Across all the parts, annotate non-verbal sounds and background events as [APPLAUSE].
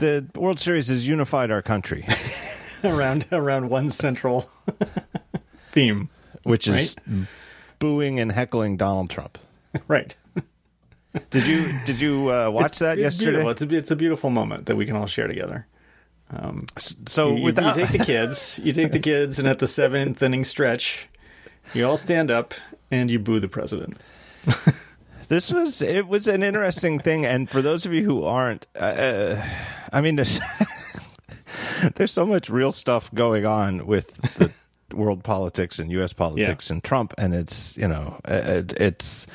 the World Series has unified our country, [LAUGHS] around around one central [LAUGHS] theme, which is booing and heckling Donald Trump. [LAUGHS] right? Did you did you uh, watch that it's yesterday? Beautiful. It's a it's a beautiful moment that we can all share together. So You, without you take the kids, you take the kids, and at the seventh inning stretch, you all stand up and you boo the president. This was it was an interesting thing, and for those of you who aren't, uh, I mean, there's [LAUGHS] there's so much real stuff going on with the world politics and U.S. politics and Trump, and it's you know it, it's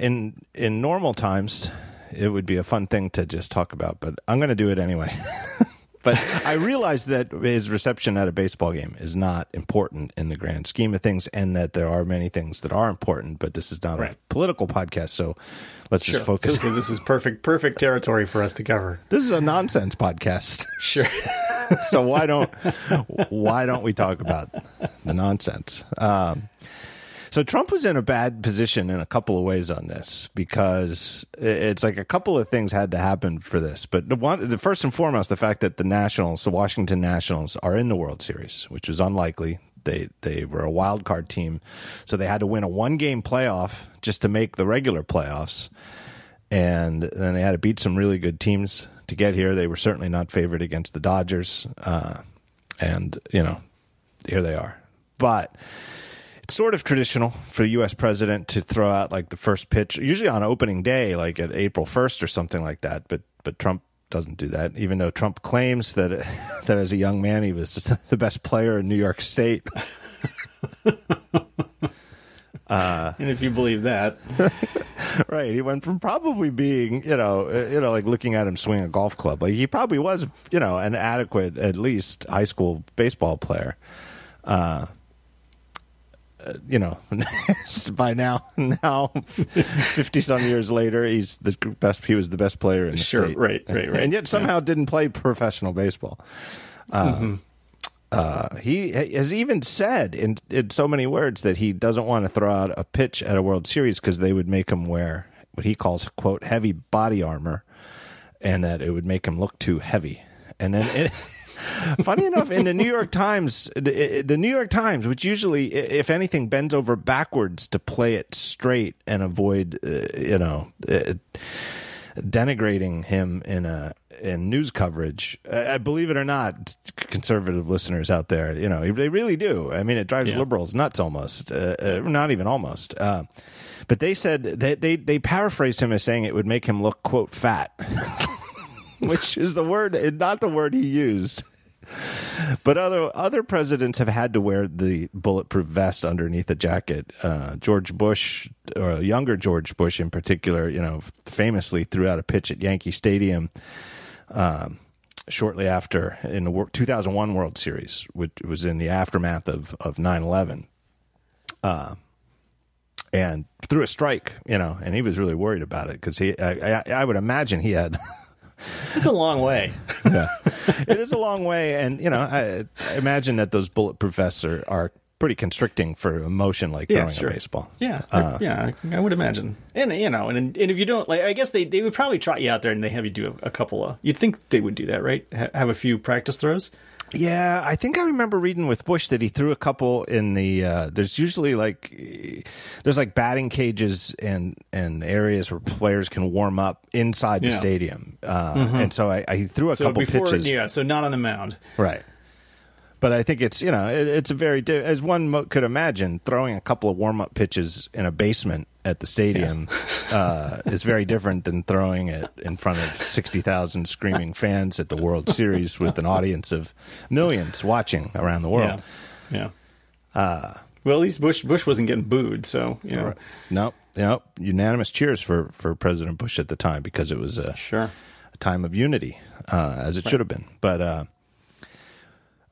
in in normal times it would be a fun thing to just talk about, but I'm going to do it anyway. [LAUGHS] but [LAUGHS] I realize that his reception at a baseball game is not important in the grand scheme of things, and that there are many things that are important. But this is not a political podcast, so let's just focus. This, this is perfect perfect territory for us to cover. This is a nonsense podcast, Sure. [LAUGHS] so why don't why don't we talk about the nonsense? Um, so Trump was in a bad position in a couple of ways on this because it's like a couple of things had to happen for this. But the one, the first and foremost, the fact that the Nationals, the Washington Nationals, are in the World Series, which was unlikely. They they were a wild card team, so they had to win a one game playoff just to make the regular playoffs, and then they had to beat some really good teams to get here. They were certainly not favored against the Dodgers, uh, and you know here they are, but sort of traditional for the U.S. president to throw out like the first pitch, usually on opening day, like at April 1st or something like that. But but Trump doesn't do that, even though Trump claims that [LAUGHS] that as a young man he was [LAUGHS] the best player in New York State. [LAUGHS] And if you believe that, right, he went from probably being you know uh, you know like looking at him swing a golf club, like he probably was you know an adequate at least high school baseball player. Uh, uh, you know, [LAUGHS] by now, now, fifty some years later, he's the best. He was the best player in the Sure, state. right, right, right. and yet somehow didn't play professional baseball. Mm-hmm. Uh, he has even said in in so many words that he doesn't want to throw out a pitch at a World Series because they would make him wear what he calls "quote heavy body armor," and that it would make him look too heavy. And then, it, [LAUGHS] funny enough, in the New York Times, the, the New York Times, which usually, if anything, bends over backwards to play it straight and avoid, uh, you know. Uh, denigrating him in a in news coverage. I, I believe it or not, conservative listeners out there, you know, they really do. I mean, it drives Yeah. liberals nuts almost. Uh, uh, not even almost. Uh, but they said they, they they paraphrased him as saying it would make him look quote fat, [LAUGHS] [LAUGHS] which is the word, not the word he used. But other other presidents have had to wear the bulletproof vest underneath a jacket. Uh, George Bush, or younger George Bush in particular, you know, famously threw out a pitch at Yankee Stadium um, shortly after in the 2001 World Series, which was in the aftermath of of 9/11. Uh, and threw a strike, you know, and he was really worried about it because he, I, I, I would imagine he had [LAUGHS] it's a long way. [LAUGHS] yeah. it is a long way, and you know, I, I imagine that those bulletproof vests are, are pretty constricting for a motion like Yeah, throwing sure. a baseball. Yeah, Uh, yeah, I would imagine. And you know, and and if you don't like, I guess they they would probably trot you out there and they have you do a, a couple of. You'd think they would do that, right? Ha- have a few practice throws. Yeah, I think I remember reading with Bush that he threw a couple in the. Uh, there's usually like there's like batting cages and and areas where players can warm up inside the Yeah. Mm-hmm. stadium, uh, and so I, I threw a So couple before, pitches. yeah, so not on the mound. Right. But I think it's you know it, it's a very as one could imagine throwing a couple of warm up pitches in a basement at the stadium [LAUGHS] uh, is very different than throwing it in front of sixty thousand screaming fans at the World Series with an audience of millions watching around the world. Yeah, yeah. Uh, well, at least Bush Bush wasn't getting booed, so you know, No, no, unanimous cheers for for President Bush at the time because it was a sure. a time of unity, uh, as it should have been. But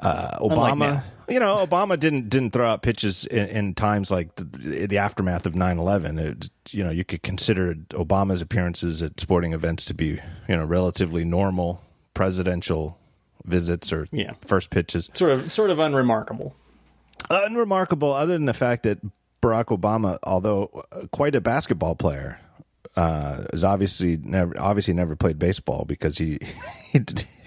uh, Obama, you know, Obama didn't didn't throw out pitches in, in times like the, the aftermath of 9-11. It, you know, you could consider Obama's appearances at sporting events to be you know relatively normal presidential visits or Yeah. first pitches. Sort of sort of unremarkable. Unremarkable, other than the fact that Barack Obama, although uh, quite a basketball player, uh, is obviously never obviously never played baseball because he, [LAUGHS] he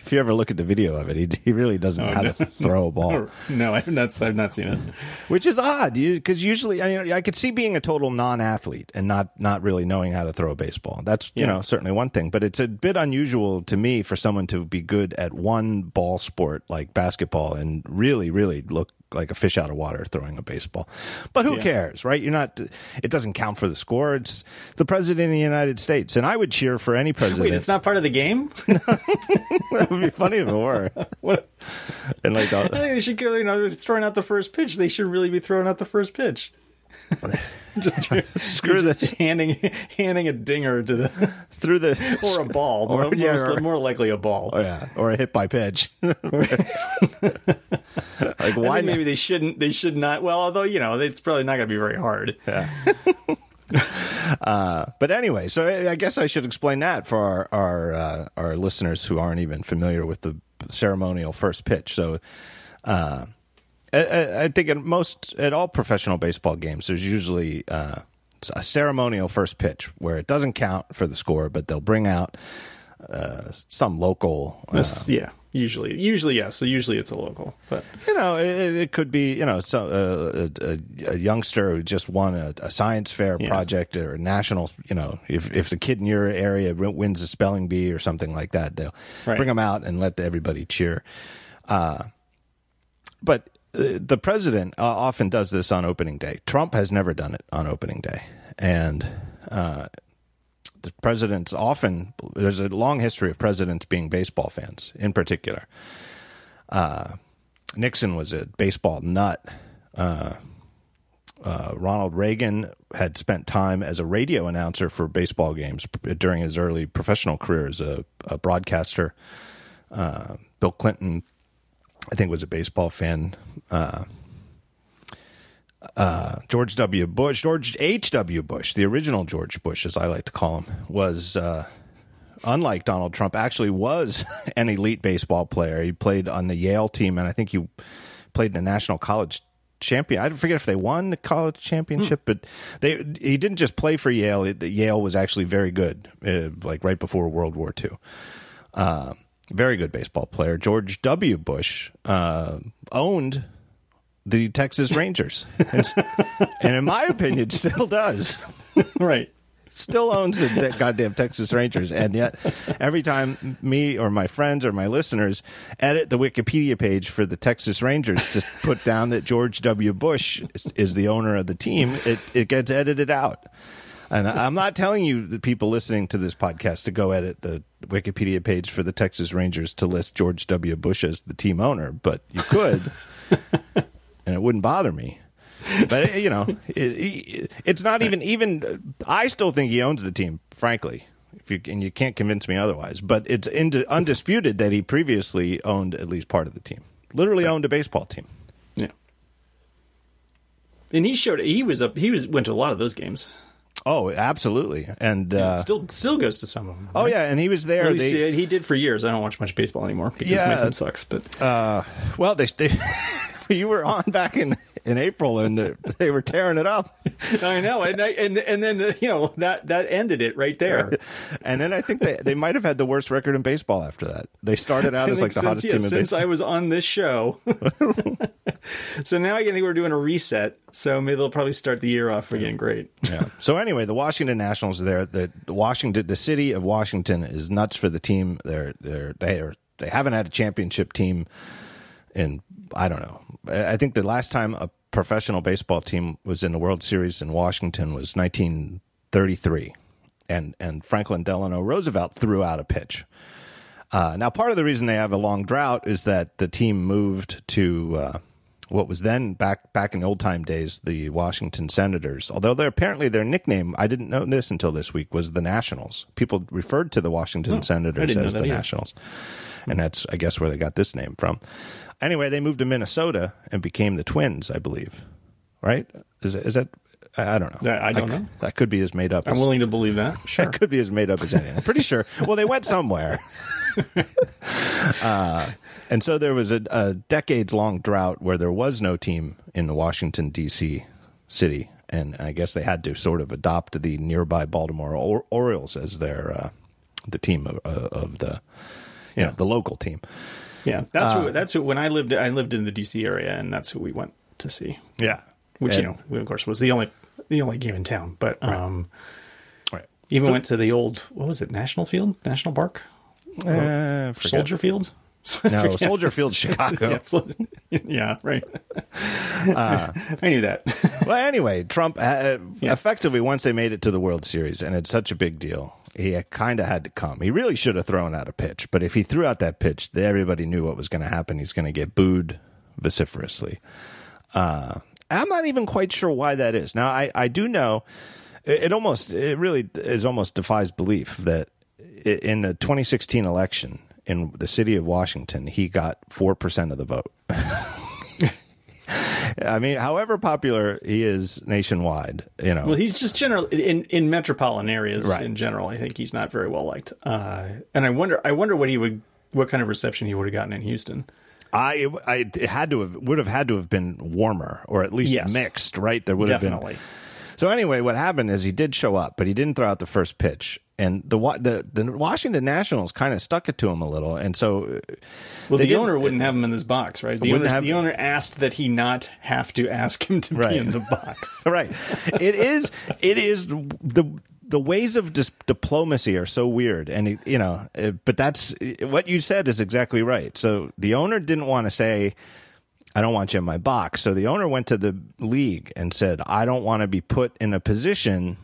if you ever look at the video of it, he he really doesn't know oh, how no. to [LAUGHS] throw a ball, [LAUGHS] no, I've not. I've not seen it. which is odd. Because usually, I mean, I could see being a total non-athlete and not not really knowing how to throw a baseball. That's you know certainly one thing, but it's a bit unusual to me for someone to be good at one ball sport like basketball and really really look like a fish out of water throwing a baseball. But who Yeah. cares, right? You're not. It doesn't count for the score. It's the president of the United States, and I would cheer for any president. [LAUGHS] Wait, it's not part of the game. [LAUGHS] [LAUGHS] that would be funny if it were. what? And like, uh, I think they should go. You know, they're throwing out the first pitch. They should really be throwing out the first pitch. [LAUGHS] just [LAUGHS] Screw just this. handing handing a dinger to the through the [LAUGHS] or a ball, more, Or- yeah, more, or- more likely a ball. Oh, yeah, or a hit by pitch. like why maybe they shouldn't. They should not. Well, although you know, it's probably not going to be very hard. Yeah. But anyway, so I I guess I should explain that for our our, uh, our listeners who aren't even familiar with the ceremonial first pitch. So, uh, I- I, think at most at all professional baseball games, there's usually uh, a ceremonial first pitch where it doesn't count for the score, but they'll bring out uh, some local. Uh, This, yeah, usually, usually yes. So usually it's a local, but you know, it, it could be you know so, uh, a, a youngster who just won a, a science fair Yeah. project or a national. You know, if if the kid in your area wins a spelling bee or something like that, they'll Right. bring them out and let everybody cheer. Uh, but the president uh, often does this on opening day. Trump has never done it on opening day, and. Uh, the presidents often there's a long history of presidents being baseball fans in particular Nixon was a baseball nut. Uh, uh, Ronald Reagan had spent time as a radio announcer for baseball games during his early professional career as a, a broadcaster. Uh, Bill Clinton, I think, was a baseball fan. Uh, uh, George W. Bush, George H.W. Bush, the original George Bush, as I like to call him, was uh, unlike Donald Trump, actually was [LAUGHS] an elite baseball player. He played on the Yale team, and I think he played in the national college champion. I forget if they won the college championship, but they he didn't just play for Yale. It- Yale was actually very good, uh, like right before World War II. Very good baseball player. George W. Bush uh, owned the Texas Rangers, [LAUGHS] and, and in my opinion, still does [LAUGHS] right. still owns the de- goddamn Texas Rangers, and yet every time me or my friends or my listeners edit the Wikipedia page for the Texas Rangers to put down that George W. Bush is, is the owner of the team, it it gets edited out. And I'm not telling you, the people listening to this podcast, to go edit the Wikipedia page for the Texas Rangers to list George W. Bush as the team owner, but you could, [LAUGHS] and it wouldn't bother me but eh, you know, it, it, it's not even even. I still think he owns the team, frankly. If you and you can't convince me otherwise, but it's ind- undisputed that he previously owned at least part of the team. Literally owned a baseball team. Yeah. And he showed he was up. He was went to a lot of those games. Oh, absolutely, and uh, still, still goes to some of them. oh yeah, and he was there. They- he, he did for years. I don't watch much baseball anymore because Yeah. my team sucks. But well, they, they [LAUGHS] you were on back in in April, and they- were tearing it up. I know, and I, and and then you know that that ended it right there. And then I think they, they might have had the worst record in baseball after that. They started out as like the since, hottest yeah, team in since baseball. I was on this show. [LAUGHS] so now I think we're doing a reset. So maybe they'll probably start the year off again. Great. Yeah. So anyway, the Washington Nationals are there. The, the Washington, the city of Washington, is nuts for the team. They're they're they are they haven't had a championship team in I don't know. I think the last time a professional baseball team was in the World Series in Washington was 1933, and and Franklin Delano Roosevelt threw out a pitch. Uh, now, part of the reason they have a long drought is that the team moved to uh, what was then back back in the old time days the Washington Senators. Although they're apparently their nickname, I didn't know this until this week, was the Nationals. People referred to the Washington Senators as the either. Nationals, and that's I guess where they got this name from. Anyway, they moved to Minnesota and became the Twins, I believe. Right? Is is that? I I don't know. I- I don't c- know. That could be as made up. I'm as, willing to believe that. [LAUGHS] Sure. that could be as made up as anything. I'm pretty sure. Well, they went somewhere. [LAUGHS] uh, and so there was a, a decades long drought where there was no team in the Washington, D.C. city. and I guess they had to sort of adopt the nearby Baltimore or- Orioles as their uh, the team of, uh, of the you know the local team. Yeah, that's Uh, who, that's who. When I lived, I lived in the DC area, and that's who we went to see. Yeah, Which And- you know, we, of course, was the only the only game in town. But um, right. even went to the old what was it, National Field, National Park, Uh, Soldier Field. [LAUGHS] No, Soldier Field, [LAUGHS] Chicago. Yeah, [LAUGHS] yeah, right. Uh, I knew that. well, anyway, Trump uh, effectively once they made it to the World Series, and it's such a big deal. He kind of had to come. He really should have thrown out a pitch, but if he threw out that pitch, everybody knew what was going to happen. He's going to get booed vociferously. Uh, I'm not even quite sure why that is. Now, I, I do know it, it almost it really is almost defies belief that in the 2016 election in the city of Washington, he got four percent of the vote. [LAUGHS] I mean, however popular he is nationwide, you know, well, he's just general in in metropolitan areas Right. in general. I think he's not very well liked. Uh, and I wonder, I wonder what he would, what kind of reception he would have gotten in Houston. I, I it had to have would have had to have been warmer or at least Yes. mixed, right? There would have Definitely. been. So anyway, what happened is he did show up, but he didn't throw out the first pitch, and the the the Washington Nationals kind of stuck it to him a little, and so Well, the owner wouldn't have him in this box, right? The owner, have- the owner asked that he not have to ask him to Right. be in the box. [LAUGHS] right, it is it is the the ways of dis- diplomacy are so weird, and it, you know, uh, but that's what you said is exactly right. So the owner didn't want to say. I don't want you in my box. So the owner went to the league and said, I don't want to be put in a position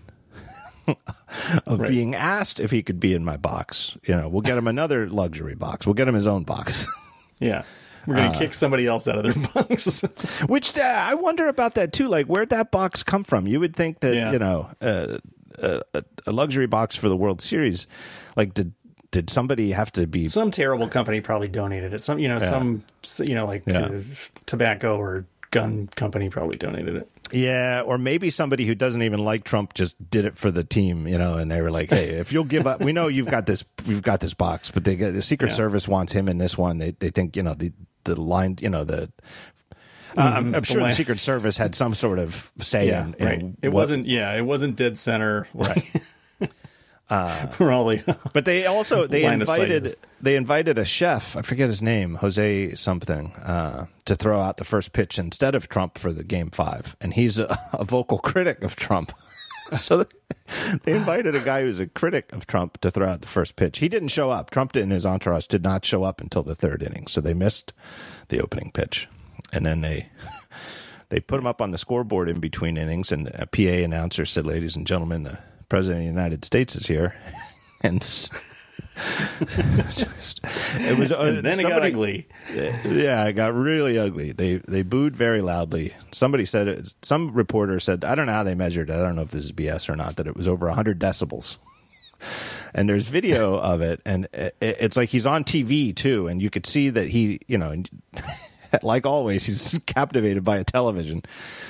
[LAUGHS] of Right. being asked if he could be in my box. You know, we'll get him another luxury box. We'll get him his own box. [LAUGHS] Yeah. We're going to kick somebody else out of their [LAUGHS] box. Which uh, I wonder about that too. Like, where'd that box come from? You would think that Yeah. you know uh, a, a luxury box for the World Series. Like, did did somebody have to be? some terrible company probably donated it. Some, you know, some, you know, like Yeah. uh, tobacco or gun company probably donated it. Yeah, or maybe somebody who doesn't even like Trump just did it for the team, you know, and they were like, "Hey, if you'll give up, we know you've got this, we've got this box, but they the Secret Yeah. Service wants him in this one. They they think you know the the line, you know the." Uh, I'm, I'm sure the line. Secret Service had some sort of say in, in right. It what- wasn't, yeah, it wasn't dead center. Right. [LAUGHS] All the, [LAUGHS] But they also they Line invited they invited a chef, I forget his name, Jose something, uh, to throw out the first pitch instead of Trump for the game five, and he's a, [LAUGHS] a vocal critic of Trump. [LAUGHS] so they invited a guy who's a critic of Trump to throw out the first pitch. He didn't show up. Trump and his entourage did not show up until the third inning, so they missed the opening pitch, and then they. They put him up on the scoreboard in between innings, and a PA announcer said, "Ladies and gentlemen, the President of the United States is here." [LAUGHS] And s- [LAUGHS] it was. Uh, then it got ugly. Yeah, it got really ugly. They they booed very loudly. Somebody said it. Some reporter said, "I don't know how they measured it. I don't know if this is BS or not. That it was over hundred decibels." And there's video [LAUGHS] of it, and it, it's like he's on TV too, and you could see that he, you know, [LAUGHS] like always, he's [LAUGHS] captivated by a television.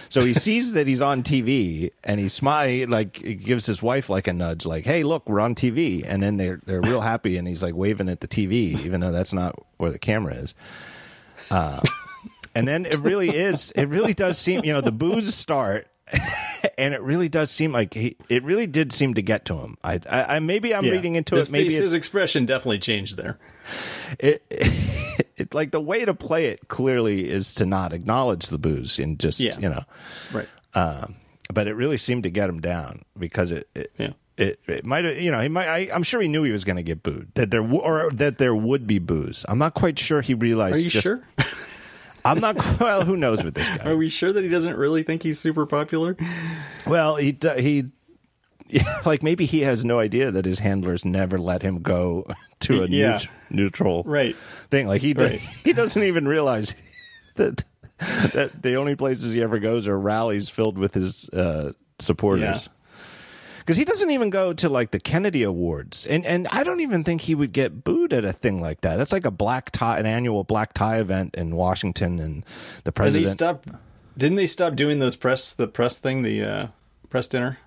So he sees that he's on TV, and he smile like he gives his wife like a nudge, like, "Hey, look, we're on TV." And then they're they're real happy, and he's like waving at the TV, even though that's not where the camera is. Uh, and then it really is. It really does seem, you know, the booze start. [LAUGHS] And it really does seem like he. It really did seem to get to him. I, I, I maybe I'm Yeah. reading into his it. Maybe his expression definitely changed there. It, [LAUGHS] it, like the way to play it clearly is to not acknowledge the booze and just Yeah. you know Right. um, but it really seemed to get him down because it it, Yeah. it, it might have you know he might I, I'm sure he knew he was going to get booed that there w- or that there would be booze I'm not quite sure he realized Are you just- sure? [LAUGHS] I'm not well who knows with this guy Are we sure that he doesn't really think he's super popular? well he d- he [LAUGHS] like maybe he has no idea that his handlers never let him go [LAUGHS] to a Yeah. neut- neutral Right. thing. Like he d- Right. [LAUGHS] he doesn't even realize that that the only places he ever goes are rallies filled with his uh, supporters. Because he doesn't even go to like the Kennedy Awards, and and I don't even think he would get booed at a thing like that. It's like a black tie, an annual black tie event in Washington, and the Did they president. stop? Didn't they stop doing those press the press thing, the uh, press dinner, Yeah,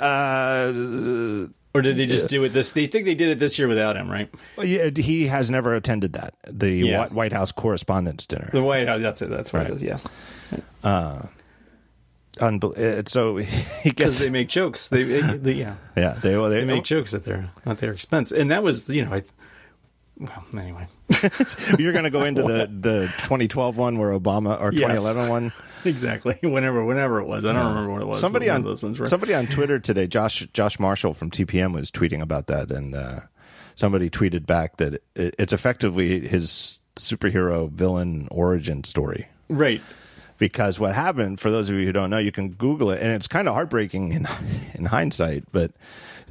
uh, or did they just do it this? They think they did it this year without him, right? yeah, he has never attended that. The Yeah. White House Correspondents' Dinner. The White House. That's it. That's what Right. it is. Yeah. Unbel- it, so [LAUGHS] he because gets they make jokes. They, they, they yeah, [LAUGHS] yeah they well, they, they make jokes at their at their expense, and that was you know. I, well, anyway, [LAUGHS] you're going to go into the the 2012 one where Obama or Yes. 2011 one. [LAUGHS] exactly. Whenever, whenever it was, I don't remember what it was. Somebody on those ones somebody on Twitter today, Josh Josh Marshall from TPM was tweeting about that, and uh, somebody tweeted back that it, it's effectively his superhero villain origin story. right. Because what happened, for those of you who don't know, you can Google it, and it's kind of heartbreaking in in hindsight. But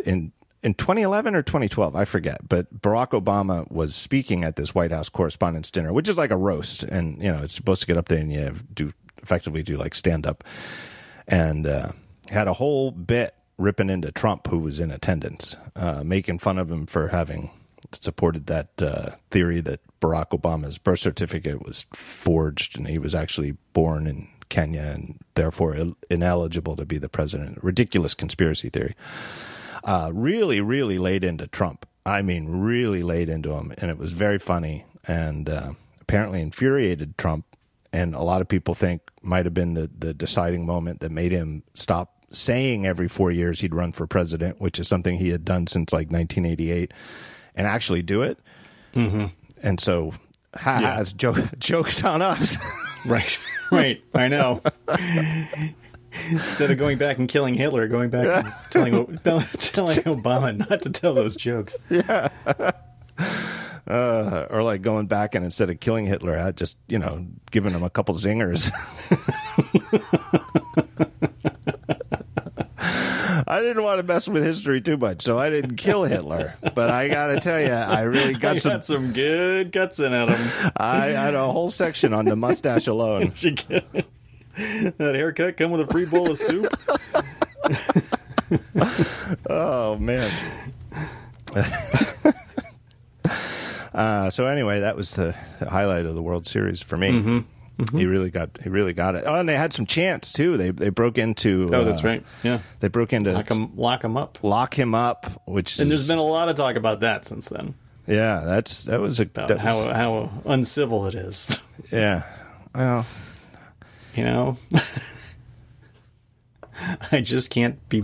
in in 2011 or 2012, I forget. But Barack Obama was speaking at this White House Correspondents' Dinner, which is like a roast, and you know it's supposed to get up there and you do effectively do like stand up, and uh, had a whole bit ripping into Trump, who was in attendance, uh, making fun of him for having supported that uh, theory that Barack Obama's birth certificate was forged and he was actually born in Kenya and therefore il- ineligible to be the president. Ridiculous conspiracy theory. Uh, really, really laid into Trump. I mean, really laid into him, and it was very funny and uh, apparently infuriated Trump. And a lot of people think might have been the the deciding moment that made him stop saying every four years he'd run for president, which is something he had done since like 1988, and actually do it. Mm-hmm. And so, ha, Yeah. it's jo- [LAUGHS] jokes on us. Right, right. I know. [LAUGHS] Instead of going back and killing Hitler, going back and [LAUGHS] telling telling [LAUGHS] Obama not to tell those jokes. [LAUGHS] uh, or like going back and instead of killing Hitler, I just you know giving him a couple zingers. I didn't want to mess with history too much, so I didn't kill Hitler. But I got to tell you, I really got I some. got some good guts in at him. I had a whole section on the mustache alone. [LAUGHS] That haircut come with a free bowl of soup. [LAUGHS] Oh man. [LAUGHS] uh, so anyway, that was the highlight of the World Series for me. Mm-hmm. He really got he really got it. Oh, and they had some chants too. They they broke into. Oh, that's uh, right. Yeah, They broke into lock him, lock him up. lock him up, which And is, there's been a lot of talk about that since then. yeah, that's that was a About that was- how how uncivil it is. yeah. Well, You know, [LAUGHS] I just can't be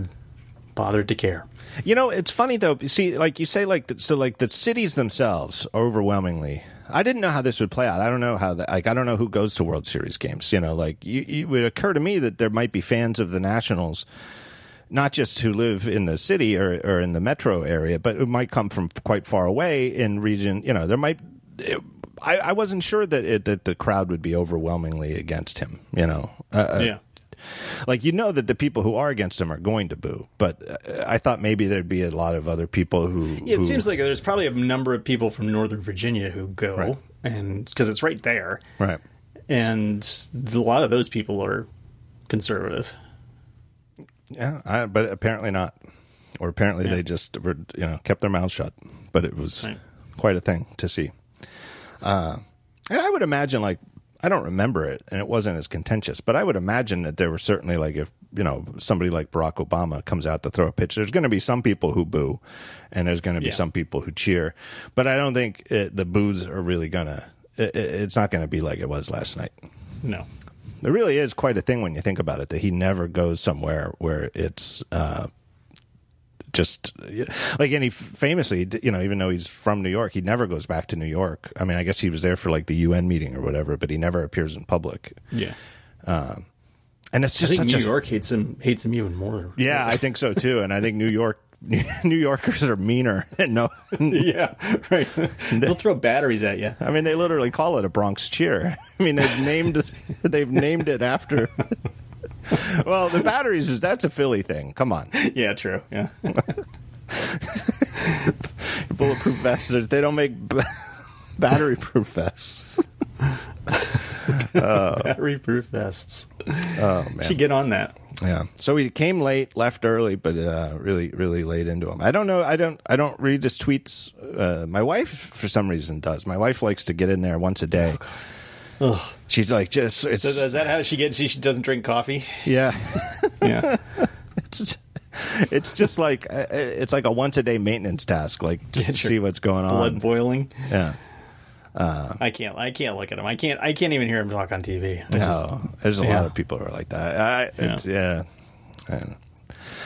bothered to care. You know, it's funny though. See, like you say, like the, so, like the cities themselves overwhelmingly. I didn't know how this would play out. I don't know how that. Like, I don't know who goes to World Series games. You know, like you, it would occur to me that there might be fans of the Nationals, not just who live in the city or, or in the metro area, but who might come from quite far away in region. You know, there might. It, I, I wasn't sure that it, that the crowd would be overwhelmingly against him. You know, uh, yeah. like you know that the people who are against him are going to boo, but uh, I thought maybe there'd be a lot of other people who. Yeah, it who- seems like there's probably a number of people from Northern Virginia who go, Right. and because it's right there, right. and a lot of those people are conservative. Yeah, I, but apparently not, or apparently they just were, you know kept their mouths shut. But it was Right. quite a thing to see. Uh, and I would imagine, like, I don't remember it, and it wasn't as contentious. But I would imagine that there were certainly, like, if you know somebody like Barack Obama comes out to throw a pitch, there's going to be some people who boo, and there's going to be Yeah. some people who cheer. But I don't think it, the boos are really gonna. It, it- it's not going to be like it was last night. No, It really is quite a thing when you think about it that he never goes somewhere where it's uh, just like and he famously, you know, even though he's from New York, he never goes back to New York. I mean, I guess he was there for like the UN meeting or whatever, but he never appears in public. yeah. Um, and it's I just think such New a York hates him hates him even more. yeah, I think so too. And I think New York [LAUGHS] New Yorkers are meaner. [LAUGHS] no, [LAUGHS] yeah, right. They'll throw batteries at you. I mean they literally call it a Bronx cheer. I mean they've named they've named it after. [LAUGHS] well, the batteries is that's a Philly thing. Come on. [LAUGHS] Yeah, true. Yeah, [LAUGHS] bulletproof vests. They don't make b- battery proof vests. battery proof vests. Oh man, Should get on that. yeah. So he came late, left early, but uh, really, really late into him. I don't know. I don't. I don't read his tweets. Uh, my wife, for some reason, does. My wife likes to get in there once a day. Ugh. She's like, just it's So is that how she gets? She doesn't drink coffee. yeah. [LAUGHS] Yeah, it's it's just like uh, it's like a once a day maintenance task, like just to Get your see what's going blood on. Blood boiling. Yeah. I can't. I can't look at him. I can't. I can't even hear him talk on TV. I just- there's a yeah. lot of people who are like that. I, it's, yeah.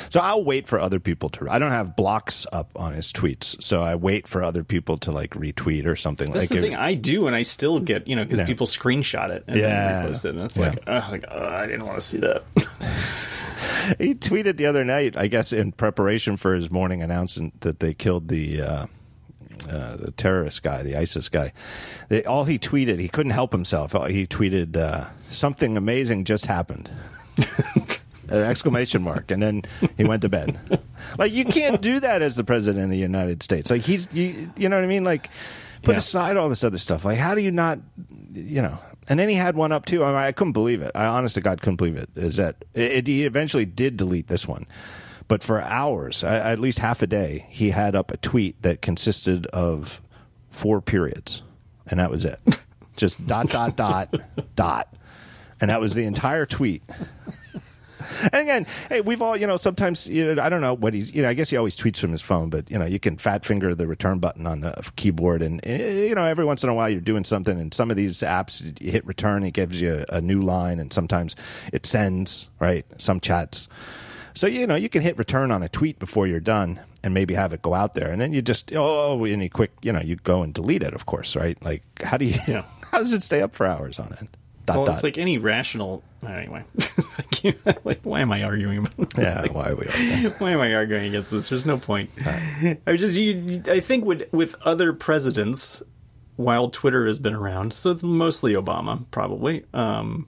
So I'll wait for other people to. I don't have blocks up on his tweets, so I wait for other people to like retweet or something That's like. the thing. I do, and I still get you know because Yeah. people screenshot it and Yeah. repost it, and it's Yeah. like, oh, like oh, I didn't want to see that. [LAUGHS] he tweeted the other night, I guess, in preparation for his morning announcement that they killed the. Uh, uh, the terrorist guy, the ISIS guy. They, all he tweeted, he couldn't help himself. He tweeted, uh, "Something amazing just happened." [LAUGHS] [LAUGHS] An exclamation mark, and then he went to bed. [LAUGHS] like you can't do that as the president of the United States. Like he's, you, you know what I mean? Like put Yeah. aside all this other stuff. Like how do you not, you know? And then he had one up too. I, mean, I couldn't believe it. I honest to God couldn't believe it. Is that it, it- he eventually did delete this one, but for hours, at least half a day, he had up a tweet that consisted of four periods, and that was it. [LAUGHS] Just dot dot dot dot, and that was the entire tweet. [LAUGHS] And again, hey, we've all, you know, sometimes, you know, I don't know what he's, you know, I guess he always tweets from his phone, but, you know, you can fat finger the return button on the keyboard. And, eh, you know, every once in a while you're doing something, and some of these apps, you hit return, it gives you a, new line, and sometimes it sends, right? Some chats. So, you know, you can hit return on a tweet before you're done and maybe have it go out there. And then you just, oh, and you quick, you know, you go and delete it, of course, right? Like, how do you, Yeah. [LAUGHS] how does it stay up for hours on end? Dot, well, dot. it's like any rational. Anyway, [LAUGHS] like why am I arguing about? yeah, why are we? [LAUGHS] Why am I arguing against this? There's no point. I just, you, I think with with other presidents, while Twitter has been around, so it's mostly Obama, probably. Um,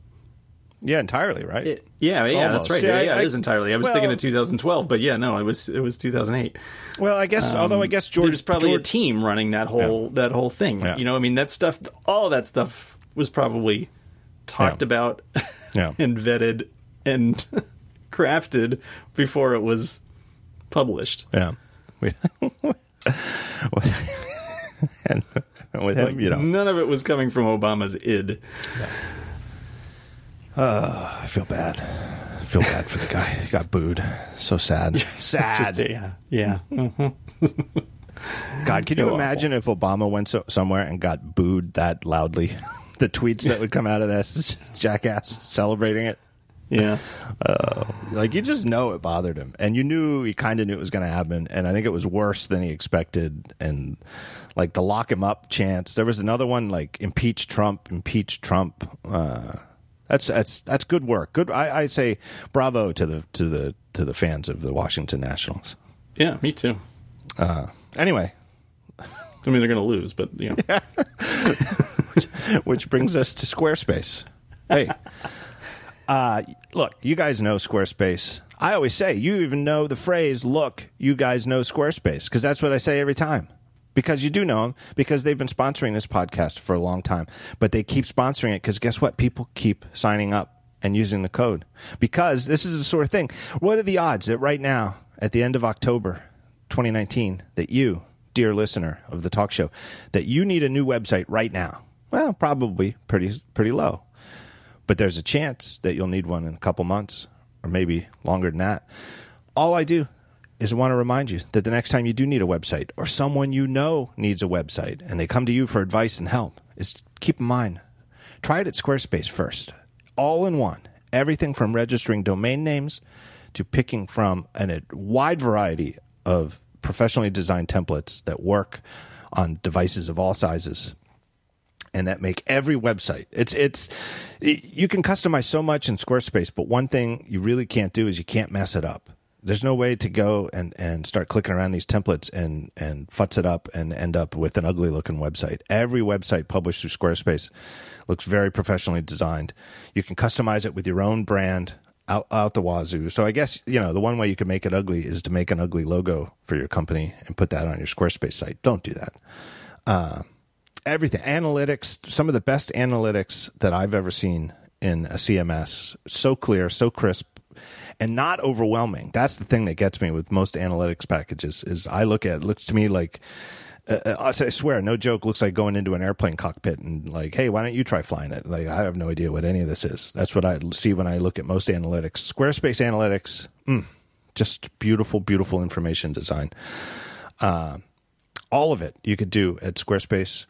Yeah, entirely, right? it- yeah, yeah, Almost. that's right. Yeah, Yeah, yeah, I- it is entirely. I was well- thinking of 2012, but yeah, no, it was it was 2008. Well, I guess, although I guess George There's probably George, a team running that whole that whole thing. Yeah. You know, I mean, that stuff, all that stuff was probably talked Yeah. about [LAUGHS] Yeah. and vetted and [LAUGHS] crafted before it was published. yeah, We- [LAUGHS] and with him, you know, None of it was coming from Obama's id. I feel bad. I feel bad for the guy. He got booed. So sad. Sad. Just, yeah, yeah. Mhm. God, can you Awful. imagine if Obama went so, somewhere and got booed that loudly? The tweets that would come out of this jackass celebrating it. Yeah. Like you just know it bothered him, and you knew he kind of knew it was going to happen, and I think it was worse than he expected. And like the lock him up chants, there was another one like impeach Trump, impeach Trump. Uh, that's that's that's good work. Good, I, I say bravo to the to the to the fans of the Washington Nationals. Yeah, me too. Anyway, I mean, they're going to lose, but you know, [LAUGHS] [LAUGHS] which brings us to Squarespace. Hey, uh, look, you guys know Squarespace. I always say, you even know the phrase, look, you guys know Squarespace, because that's what I say every time. Because you do know them, because they've been sponsoring this podcast for a long time. But they keep sponsoring it because guess what? People keep signing up and using the code. Because this is the sort of thing. What are the odds that right now, at the end of October 2019, that you, dear listener of the talk show, that you need a new website right now? Well, probably pretty pretty low but there's a chance that you'll need one in a couple months or maybe longer than that. All I do is want to remind you that the next time you do need a website or someone you know needs a website and they come to you for advice and help, is keep in mind try it at Squarespace first. All in one. Everything from registering domain names to picking from an, a wide variety of professionally designed templates that work on devices of all sizes and that make every website. It's it's you can customize so much in Squarespace, but one thing you really can't do is you can't mess it up. There's no way to go and, and start clicking around these templates and, and futz it up and end up with an ugly looking website. Every website published through Squarespace looks very professionally designed. You can customize it with your own brand out, out the wazoo. So I guess, you know, the one way you can make it ugly is to make an ugly logo for your company and put that on your Squarespace site. Don't do that um, everything analytics some of the best analytics that i've ever seen in a cms so clear so crisp and not overwhelming that's the thing that gets me with most analytics packages is i look at it looks to me like uh, I swear, no joke. Looks like going into an airplane cockpit and like, hey, why don't you try flying it? Like, I have no idea what any of this is. That's what I see when I look at most analytics. Squarespace analytics, mm, just beautiful, beautiful information design. Uh, all of it you could do at Squarespace.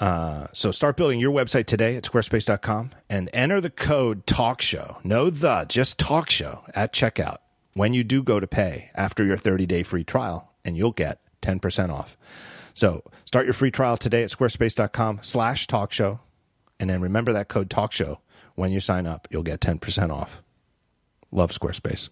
Uh, so start building your website today at squarespace.com and enter the code TALKSHOW. No the, just TALKSHOW at checkout when you do go to pay after your 30 day free trial, and you'll get 10% off. So start your free trial today at squarespace.com slash talkshow. And then remember that code talkshow when you sign up. You'll get 10% off. Love Squarespace.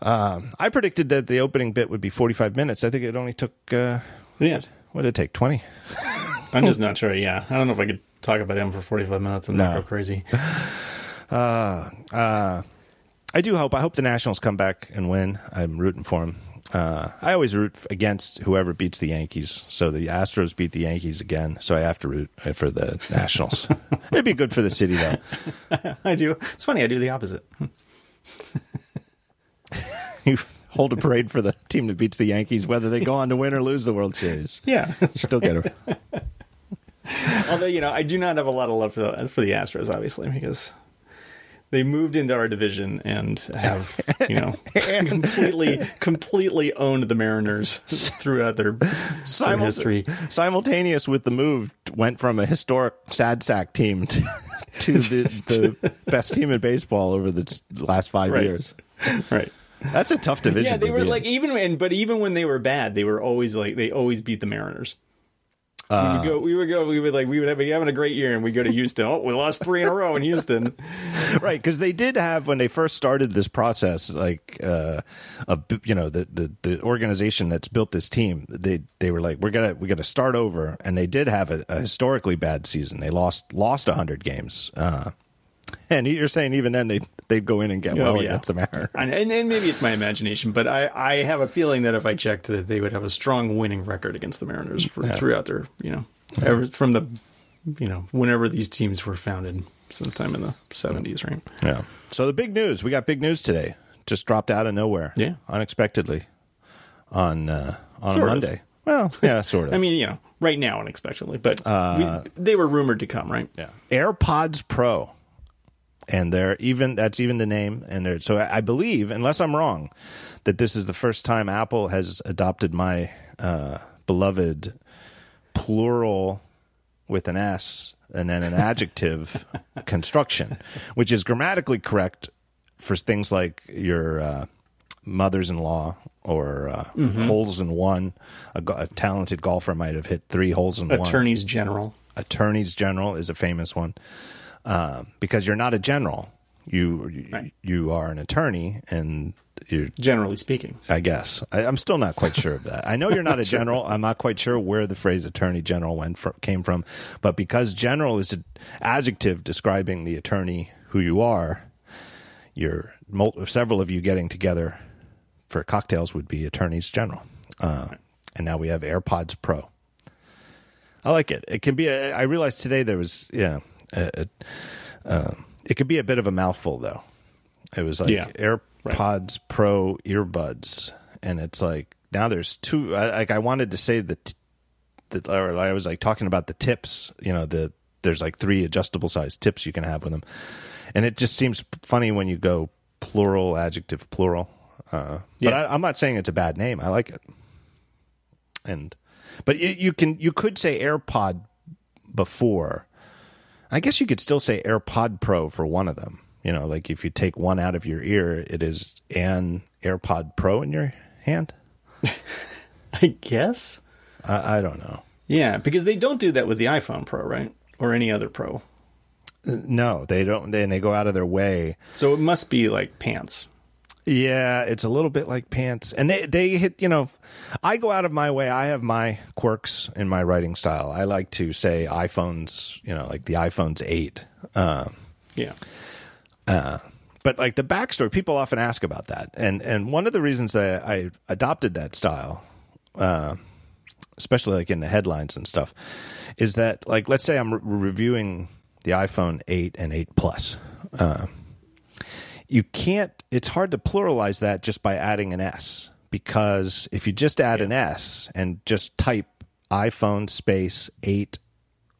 Um, I predicted that the opening bit would be 45 minutes. I think it only took, uh, Yeah. what did it take, 20? [LAUGHS] I'm just [LAUGHS] not sure. Yeah. I don't know if I could talk about him for 45 minutes and No. not go crazy. [LAUGHS] Uh, uh, I do hope. I hope the Nationals come back and win. I'm rooting for them. Uh, I always root against whoever beats the Yankees. So the Astros beat the Yankees again. So I have to root uh, for the Nationals. [LAUGHS] It'd be good for the city, though. I do. It's funny. I do the opposite. You hold a parade for the team that beats the Yankees, whether they go on to win or lose the World Series. Yeah. You still get a [LAUGHS] Although you know, I do not have a lot of love for the for the Astros, obviously, because they moved into our division and have you know [LAUGHS] completely completely owned the Mariners throughout their, their history. simultaneous with the move. Went from a historic sad sack team to, [LAUGHS] to the, the best team in baseball over the last five Right. years. Right. That's a tough division. Yeah, they were be in. like even when, but even when they were bad, they were always like they always beat the Mariners. We would go. We would go. We would like. We would have, be having a great year, and we go to Houston. Oh, we lost three in a row in Houston. [LAUGHS] right because they did have when they first started this process like uh a you know the, the the organization that's built this team they they were like we're gonna we're gonna start over and they did have a, a historically bad season they lost lost 100 games uh [LAUGHS] and you're saying even then they they'd go in and get Oh, well yeah. against the Mariners. And, and, and maybe it's my imagination, but I, I have a feeling that if I checked, that they would have a strong winning record against the Mariners for, throughout their, you know, ever, from the, you know, whenever these teams were founded, sometime in the seventies, right? Yeah. So the big news, we got big news today. Just dropped out of nowhere. Yeah. Unexpectedly on uh on Sort of. Monday. Well, yeah, sort of. [LAUGHS] I mean, you know, right now unexpectedly, but we, they were rumored to come, right? Yeah. AirPods Pro. And they're even that's even the name and they're so I believe, unless I'm wrong, that this is the first time Apple has adopted my uh, beloved plural with an S and then an adjective [LAUGHS] construction, which is grammatically correct for things like your uh, mothers-in-law or uh, holes in one. A, a talented golfer might have hit three holes in one Attorneys General. attorneys general is a famous one um, because you're not a general. You you, Right. you are an attorney, and you're, Generally speaking, I guess I, I'm still not quite sure of that. I know you're not a [LAUGHS] general. I'm not quite sure where the phrase attorney general went from, came from, but because general is an adjective describing the attorney who you are, you're several of you getting together for cocktails would be attorneys general. Uh, and now we have AirPods Pro. I like it. It can be. A, I realized today there was yeah. A, a, um, it could be a bit of a mouthful though. It was like Yeah. AirPods Pro earbuds, and it's like now there's two. I, like I wanted to say that, that or I was like talking about the tips. You know, the there's like three adjustable size tips you can have with them, and it just seems funny when you go plural adjective plural. Uh, but Yeah. I, I'm not saying it's a bad name. I like it, and but you, you can you could say AirPod before. I guess you could still say AirPod Pro for one of them. You know, like if you take one out of your ear, it is an AirPod Pro in your hand. [LAUGHS] I guess. I, I don't know. Yeah, because they don't do that with the iPhone Pro, right? Or any other Pro. Uh, no, they don't. And they go out of their way. So it must be like pants. Yeah, it's a little bit like pants, and they they hit. You know, I go out of my way. I have my quirks in my writing style. I like to say iPhones. You know, like the iPhone's eight. Uh, Yeah. but like the backstory, people often ask about that, and and one of the reasons that I adopted that style, uh, especially like in the headlines and stuff, is that like let's say I'm re- reviewing the iPhone eight and eight plus, uh, you can't. It's hard to pluralize that just by adding an S because if you just add an S and just type iPhone space eight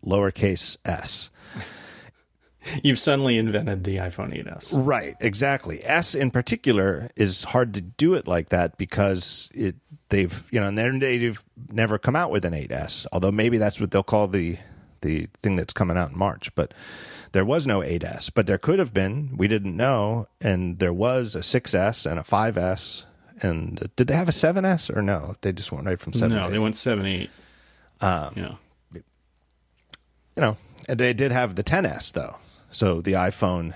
lowercase s [LAUGHS] You've suddenly invented the iPhone 8s. Right, exactly. S in particular is hard to do it like that because it they've you know and they've never come out with an 8S. Although maybe that's what they'll call the the thing that's coming out in March. But there was no 8S, but there could have been. We didn't know, and there was a 6S and a 5S. And did they have a 7S or no? They just went right from 7. No, they went 7, 8. Um, yeah. You know, and they did have the 10S though. So the iPhone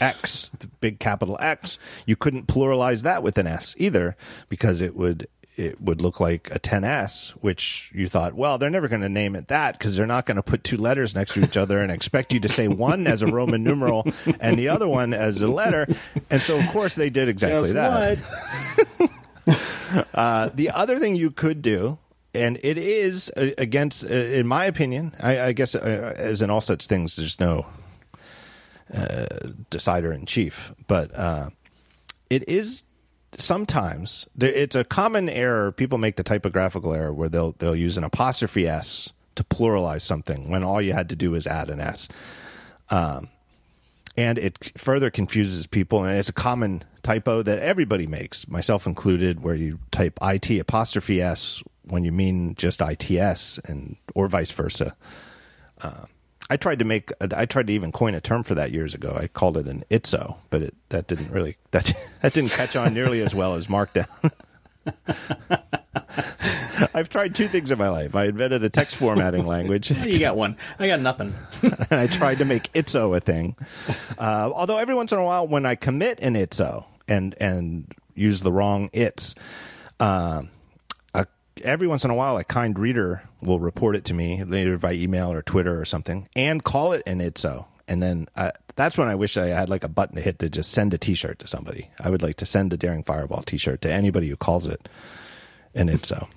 X, the big capital X, you couldn't pluralize that with an S either because it would it would look like a 10s which you thought well they're never going to name it that because they're not going to put two letters next to each other and expect you to say one as a roman numeral and the other one as a letter and so of course they did exactly Guess that. [LAUGHS] uh, the other thing you could do and it is uh, against uh, in my opinion i, I guess uh, as in all such things there's no uh, decider in chief but uh, it is sometimes it's a common error. People make the typographical error where they'll they'll use an apostrophe s to pluralize something when all you had to do is add an s, um, and it further confuses people. And it's a common typo that everybody makes, myself included, where you type it apostrophe s when you mean just its, and or vice versa. Uh, I tried to make I tried to even coin a term for that years ago. I called it an itso, but it that didn't really that [LAUGHS] that didn't catch on nearly as well as Markdown. [LAUGHS] I've tried two things in my life. I invented a text formatting language. [LAUGHS] you got one. I got nothing. and I tried to make itso a thing. Uh, although every once in a while, when I commit an itso and and use the wrong its, uh, every once in a while, a kind reader will report it to me, either by email or Twitter or something, and call it an itso. And then uh, that's when I wish I had like a button to hit to just send a T-shirt to somebody. I would like to send a Daring Fireball T-shirt to anybody who calls it an itso.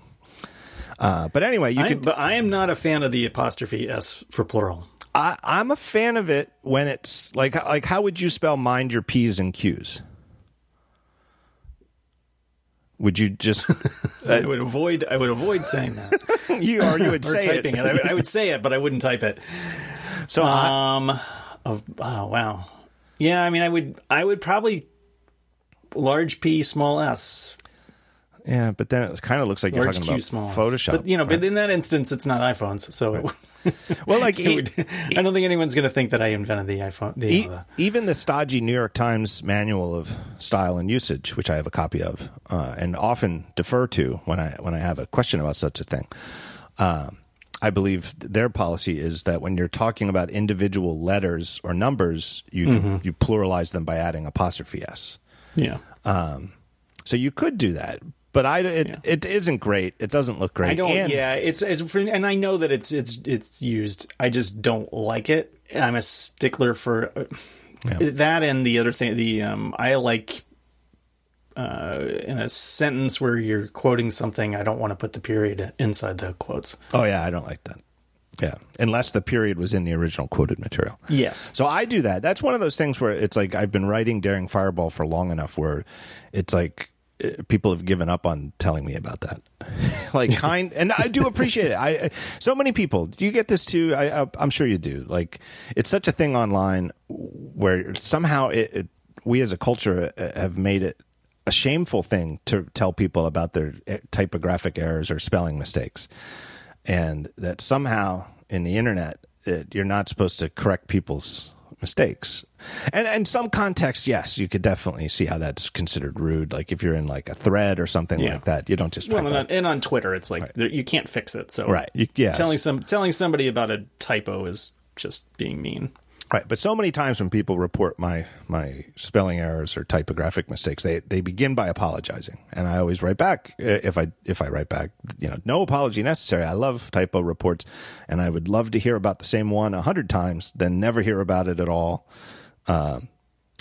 Uh, but anyway, you I, could. But I am not a fan of the apostrophe s for plural. I, I'm a fan of it when it's like like how would you spell mind your p's and q's? Would you just? [LAUGHS] Uh, I would avoid. I would avoid saying that. [LAUGHS] you or you would [LAUGHS] or say typing it. it. I, I, would say it, but I wouldn't type it. So um, I, of oh wow, yeah. I mean, I would. I would probably large P, small s. Yeah, but then it kind of looks like you're large talking Q, about small Photoshop. But you know, right? but in that instance, it's not iPhones, so. Right. [LAUGHS] well, like e- would, [LAUGHS] I don't think anyone's going to think that I invented the iPhone. The, e- uh, even the stodgy New York Times manual of style and usage, which I have a copy of, uh, and often defer to when I when I have a question about such a thing. Um, I believe their policy is that when you're talking about individual letters or numbers, you mm-hmm. you pluralize them by adding apostrophe s. Yeah. Um, so you could do that, but I it, yeah. it isn't great. It doesn't look great. I don't. And, yeah, it's, it's for, and I know that it's it's it's used. I just don't like it. I'm a stickler for uh, yeah. that and the other thing. The um, I like uh, in a sentence where you're quoting something. I don't want to put the period inside the quotes. Oh yeah, I don't like that. Yeah, unless the period was in the original quoted material. Yes. So I do that. That's one of those things where it's like I've been writing Daring Fireball for long enough where it's like people have given up on telling me about that. [LAUGHS] like [LAUGHS] kind, and I do appreciate it. I so many people. Do you get this too? I, am sure you do. Like it's such a thing online where somehow it, it, we as a culture uh, have made it a shameful thing to tell people about their uh, typographic errors or spelling mistakes, and that somehow in the internet it, you're not supposed to correct people's mistakes. And in some contexts, yes, you could definitely see how that's considered rude. Like if you're in like a thread or something yeah. like that, you don't just. Well, and on, and on, Twitter, it's like right. you can't fix it. So right, you, yes. telling some telling somebody about a typo is just being mean. Right, but so many times when people report my my spelling errors or typographic mistakes, they they begin by apologizing, and I always write back if I if I write back, you know, no apology necessary. I love typo reports, and I would love to hear about the same one a hundred times than never hear about it at all, uh,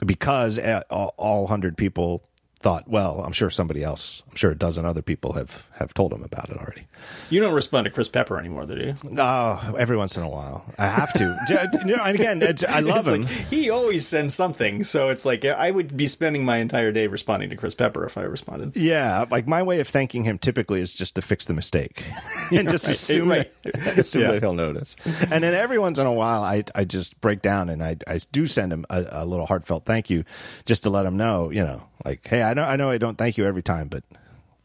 because all hundred people thought, well, I'm sure somebody else, I'm sure a dozen other people have have told him about it already. You don't respond to Chris Pepper anymore, do you? No, every once in a while, I have to. [LAUGHS] you know, and again, I love It's him. like, he always sends something, so it's like I would be spending my entire day responding to Chris Pepper if I responded. Yeah, like my way of thanking him typically is just to fix the mistake [LAUGHS] and just right, assume right. that, [LAUGHS] assume Yeah. that he'll notice. And then every once in a while, I I just break down and I I do send him a, a little heartfelt thank you, just to let him know, you know, like hey, I know I know I don't thank you every time, but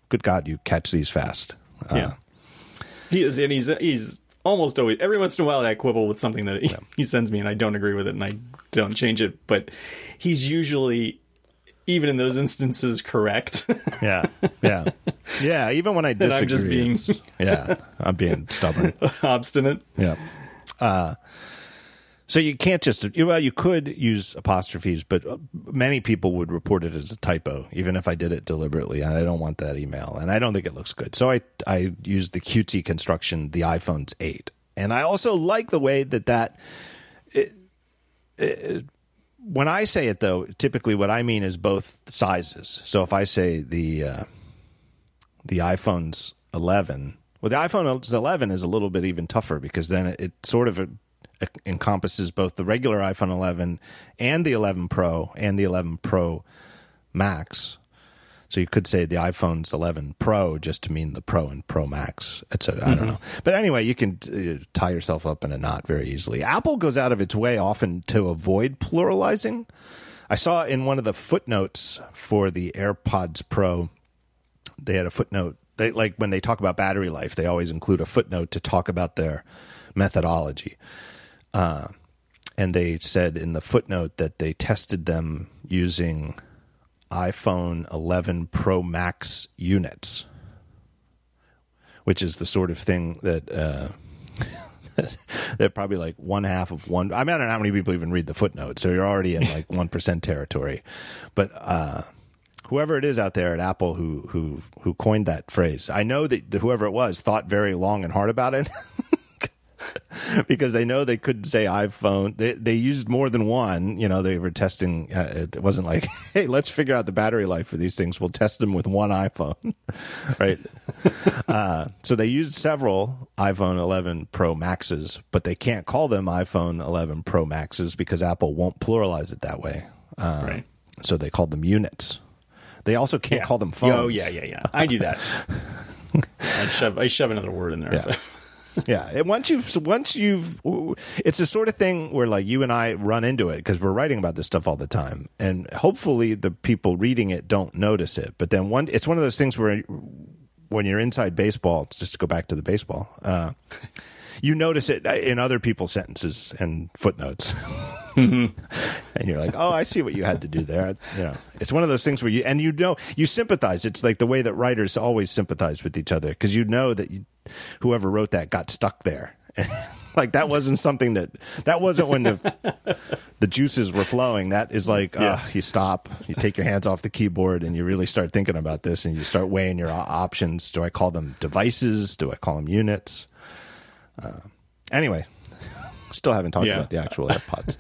good God, you catch these fast. Uh, Yeah, he is, and he's he's almost always every once in a while I quibble with something that he, he sends me, and I don't agree with it, and I don't change it. But he's usually, even in those instances, correct. [LAUGHS] yeah, yeah, [LAUGHS] yeah. Even when I disagree, I'm just being- [LAUGHS] yeah, I'm being stubborn. Obstinate. Yeah. Uh, so you can't just well, you could use apostrophes, but uh, many people would report it as a typo, even if I did it deliberately. I don't want that email, and I don't think it looks good. So I I used the cutesy construction, the iPhone's eight, and I also like the way that that. It, it, when I say it, though, typically what I mean is both sizes. So if I say the uh, the iPhone's 11. Well, the iPhone 11 is a little bit even tougher because then it, it sort of encompasses both the regular iPhone 11 and the 11 Pro and the 11 Pro Max. So you could say the iPhone's 11 Pro just to mean the Pro and Pro Max, etc. I don't know. But anyway, you can uh, tie yourself up in a knot very easily. Apple goes out of its way often to avoid pluralizing. I saw in one of the footnotes for the AirPods Pro they had a footnote. They like when they talk about battery life, they always include a footnote to talk about their methodology. Uh, and they said in the footnote that they tested them using iPhone 11 Pro Max units, which is the sort of thing that. Uh, [LAUGHS] they're probably like one half of one. I mean, I don't know how many people even read the footnote, so you're already in like one percent territory. But uh, whoever it is out there at Apple who who who coined that phrase, I know that whoever it was thought very long and hard about it. [LAUGHS] [LAUGHS] because they know they couldn't say iPhone. They they used more than one. You know, they were testing. Uh, it wasn't like, [LAUGHS] hey, let's figure out the battery life for these things. We'll test them with one iPhone, [LAUGHS] right? uh, so they used several iPhone 11 Pro Maxes, but they can't call them iPhone 11 Pro Maxes because Apple won't pluralize it that way. Uh, Right. So they called them units. They also can't Yeah. call them phones. Oh yeah, yeah, yeah. I do that. I shove I shove another word in there. Yeah. Yeah, and once you've once you've, it's the sort of thing where like you and I run into it because we're writing about this stuff all the time, and hopefully the people reading it don't notice it. But then one, it's one of those things where when you're inside baseball, just to go back to the baseball, uh, you notice it in other people's sentences and footnotes. [LAUGHS] and you're like, oh, I see what you had to do there. You know, it's one of those things where you and you know you sympathize. It's like the way that writers always sympathize with each other because you know that you, whoever wrote that got stuck there. [LAUGHS] like that wasn't something that that wasn't when the the juices were flowing. That is like, uh, you stop, you take your hands off the keyboard, and you really start thinking about this, and you start weighing your options. Do I call them devices? Do I call them units? Uh, anyway, [LAUGHS] still haven't talked Yeah. about the actual [LAUGHS] AirPods.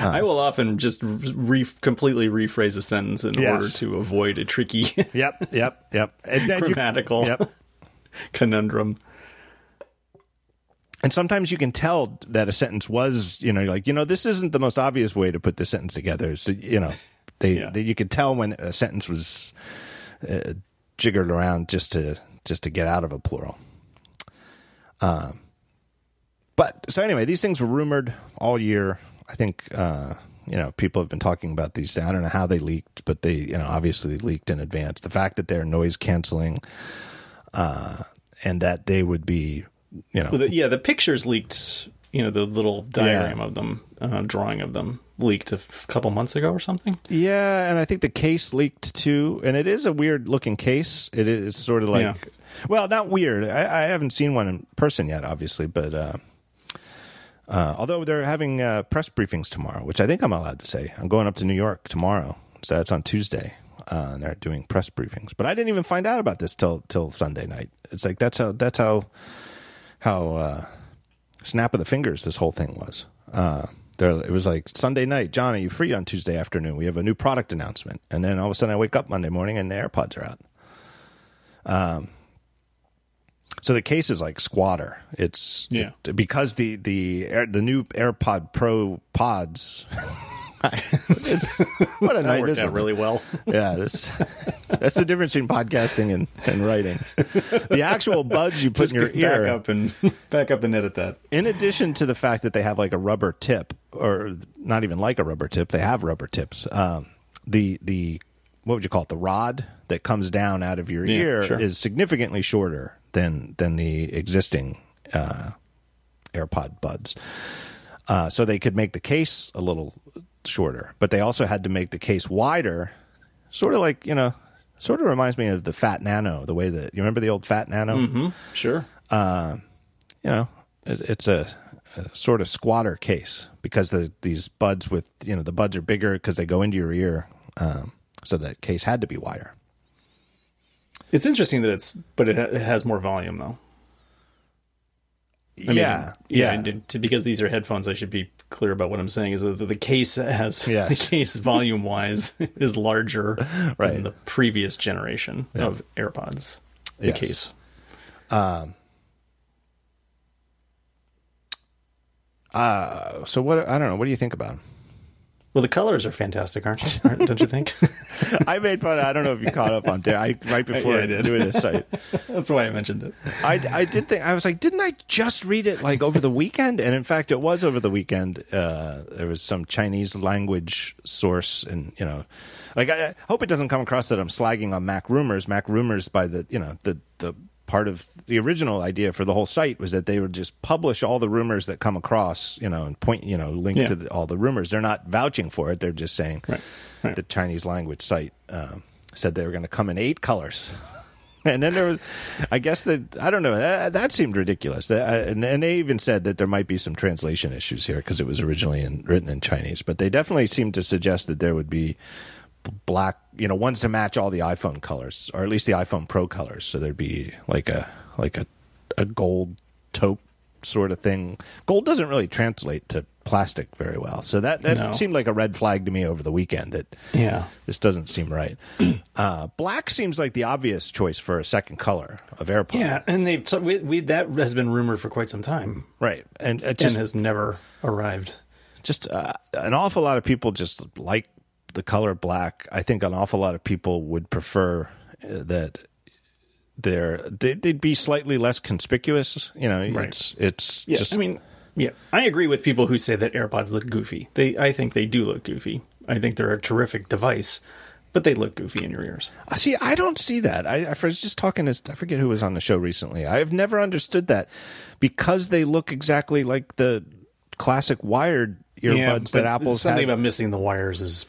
I will often just re- completely rephrase a sentence in Yes. order to avoid a tricky [LAUGHS] Yep, yep, yep. And grammatical yep. conundrum. And sometimes you can tell that a sentence was, you know, you're like, you know, this isn't the most obvious way to put this sentence together. So, you know, they, Yeah. they you could tell when a sentence was uh, jiggered around just to just to get out of a plural. Um, but so anyway, these things were rumored all year. I think uh, you know people have been talking about these. I don't know how they leaked, but they you know obviously leaked in advance. The fact that they're noise canceling, uh, and that they would be, you know, Well, the, yeah, the pictures leaked. You know, the little diagram of them, uh, drawing of them, leaked a f- couple months ago or something. Yeah, and I think the case leaked too, and it is a weird looking case. It is sort of like, Yeah. well, not weird. I, I haven't seen one in person yet, obviously, but uh, uh, although they're having uh, press briefings tomorrow, which I think I'm allowed to say. I'm going up to New York tomorrow, so that's on Tuesday, uh, and they're doing press briefings. But I didn't even find out about this till till Sunday night. It's like that's how that's how how uh, snap of the fingers this whole thing was. Uh, They're, it was like Sunday night. John, are you free on Tuesday afternoon? We have a new product announcement. And then all of a sudden, I wake up Monday morning and the AirPods are out. Um, so the case is like squatter. It's Yeah. it- because the the Air, the new AirPod Pro pods. [LAUGHS] What a That night worked out really well. [LAUGHS] Yeah, this that's the difference between podcasting and, and writing. The actual buds you put Just in your back ear, up and [LAUGHS] back up and edit that. in addition to the fact that they have like a rubber tip, or not even like a rubber tip, they have rubber tips. Um, the the what would you call it? The rod that comes down out of your Yeah, ear sure. is significantly shorter than than the existing uh, AirPod buds. Uh, so they could make the case a little shorter, but they also had to make the case wider, sort of like you know, sort of reminds me of the Fat Nano. The way that you remember the old Fat Nano Mm-hmm. Sure. you know, it, it's a, a sort of squatter case because the these buds with you know the buds are bigger because they go into your ear, um, so that case had to be wider. It's interesting that it's, but it, ha- it has more volume though. I mean, yeah, yeah, to- because these are headphones, I should be clear about what I'm saying. Is that the case has Yes. the case [LAUGHS] volume wise [LAUGHS] is larger Right. than the previous generation of AirPods. The Yes. case. Uh, so what? I don't know. What do you think about them? Well, the colors are fantastic, aren't you? [LAUGHS] Don't you think? I made fun. I don't know if you caught up on there. I right before Yeah, I did. doing this site. [LAUGHS] That's why I mentioned it. I, I did think I was like, didn't I just read it like over the weekend? And in fact, it was over the weekend. Uh, there was some Chinese language source, and you know, like I, I hope it doesn't come across that I'm slagging on Mac Rumors. Mac Rumors, by the you know the the part of the original idea for the whole site was that they would just publish all the rumors that come across, you know, and point, you know, link Yeah. to the, all the rumors. They're not vouching for it. They're just saying Right, right. the Chinese language site um, said they were going to come in eight colors. [LAUGHS] And then there was, I guess that I don't know. That, that seemed ridiculous. That, and, and they even said that there might be some translation issues here because it was originally in, written in Chinese. But they definitely seemed to suggest that there would be black, you know, ones to match all the iPhone colors, or at least the iPhone Pro colors. So there'd be like a like a a gold taupe sort of thing. Gold doesn't really translate to plastic very well, so that that No. seemed like a red flag to me over the weekend. That Yeah. this doesn't seem right. [CLEARS THROAT] Uh, black seems like the obvious choice for a second color of AirPod. Yeah, and they've so we, we that has been rumored for quite some time right. And it and has never arrived. just uh, an awful lot of people just like the color black. I think an awful lot of people would prefer uh, that they're they- they'd be slightly less conspicuous. You know, Right. it's it's Yeah, just I mean, yeah, I agree with people who say that AirPods look goofy. They, I think they do look goofy. I think they're a terrific device, but they look goofy in your ears. Uh, See, I don't see that. I, I was just talking to, I forget who was on the show recently. I've never understood that because they look exactly like the classic wired earbuds but that Apple's something had. about missing the wires is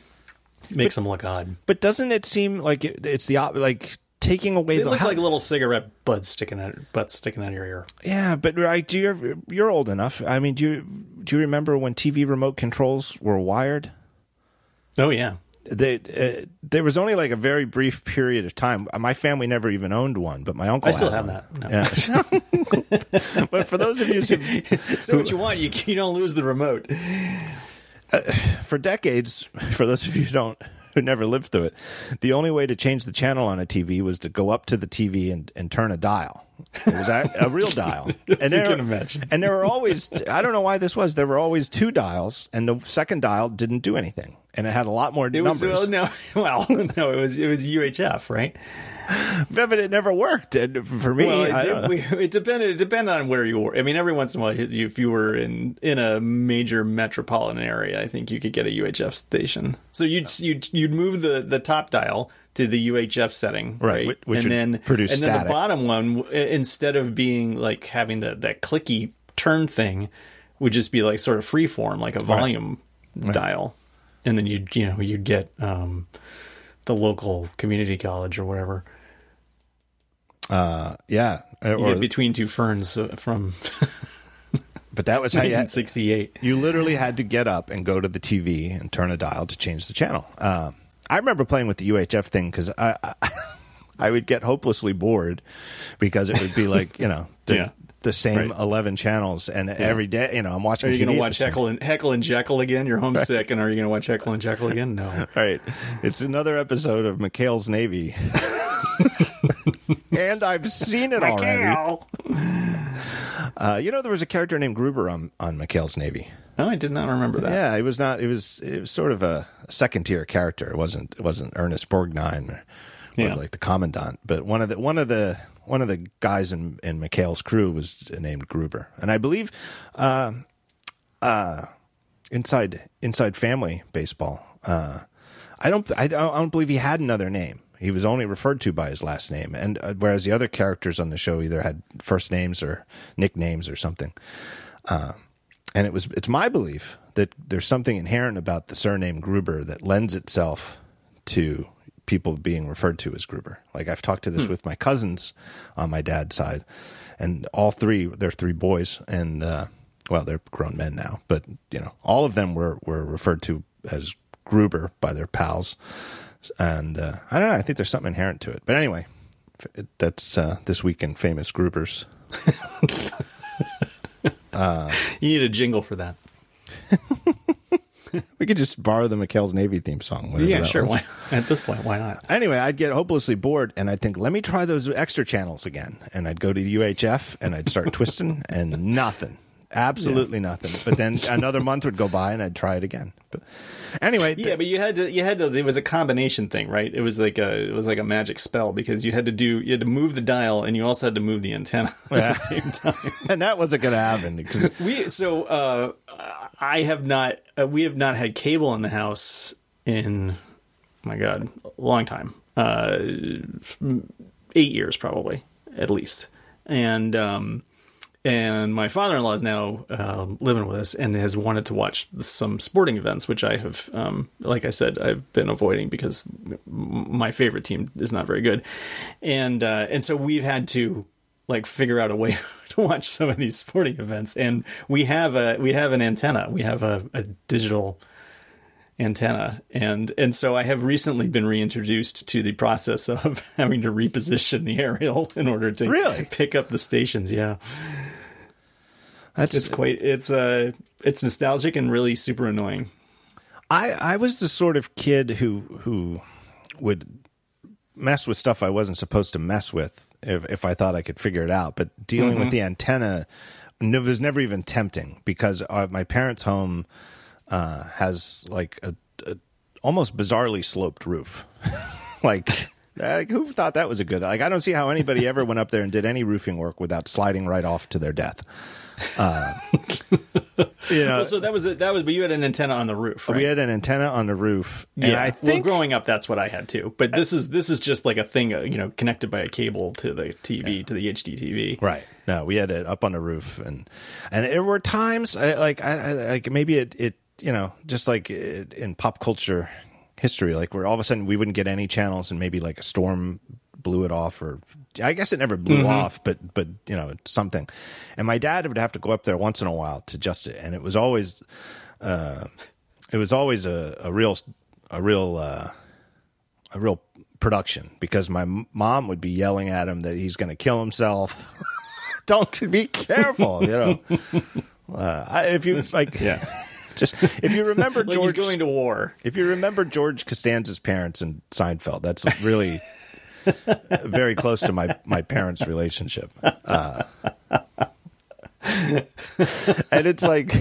makes them look odd. but doesn't it seem like it, it's the op- like taking away They the look how- like little cigarette butts sticking out, butts sticking out of your ear. yeah, but right, do you you're old enough. I mean, do you do you remember when TV remote controls were wired? Oh yeah, They, uh, there was only like a very brief period of time. My family never even owned one, but my uncle. I still have one. that. No. Yeah. [LAUGHS] but for those of you who [LAUGHS] Say what you want. You, you don't lose the remote. for decades, for those of you who don't [LAUGHS] who never lived through it, the only way to change the channel on a TV was to go up to the TV and, and turn a dial. It was a, a real dial, [LAUGHS] and there, can imagine. and there were always I don't know why this was. There were always two dials, and the second dial didn't do anything, and it had a lot more It was numbers. well, no, [LAUGHS] well, no, it was it was UHF, right? [LAUGHS] but it never worked and for me. Well, it, [LAUGHS] it, we- it depended. It depended on where you were. I mean, every once in a while, if you were in in a major metropolitan area, I think you could get a UHF station. So you'd you'd you'd move the the top dial to the UHF setting, Right, right? which- and would then produce and then the bottom one, instead of being like having the that clicky turn thing, would just be like sort of free form, like a volume dial, and then you'd you know you'd get um, the local community college or whatever. Uh, yeah, or, between two ferns uh, from [LAUGHS] but that was how you had, 1968. you literally had to get up and go to the TV and turn a dial to change the channel. Um, I remember playing with the UHF thing because I, I [LAUGHS] I would get hopelessly bored because it would be [LAUGHS] like you know the, Yeah. the same Right. 11 channels and every day you know i'm watching Are you going to watch Heckle and Heckle and Jeckle again? You're homesick, and are you going to watch Heckle and Jeckle again? No. right it's another episode of McHale's Navy and I've seen it [LAUGHS] already uh, you know there was a character named Gruber on on McHale's Navy No, I did not remember that. yeah it was not it was it was sort of a second tier character it wasn't it wasn't Ernest Borgnine or, or Yeah. like the commandant but one of the one of the one of the guys in in McHale's crew was named Gruber and I believe uh inside inside family baseball. Uh, I don't I don't I don't believe he had another name. He was only referred to by his last name, and uh, whereas the other characters on the show either had first names or nicknames or something. Uh, and it was it's my belief that there's something inherent about the surname Gruber that lends itself to people being referred to as Gruber. Like I've talked to this with my cousins on my dad's side, and all three they're three boys, and uh, well they're grown men now, but you know all of them were were referred to as Gruber by their pals, and uh, I don't know. I think there's something inherent to it. But anyway, that's uh, this week in famous Grubers. [LAUGHS] You need a jingle for that. [LAUGHS] We could just borrow the McHale's Navy theme song. Yeah, sure. Why, at this point, why not? Anyway, I'd get hopelessly bored and I'd think, let me try those extra channels again. And I'd go to the UHF and I'd start twisting and nothing. Absolutely nothing. But then [LAUGHS] another month would go by and I'd try it again. But anyway, Yeah, but you had to. You had to. It was a combination thing, right? It was like a. It was like a magic spell because you had to do. You had to move the dial, and you also had to move the antenna [LAUGHS] at Yeah. the same time. [LAUGHS] and that wasn't going to happen because we so uh, I have not. Uh, we have not had cable in the house in. My God, a long time. Uh, eight years probably at least, and um, and my father-in-law is now um, living with us and has wanted to watch some sporting events, which I have, um, like I said, I've been avoiding because my favorite team is not very good, and uh, and so we've had to like figure out a way [LAUGHS] to watch some of these sporting events, and we have a we have an antenna, we have a, a digital antenna. And and so i have recently been reintroduced to the process [LAUGHS] of having to reposition the aerial in order to Really? pick up the stations. Yeah that's it's quite it's uh it's nostalgic and really super annoying I I was the sort of kid who who would mess with stuff I wasn't supposed to mess with if if I thought I could figure it out. But dealing Mm-hmm. with the antenna was never even tempting because uh, my parents' home uh, has like a, a almost bizarrely sloped roof, [LAUGHS] like. Like, who thought that was a good? Like, I don't see how anybody ever went up there and did any roofing work without sliding right off to their death. Uh, [LAUGHS] you know, Well, so that was it that was but you had an antenna on the roof right? we had an antenna on the roof, and yeah, I think well, growing up, that's what I had too. But this is this is just like a thing, uh, you know, connected by a cable to the TV to the HDTV. Right. No, we had it up on the roof, and and there were times I, like I, I like maybe it it you know just like it, in pop culture history, like where all of a sudden we wouldn't get any channels, and maybe like a storm blew it off, or I guess it never blew off, but but you know something. And my dad would have to go up there once in a while to adjust it, and it was always uh, it was always a, a real a real uh, a real production because my m- mom would be yelling at him that he's going to kill himself. [LAUGHS] Don't be careful, you know. [LAUGHS] Uh, I, if you like, Yeah, [LAUGHS] just if you remember like George, he's going to war. if you remember George Costanza's parents in Seinfeld, that's really [LAUGHS] very close to my my parents' relationship. Uh, and it's like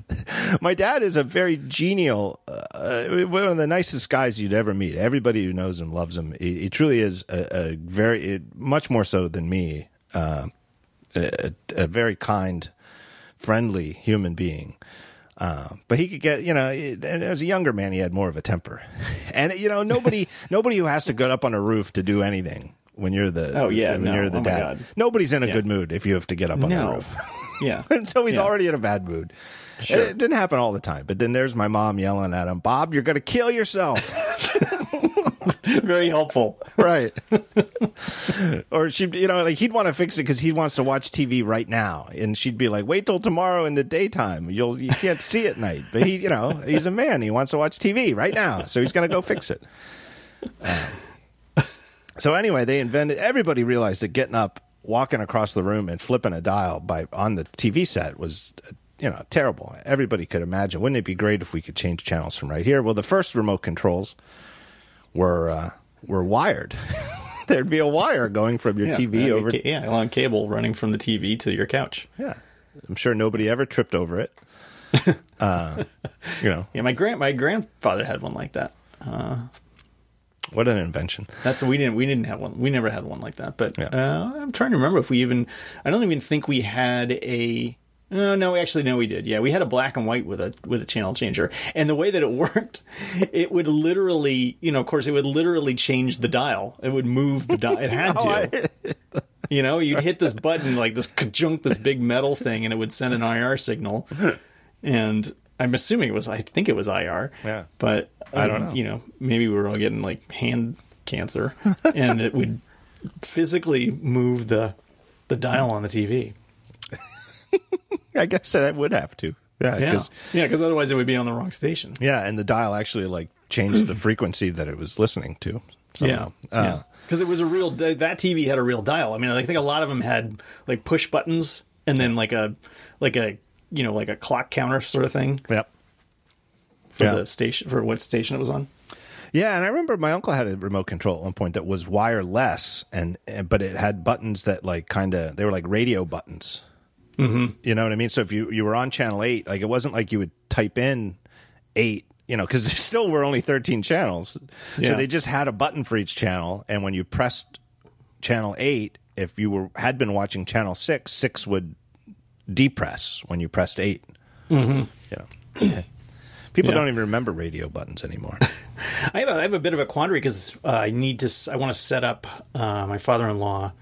[LAUGHS] my dad is a very genial, uh, one of the nicest guys you'd ever meet. Everybody who knows him loves him. He, he truly is a, a very much more so than me. Uh, a, a very kind, friendly human being. Uh, but he could get, you know, it- as a younger man, he had more of a temper. [LAUGHS] And you know, nobody, [LAUGHS] nobody who has to get up on a roof to do anything when you're the, Oh, yeah, when no. you're the Oh, dad, nobody's in a Yeah. good mood if you have to get up on the roof. [LAUGHS] yeah, And so he's Yeah. already in a bad mood. Sure. It didn't happen all the time, but then there's my mom yelling at him, "Bob, you're going to kill yourself." [LAUGHS] very helpful. right. [LAUGHS] or she'd, you know, like he'd want to fix it because he wants to watch TV right now, and she'd be like, "Wait till tomorrow in the daytime. You'll you can't see at night." But he, you know, he's a man. He wants to watch TV right now, so he's going to go fix it. Um, so anyway, they invented. Everybody realized that getting up walking across the room and flipping a dial by on the TV set was you know terrible. Everybody could imagine. Wouldn't it be great if we could change channels from right here? Well, the first remote controls were uh, were wired. [LAUGHS] There'd be a wire going from your Yeah, TV over. ca- yeah, a long cable running from the TV to your couch. Yeah, I'm sure nobody ever tripped over it. [LAUGHS] uh, you know Yeah, my grand my grandfather had one like that. what an invention. That's we didn't we didn't have one. We never had one like that. But Yeah. uh, I'm trying to remember if we even. I don't even think we had a. No, no, actually, no, we did. Yeah, we had a black and white with a with a channel changer, and the way that it worked, it would literally, you know, of course, it would literally change the dial. It would move the dial. It had [LAUGHS] to. You know, you'd hit this button like this junk, this big metal thing, and it would send an IR signal. And I'm assuming it was, I think it was IR. Yeah. But I don't um, know. You know, maybe we were all getting like hand cancer, and it would physically move the the dial on the TV. [LAUGHS] I guess that I would have to. Yeah, Yeah, 'cause- yeah, because otherwise it would be on the wrong station. yeah, and the dial actually like changed the frequency that it was listening to. Somehow. Yeah, Uh, Because it was a real that TV had a real dial. I mean, I think a lot of them had like push buttons and then like a like a you know like a clock counter sort of thing Yep. for Yeah. the station for what station it was on. Yeah, and I remember my uncle had a remote control at one point that was wireless, and, and but it had buttons that like kind of they were like radio buttons. Mm-hmm. You know what I mean? So if you you were on channel eight, like it wasn't like you would type in eight, you know, because [LAUGHS] there still were only thirteen channels. Yeah. So they just had a button for each channel, and when you pressed channel eight, if you were had been watching channel six, six would depress when you pressed 8 Mm-hmm. Yeah. People Yeah. don't even remember radio buttons anymore. [LAUGHS] I have a, I have a bit of a quandary because uh, I need to I want to set up uh, my father-in-law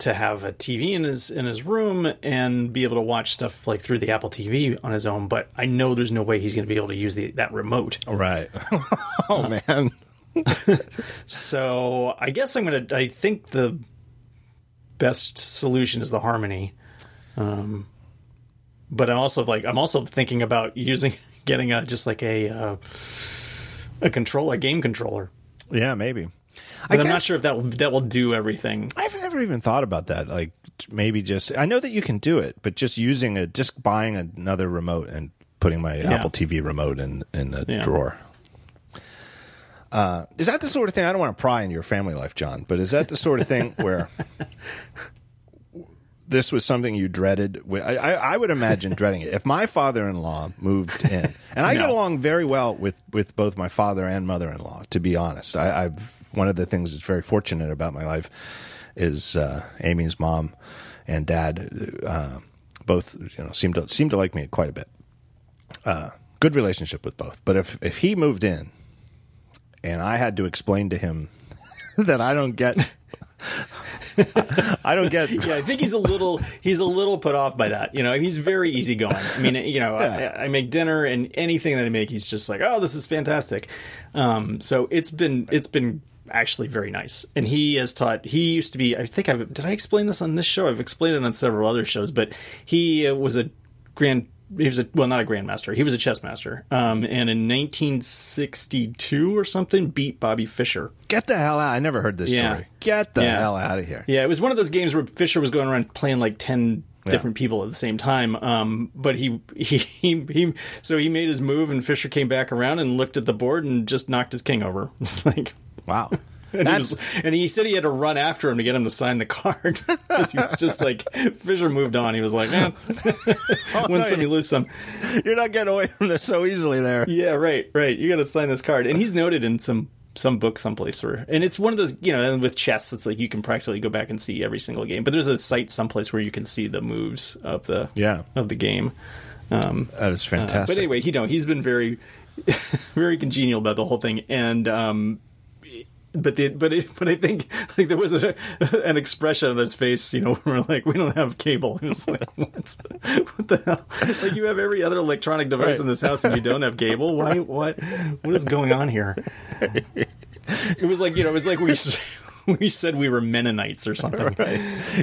to have a TV in his in his room and be able to watch stuff like through the Apple TV on his own. But I know there's no way he's going to be able to use the, that remote. right. [LAUGHS] oh man. [LAUGHS] So I guess I'm gonna. I think the best solution is the Harmony. Um, but I'm also like I'm also thinking about using [LAUGHS] getting a just like a uh, a controller, a game controller. Yeah, maybe. But I I'm not sure if that will, that will do everything. I've never even thought about that. Like maybe just I know that you can do it, but just using a just buying another remote and putting my Apple TV remote in in the Yeah. drawer. Uh, is that the sort of thing? I don't want to pry in your family life, John, but is that the sort of thing [LAUGHS] where this was something you dreaded? I, I, I would imagine dreading it. If my father-in-law moved in, and I No. get along very well with with both my father and mother-in-law. To be honest, I, I've one of the things that's very fortunate about my life is uh, Amy's mom and dad uh, both you know seem to seem to like me quite a bit. Uh, good relationship with both. But if if he moved in and I had to explain to him [LAUGHS] that I don't get I don't get [LAUGHS] Yeah, I think he's a little he's a little put off by that. You know, he's very easygoing. I mean, you know, Yeah. I, I make dinner and anything that I make, he's just like, oh, this is fantastic. Um, so it's been it's been actually very nice. And he has taught. He used to be. I think I've did I explain this on this show? I've explained it on several other shows, but he uh, was a grand. He was a well, not a grandmaster. He was a chess master. Um, and in 1962 or something, beat Bobby Fischer. get the hell out. I never heard this Yeah. story. Get the Yeah. hell out of here. Yeah, it was one of those games where Fischer was going around playing like ten different people at the same time. Um, but he, [LAUGHS] he he he so he made his move, and Fischer came back around and looked at the board and just knocked his king over. [LAUGHS] It's like. Wow. [LAUGHS] And he, was- and he said he had to run after him to get him to sign the card because he was just like Fischer moved on. He was like, "Man, win some, you lose some." you're not getting away from this so easily there. Yeah, right, right. You got to sign this card, and he's noted in some some book someplace where, and it's one of those, you know, and with chess, it's like you can practically go back and see every single game. But there's a site someplace where you can see the moves of the Yeah. of the game. Um That is Uh, fantastic. but anyway, you know, he's been very [LAUGHS] very congenial about the whole thing, and um, but the, but it, but I think [LAUGHS] like there was a, an expression on his face, you know, [LAUGHS] where we're like, we don't have cable. [LAUGHS] And it's like, what? what the hell? Like you have every other electronic device Right. in this house, and you don't have cable. Why? What? What is going on here? It was like you know, it was like we we said we were Mennonites or something.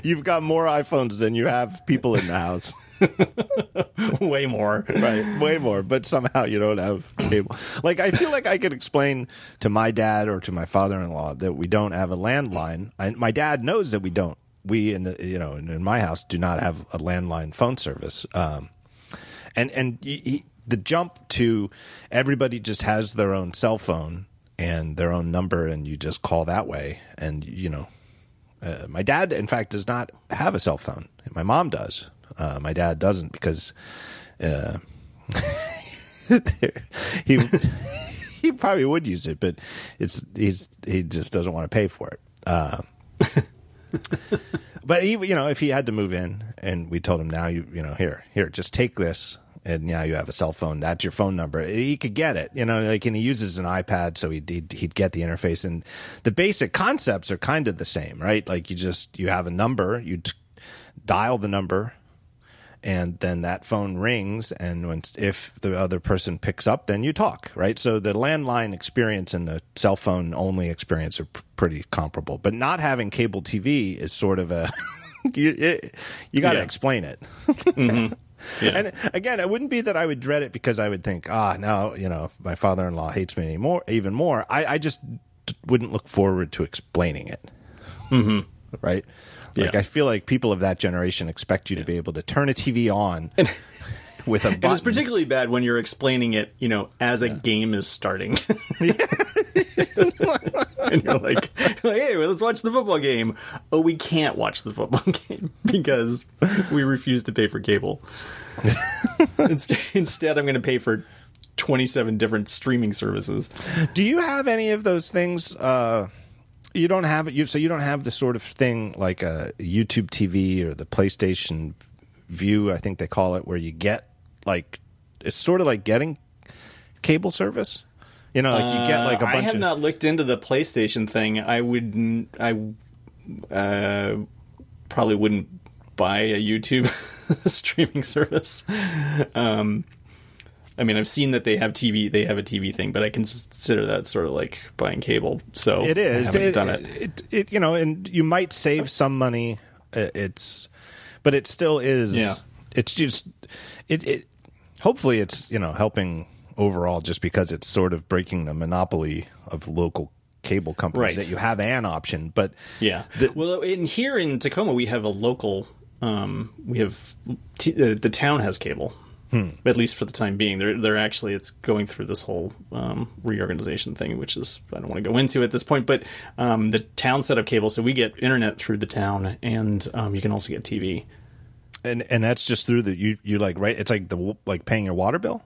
You've got more iPhones than you have people in the house. [LAUGHS] Way more. right way more but somehow you don't have cable like i feel like i could explain to my dad or to my father-in-law that we don't have a landline I, my dad knows that we don't we in the, you know in, in my house do not have a landline phone service. Um, and and y the jump to everybody just has their own cell phone and their own number, and you just call that way. And you know, uh, my dad, in fact, does not have a cell phone. My mom does. Uh, my dad doesn't because uh, [LAUGHS] he [LAUGHS] he probably would use it, but it's he's he just doesn't want to pay for it. Uh, but he, you know, if he had to move in, and we told him now, you you know, here here, just take this, and now you have a cell phone. That's your phone number. He could get it, you know, like, and he uses an iPad, so he'd he'd, he'd get the interface, and the basic concepts are kind of the same, right? Like you just you have a number, you dial the number and then that phone rings and when if the other person picks up then you talk right? So the landline experience and the cell phone only experience are pr- pretty comparable. But not having cable tv is sort of a [LAUGHS] you, it, you got to Yeah. explain it. [LAUGHS] Yeah. and again it wouldn't be that i would dread it because i would think ah now you know my father-in-law hates me anymore even more. I, I just wouldn't look forward to explaining it. Mm-hmm. right like Yeah. i feel like people of that generation expect you to be able to turn a tv on [LAUGHS] with a And it's particularly bad when you're explaining it, you know, as a game is starting. [LAUGHS] [LAUGHS] and you're like, hey, well, let's watch the football game. Oh, we can't watch the football game because we refuse to pay for cable. instead, instead, I'm going to pay for 27 different streaming services. Do you have any of those things? Uh, you don't have you so you don't have the sort of thing like a YouTube TV or the PlayStation Vue, I think they call it, where you get like it's sort of like getting cable service. You know, like you get like a Uh, bunch I have of not looked into the PlayStation thing. I would, I uh, probably wouldn't buy a YouTube [LAUGHS] streaming service. Um, I mean, I've seen that they have TV, they have a TV thing, but I consider that sort of like buying cable. So It is. I haven't it, done it. It, it, you know, and you might save some money. Uh, It's, but it still is. Yeah. It's just it. It hopefully it's you know helping overall just because it's sort of breaking the monopoly of local cable companies Right. that you have an option, but Yeah. The- well, in here in Tacoma, we have a local. Um, we have t- uh, the town has cable, Hmm. at least for the time being. They're they're actually it's going through this whole um, reorganization thing, which is I don't want to go into at this point. But um, the town set up cable, so we get internet through the town, and um, you can also get TV. and and that's just through the you you like right. It's like the like paying your water bill.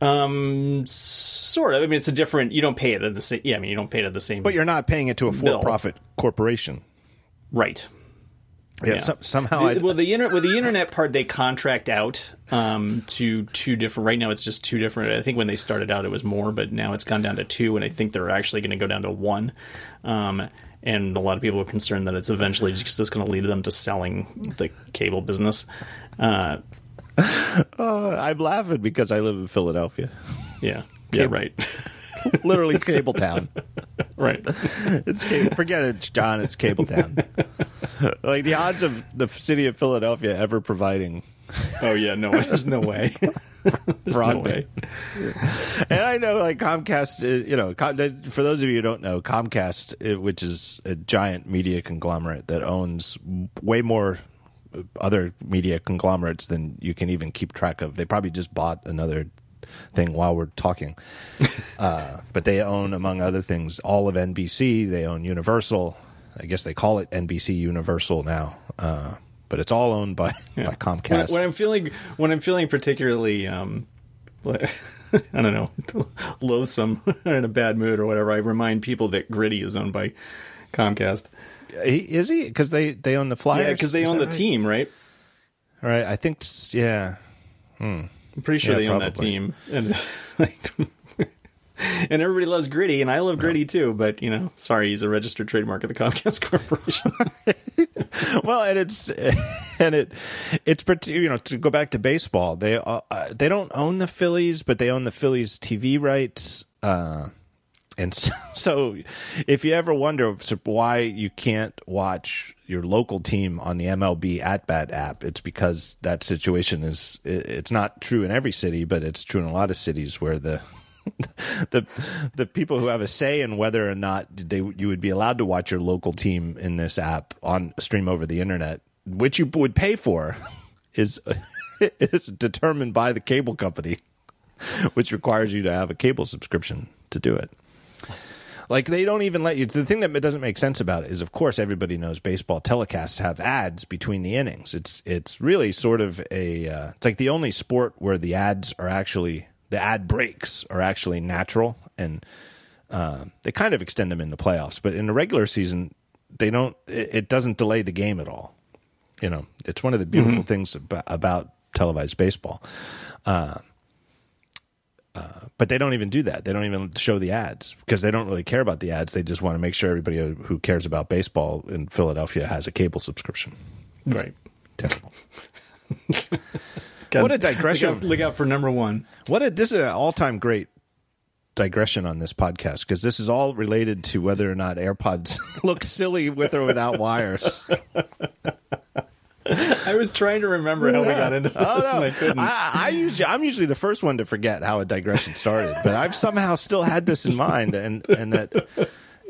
Um, sort of. I mean, it's a different. You don't pay it at the same. Yeah, I mean, you don't pay it at the same. But you're not paying it to a for-profit corporation. right. Yeah, Yeah. some- somehow The- well, the inter- well, the internet part they contract out um, to two different. Right now, it's just two different. I think when they started out, it was more, but now it's gone down to two, and I think they're actually going to go down to one. Um, and a lot of people are concerned that it's eventually just, going to lead them to selling the cable business. [LAUGHS] Uh, I'm laughing because I live in Philadelphia, yeah, yeah, right, [LAUGHS] [LAUGHS] literally cable town. [LAUGHS] right. It's cable. Forget it, John. It's cable town. [LAUGHS] like the odds of the city of Philadelphia ever providing. Oh yeah, no, there's no way. there's no way. And I know, like Comcast. uh, You know, for those of you who don't know, Comcast, uh, which is a giant media conglomerate that owns way more uh, other media conglomerates than you can even keep track of. They probably just bought another thing while we're talking. [LAUGHS] uh, but they own, among other things, all of NBC. They own Universal. I guess they call it NBC Universal now. Uh, but it's all owned by, [LAUGHS] by Comcast. when I'm feeling when I'm feeling particularly um, [LAUGHS] I don't know, loathsome or in a bad mood or whatever, I remind people that Gritty is owned by Comcast. Is he? Because they, they own the Flyers. Yeah, because they Is own the right? team, right? All right, I think yeah. I'm pretty sure Yeah, they own that team, [LAUGHS] and like, [LAUGHS] and everybody loves Gritty, and I love Gritty too. But you know, sorry, he's a registered trademark of the Comcast [LAUGHS] Corporation. Well, and it's and it it's you know to go back to baseball, they uh, uh, they don't own the Phillies, but they own the Phillies TV rights. Uh, and so, [LAUGHS] so, if you ever wonder why you can't watch your local team on the MLB at Bat app, it's because that situation is it's not true in every city, but it's true in a lot of cities where the [LAUGHS] the the people who have a say in whether or not they you would be allowed to watch your local team in this app on stream over the internet, which you would pay for, [LAUGHS] is is determined by the cable company, which requires you to have a cable subscription to do it. Like they don't even let you. The thing that doesn't make sense about it is, of course, everybody knows baseball telecasts have ads between the innings. It's it's really sort of a. Uh, it's like the only sport where the ads are actually the ad breaks are actually natural and uh, they kind of extend them in the playoffs. But in the regular season, they don't. It, it doesn't delay the game at all. You know, it's one of the beautiful things about, about televised baseball. Uh, uh, but they don't even do that. They don't even show the ads because they don't really care about the ads. They just want to make sure everybody who cares about baseball in Philadelphia has a cable subscription. Right. Terrible. [LAUGHS] What a digression. Look out, look out for number one. What a this is an all time great digression on this podcast because this is all related to whether or not AirPods [LAUGHS] look silly with or without wires. [LAUGHS] I was trying to remember how we got into this, Oh, no. and I couldn't. I, I usually, I'm usually the first one to forget how a digression started, but I've somehow still had this in mind, and and that,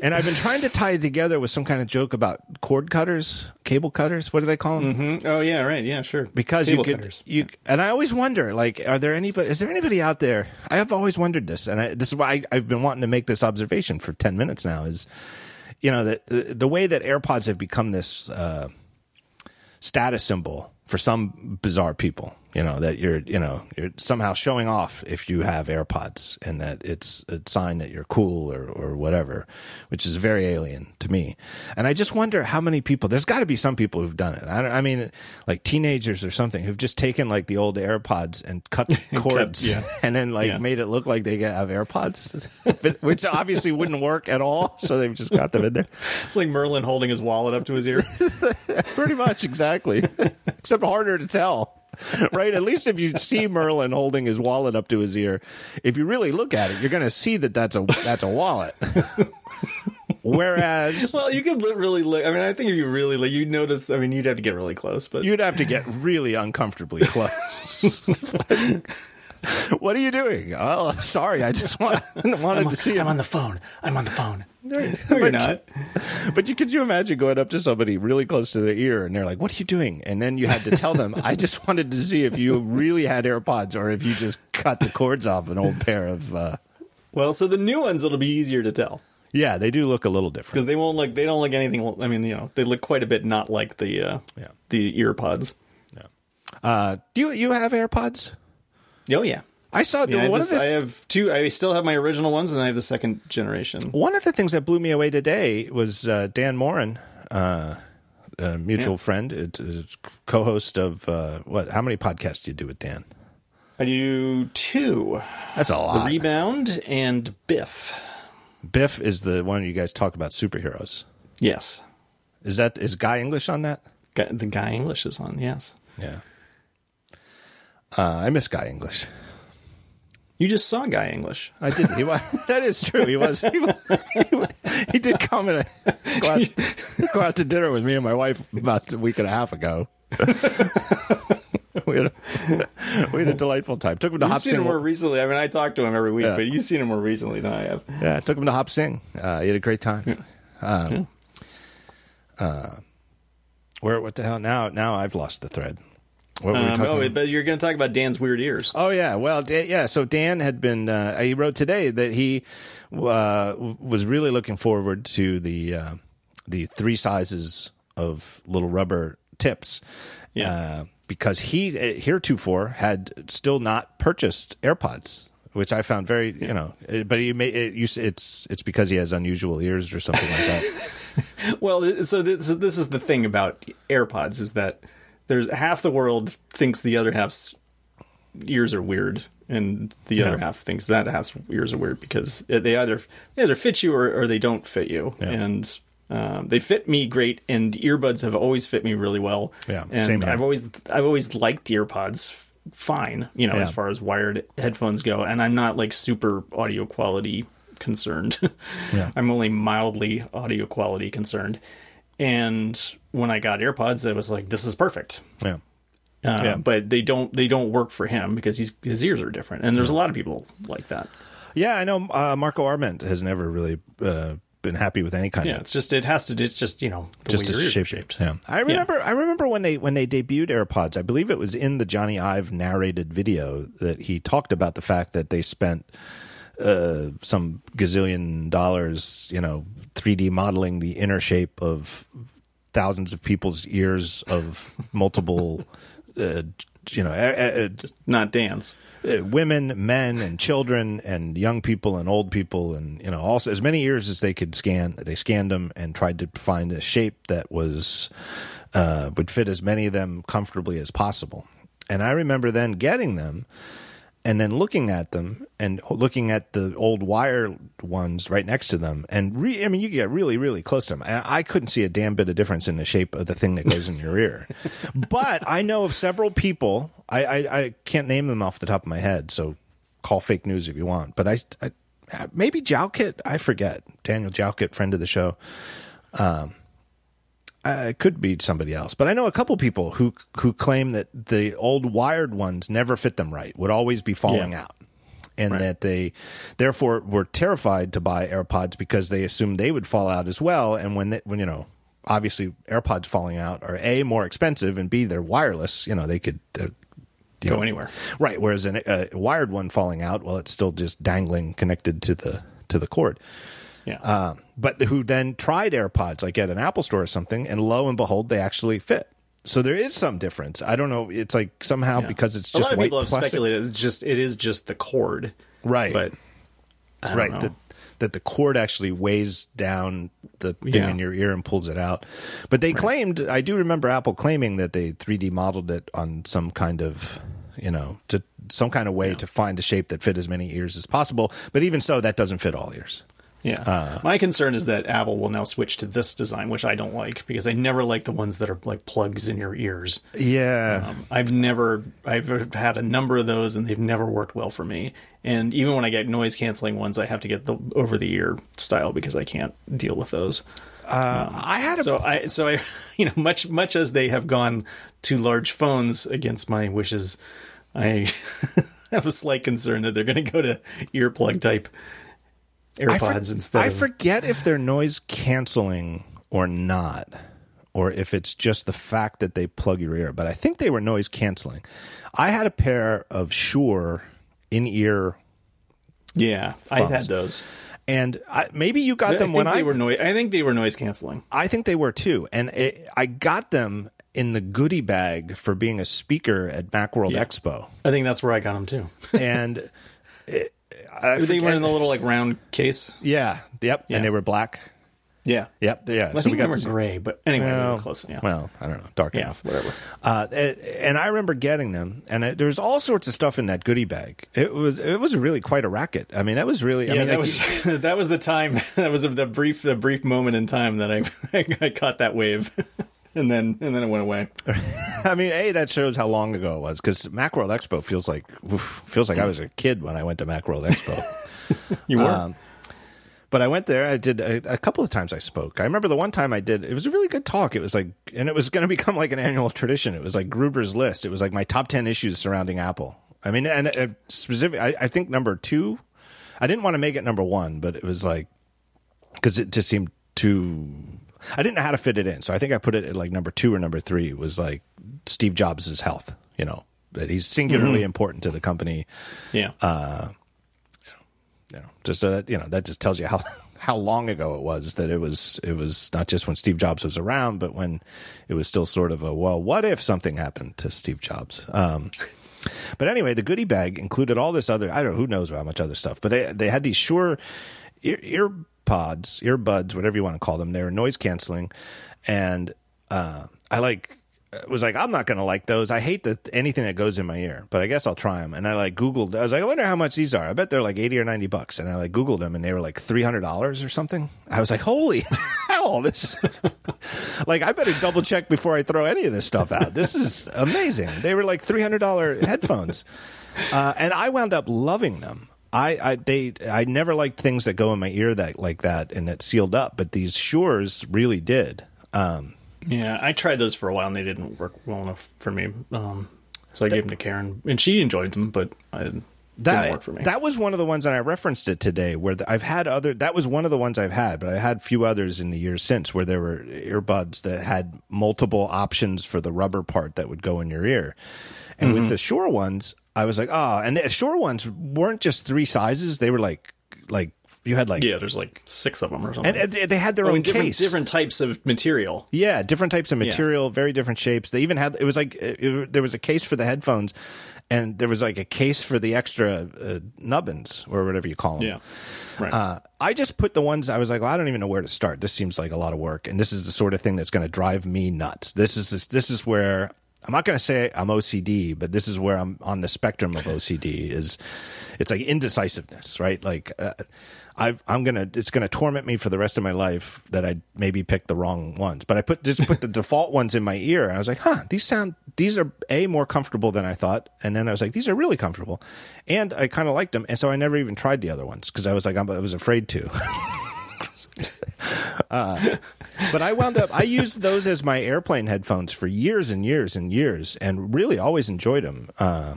and I've been trying to tie it together with some kind of joke about cord cutters, cable cutters. What do they call them? Mhm. Oh yeah, right. Yeah, sure. because Cable you could cutters. you and I always wonder like are there anybody is there anybody out there I have always wondered this and I, this is why I, I've been wanting to make this observation for 10 minutes now is you know that the, the way that AirPods have become this uh, status symbol for some bizarre people you know that you're you know you're somehow showing off if you have AirPods and that it's a sign that you're cool or or whatever which is very alien to me and I just wonder how many people there's got to be some people who've done it I, don't, I mean like teenagers or something who've just taken like the old AirPods and cut [LAUGHS] the cords yeah. [LAUGHS] and then like Yeah. made it look like they have AirPods [LAUGHS] which obviously wouldn't work at all so they've just got them in there It's like Merlin holding his wallet up to his ear. Pretty much, exactly. Except harder to tell. [LAUGHS] Right? At least if you see Merlin holding his wallet up to his ear, if you really look at it, you're going to see that that's a that's a wallet. [LAUGHS] Whereas well, you could li- really look. I mean, I think if you really like, you'd notice. I mean, you'd have to get really close, but you'd have to get really uncomfortably close. [LAUGHS] what are you doing? Oh, sorry. I just want, wanted to see I'm him. on the phone. I'm on the phone. No, [LAUGHS] But- you're not. [LAUGHS] But you could you imagine going up to somebody really close to their ear and they're like, "What are you doing?" And then you had to tell them, "I just [LAUGHS] wanted to see if you really had AirPods or if you just cut the cords off an old pair of." Uh... Well, so the new ones it'll be easier to tell Yeah, they do look a little different. because they won't look. They don't look anything. I mean, you know, they look quite a bit not like the uh, Yeah. the ear pods. Uh, do you you have AirPods? Oh yeah. I saw Yeah, I, one this- of the I have two. I still have my original ones, and I have the second generation. one of the things that blew me away today was uh, Dan Moren, uh, a mutual Yeah. friend, it, it's co-host of uh, what? How many podcasts do you do with Dan? I do two: That's a the lot. Rebound and Biff. Biff is the one you guys talk about superheroes. Yes, Is that is Guy English on that? Guy- the guy English is on. Yes, Yeah. Uh, I miss Guy English. You just saw Guy English. I did. He was, [LAUGHS] that is true. He was. He, was, he, was- he did come and go out, go out to dinner with me and my wife about a week and a half ago. [LAUGHS] we, had a, we had a delightful time. Took him to You've Hop seen him Sing. more recently. I mean, I talk to him every week, Yeah. but you've seen him more recently than I have. Yeah, I took him to Hop Sing. Uh, he had a great time. Um, uh, where? What the hell? Now, now I've lost the thread. What were we Um, talking oh, about? but you're going to talk about Dan's weird ears. Oh yeah, well Dan, yeah. So Dan had been. Uh, he wrote today that he uh, was really looking forward to the uh, the three sizes of little rubber tips. Yeah. Uh, because he uh, heretofore had still not purchased AirPods, which I found very you know. uh, But he may it, you, it's it's because he has unusual ears or something like that. [LAUGHS] Well, so this, so this is the thing about AirPods is that there's half the world thinks the other half's ears are weird, and the other half thinks that half's ears are weird because they either they either fit you or, or they don't fit you, Yeah. and um, they fit me great, and earbuds have always fit me really well. Yeah, and same. I've always I've always liked earpods fine, you know, Yeah. as far as wired headphones go, and I'm not like super audio quality concerned. [LAUGHS] Yeah. I'm only mildly audio quality concerned. And when I got AirPods, I was like, "This is perfect." Yeah. Uh, Yeah. But they don't they don't work for him because he's his ears are different, and there's a lot of people like that. Yeah, I know uh, Marco Arment has never really uh, been happy with any kind Yeah, of it's just it has to. It's just you know the just way your ears shape. are shaped. Yeah, I remember. I remember when they when they debuted AirPods. I believe it was in the Jony Ive narrated video that he talked about the fact that they spent uh, some gazillion dollars, you know, 3D modeling the inner shape of thousands of people's ears of multiple, [LAUGHS] uh, you know, uh, uh, Not dance. uh, women, men, and children, and young people and old people, and you know, also as many ears as they could scan. They scanned them and tried to find a shape that was uh, would fit as many of them comfortably as possible. And I remember then getting them and then looking at them and looking at the old wire ones right next to them and re- i mean you get really really close to them and i couldn't see a damn bit of difference in the shape of the thing that goes in your ear. [LAUGHS] But i know of several people I, I i can't name them off the top of my head so call fake news if you want but i, I maybe Jalkut i forget. Daniel Jalkut friend of the show um, uh, it could be somebody else, but I know a couple people who who claim that the old wired ones never fit them right, would always be falling Yeah. out, and Right. that they therefore were terrified to buy AirPods because they assumed they would fall out as well. And when they, when you know, obviously AirPods falling out are a more expensive and b they're wireless. You know, they could. Uh, Go know, anywhere. right? Whereas an- a wired one falling out, well, it's still just dangling connected to the to the cord Yeah. um, but who then tried AirPods like at an Apple store or something, and lo and behold, they actually fit. So there is some difference. I don't know. It's like somehow Yeah. because it's just a just lot of white people have plastic, speculated. It's just it is just the cord, right? but I don't right. know. That that the cord actually weighs down the thing Yeah. in your ear and pulls it out. But they claimed. I do remember Apple claiming that they 3D modeled it on some kind of you know to some kind of way to find a shape that fit as many ears as possible. But even so, that doesn't fit all ears. Yeah. Uh, My concern is that Apple will now switch to this design, which I don't like because I never like the ones that are like plugs in your ears. Yeah. Um, I've never, I've had a number of those and they've never worked well for me. And even when I get noise canceling ones, I have to get the over the ear style because I can't deal with those. I had a So I, so I, [LAUGHS] you know, much much as they have gone to large phones against my wishes, I [LAUGHS] have a slight concern that they're going to go to earplug type I for- AirPods instead. I of, forget if they're noise canceling or not, or if it's just the fact that they plug your ear. But I think they were noise canceling. I had a pair of Shure in ear, Yeah, I've had those. and I, maybe you got I them when they I. were noise. I think they were noise canceling. I think they were too, and it, I got them in the goodie bag for being a speaker at MacWorld Yeah. Expo, I think that's where I got them too. [LAUGHS] and. It, I they were forget- in the little like round case. yeah, yep, Yeah. and they were black. Yeah, Yep, yeah. I think they were gray, but anyway, they Well, close. Yeah, well, I don't know, dark yeah, enough. whatever. Uh, and, I remember getting them, and it, there was all sorts of stuff in that goodie bag. It was it was really quite a racket. I mean, that was really. I yeah, mean, that like, was [LAUGHS] that was the time. [LAUGHS] That was the brief the brief moment in time that I [LAUGHS] I caught that wave, and then and then it went away. [LAUGHS] I mean, a that shows how long ago it was because MacWorld Expo feels like oof, feels like I was a kid when I went to MacWorld Expo. [LAUGHS] You were. Um, but I went there. I did a, a couple of times. I spoke. I remember the one time I did. It was a really good talk. It was like, and it was going [LAUGHS] to become like an annual tradition. It was like Gruber's list. It was like my top ten issues surrounding Apple. I mean, and uh, specific. I, I think number two. I didn't want to make it number one, but it was like because it just seemed too. I didn't know how to fit it in, so I think I put it at like number two or number three. It was like Steve Jobs' health. You know that he's singularly important to the company yeah, uh, you know, just so that you know that just tells you how [LAUGHS] how long ago it was that it was it was not just when Steve Jobs was around, but when it was still sort of a well, what if something happened to Steve Jobs? Um, but anyway, the goodie bag included all this other I don't know who knows how much other stuff, but they they had these Shure ear, ear pods, earbuds, whatever you want to call them. They were noise canceling, and uh, I like was like, I'm not to like those. I hate the anything that goes in my ear, but I guess I'll try them. And I like Googled. I was like, I wonder how much these are. I bet they're like eighty or ninety bucks. And I like Googled them, and they were like three hundred dollars or something. I was like, holy [LAUGHS] hell! This [LAUGHS] like I better double check before I throw any of this stuff out. This is amazing. They were like three hundred dollar headphones, uh, and I wound up loving them. I, I they I never liked things that go in my ear that like that and that sealed up, but these Shures really did. Um, yeah. I tried those for a while and they didn't work well enough for me. Um, so I gave them to Karen, and she enjoyed them, but I, that didn't work for me. that was one of the ones and I referenced it today where the, I've had other that was one of the ones I've had but I had a few others in the years since where there were earbuds that had multiple options for the rubber part that would go in your ear and Mm-hmm. with the Shure ones I was like oh and the Shure ones weren't just three sizes they were like like you had like yeah, there's like six of them or something. and, and they had their Oh, own different case different types of material. yeah, different types of material, very different shapes. They even had it was like it, it- there was a case for the headphones, and there was like a case for the extra uh, nubbins or whatever you call them. Yeah, right. Uh, I just put the ones I was like, well, I don't even know where to start. This seems like a lot of work, and this is the sort of thing that's going to drive me nuts. This is this, this is where I'm not going to say I'm OCD, but this is where I'm on the spectrum of OCD. Is it's like indecisiveness, right? Like uh, I, I'm gonna it's gonna torment me for the rest of my life that I maybe picked the wrong ones. But I put just put the default ones in my ear. And I was like, huh, these sound these are a more comfortable than I thought. And then I was like, these are really comfortable, and I kind of liked them. And so I never even tried the other ones because I was like, I was afraid to. [LAUGHS] Uh, but I wound up I used those as my airplane headphones for years and years and years, and really always enjoyed them. Uh,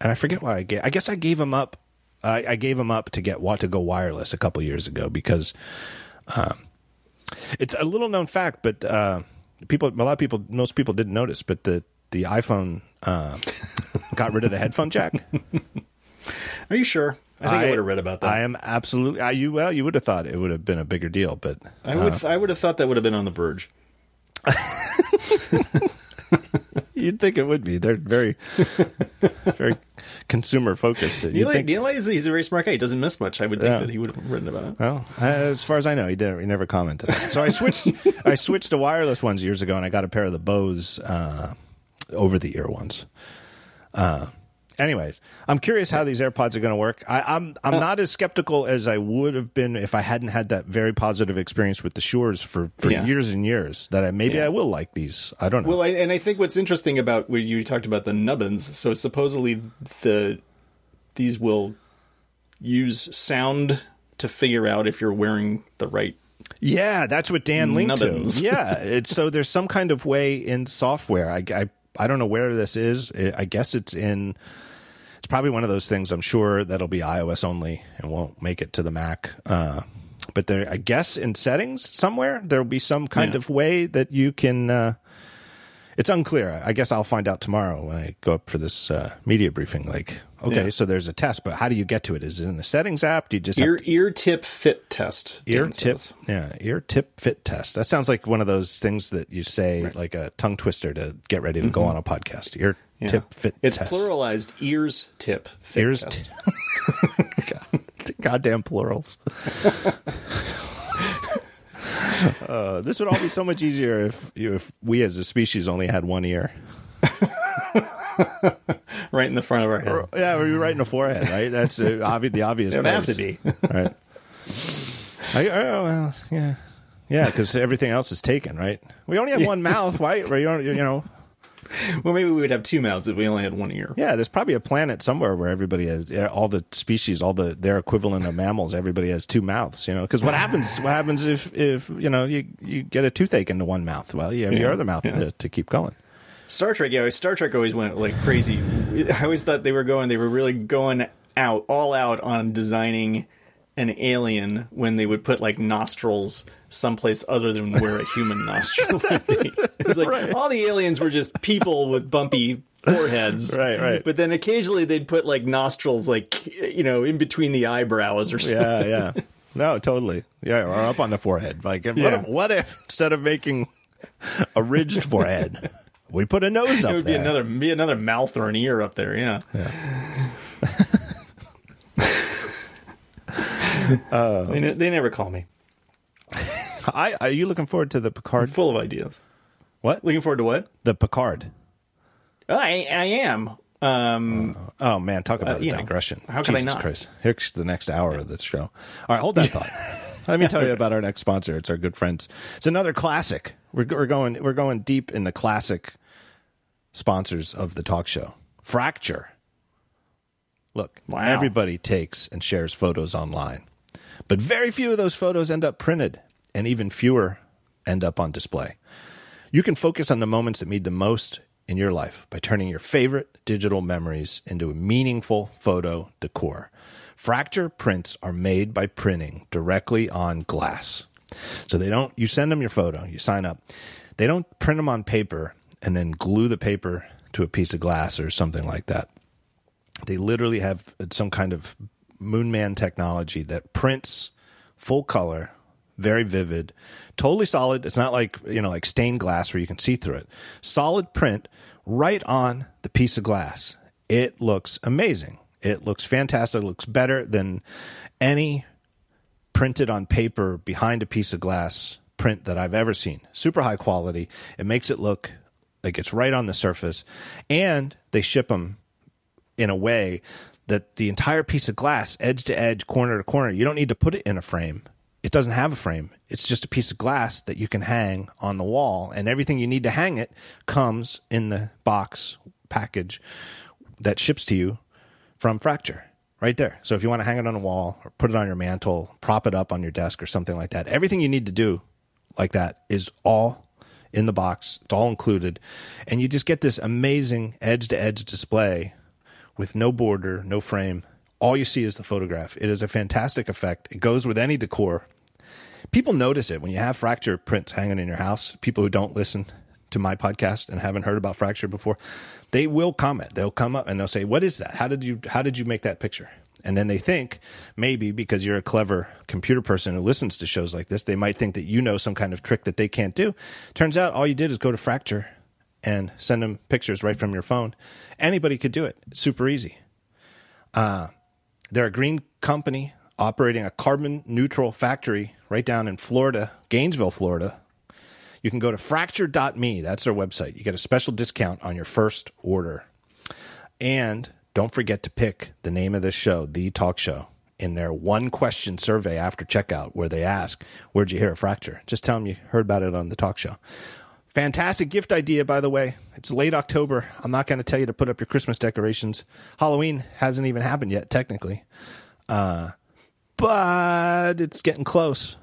and I forget why I gave. I guess I gave them up. I, I gave them up to get want to go wireless a couple years ago because um, it's a little known fact, but uh, people, a lot of people, most people didn't notice, but the the iPhone uh, got rid of the headphone jack. [LAUGHS] Are you sure? I think I, would have read about that. I am absolutely. I, you well, you would have thought it would have been a bigger deal, but I would I would have thought that would have been on the verge. [LAUGHS] You'd think it would be. They're very, [LAUGHS] very consumer focused. You'd Nilay, think, Nilay is he's a very smart guy. He doesn't miss much. I would think Yeah. that he would have written about it. well, uh, as far as I know, he didn't. He never commented. So I switched. [LAUGHS] I switched to wireless ones years ago, and I got a pair of the Bose uh, over the ear ones. Uh, anyways, I'm curious how these AirPods are going to work. I, I'm I'm not as skeptical as I would have been if I hadn't had that very positive experience with the Shures for, for Yeah. years and years. That I maybe Yeah. I will like these. I don't know. Well, I, and I think what's interesting about when you talked about the nubbins. So supposedly the these will use sound to figure out if you're wearing the right. Yeah, that's what Dan linked Nubbins. to. Yeah, [LAUGHS] it's so there's some kind of way in software. I, I I don't know where this is. I guess it's in. It's probably one of those things. I'm sure that'll be iOS only and won't make it to the Mac. Uh, but there, I guess in settings somewhere there will be some kind Yeah. of way that you can. Uh, it's unclear. I guess I'll find out tomorrow when I go up for this uh, media briefing. Like, okay, Yeah. so there's a test, but how do you get to it? Is it in the settings app? Do you just Ear ear tip fit test. ear tip says. yeah ear tip fit test that sounds like one of those things that you say like a tongue twister to get ready to go on a podcast ear Mm-hmm. Yeah. tip fit test. It's test pluralized ears tip fit ears test. [LAUGHS] God, [LAUGHS] goddamn plurals [LAUGHS] uh, this would all be so much easier if if we as a species only had one ear. [LAUGHS] Right in the front of our head. yeah we're right in the forehead right? That's uh, [LAUGHS] obvi- the obvious It would have to be. right? [LAUGHS] I, oh, well yeah. Yeah because everything else is taken right? We only have one mouth. Why you know [LAUGHS] well, maybe we would have two mouths if we only had one ear. Yeah, there's probably a planet somewhere where everybody has all the species, all the their equivalent of mammals. Everybody has two mouths, you know. Because what happens? What happens if if you know you you get a toothache into one mouth? Well, you have your other mouth yeah. to, to keep going. Star Trek, yeah, Star Trek always went like crazy. I always thought they were going, they were really going out, all out on designing an alien when they would put like nostrils someplace other than where a human nostril would be. It's like all the aliens were just people with bumpy foreheads. Right, right. But then occasionally they'd put like nostrils, like, you know, in between the eyebrows or something. Yeah, yeah. No, totally. Yeah, or up on the forehead. Like, what, Yeah. if, what if instead of making a ridged forehead, we put a nose It up would there? Would be another, be another mouth or an ear up there. Yeah. they, [LAUGHS] [LAUGHS] ne- they never call me. I, are you looking forward to the Picard? Full of ideas. What? Looking forward to what? The Picard. Oh, I, I am. Um, Oh man, talk about a you know, digression. how could I Jesus not? Christ. Here's the next hour of this show. All right, hold that thought. [LAUGHS] Let me tell you about our next sponsor. It's our good friends. It's another classic. We're, we're going we're going deep in the classic sponsors of the talk show. Fracture. Look, Wow. everybody takes and shares photos online, but very few of those photos end up printed, and even fewer end up on display. You can focus on the moments that mean the most in your life by turning your favorite digital memories into a meaningful photo decor. Fracture prints are made by printing directly on glass. So they don't, you send them your photo, you sign up. They don't print them on paper and then glue the paper to a piece of glass or something like that. They literally have some kind of Moonman technology that prints full color, very vivid, totally solid. It's not like, you know, like stained glass where you can see through it. Solid print right on the piece of glass. It looks amazing. It looks fantastic. It looks better than any printed on paper behind a piece of glass print that I've ever seen. Super high quality. It makes it look like it's right on the surface. And they ship them in a way that the entire piece of glass, edge to edge, corner to corner, you don't need to put it in a frame. It doesn't have a frame. It's just a piece of glass that you can hang on the wall, and everything you need to hang it comes in the box package that ships to you from Fracture right there. So if you want to hang it on a wall or put it on your mantle, prop it up on your desk or something like that, everything you need to do like that is all in the box. It's all included. And you just get this amazing edge to edge display with no border, no frame. All you see is the photograph. It is a fantastic effect. It goes with any decor. People notice it when you have fracture prints hanging in your house. People who don't listen to my podcast and haven't heard about fracture before, they will comment. They'll come up and they'll say, "What is that? How did you how did you make that picture?" And then they think maybe because you're a clever computer person who listens to shows like this, they might think that you know some kind of trick that they can't do. Turns out all you did is go to Fracture and send them pictures right from your phone. Anybody could do it. Super easy. Uh, they're a green company operating a carbon neutral factory right down in Florida, Gainesville, Florida. You can go to fracture.me. That's their website. You get a special discount on your first order. And don't forget to pick the name of this show, The Talk Show, in their one question survey after checkout where they ask, Where'd you hear a fracture? Just tell them you heard about it on The Talk Show. Fantastic gift idea, by the way. It's late October. I'm not going to tell you to put up your Christmas decorations. Halloween hasn't even happened yet, technically. Uh, but it's getting close.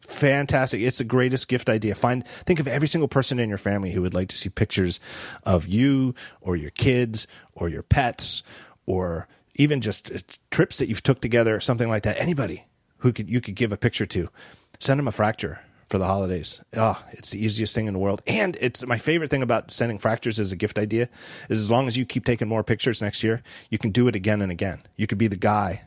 Fantastic. It's the greatest gift idea. Find think of every single person in your family who would like to see pictures of you or your kids or your pets or even just uh, trips that you've took together or something like that. Anybody who could you could give a picture to. Send them a fracture for the holidays. Oh, it's the easiest thing in the world. And it's my favorite thing about sending fractures as a gift idea is as long as you keep taking more pictures next year, you can do it again and again. You could be the guy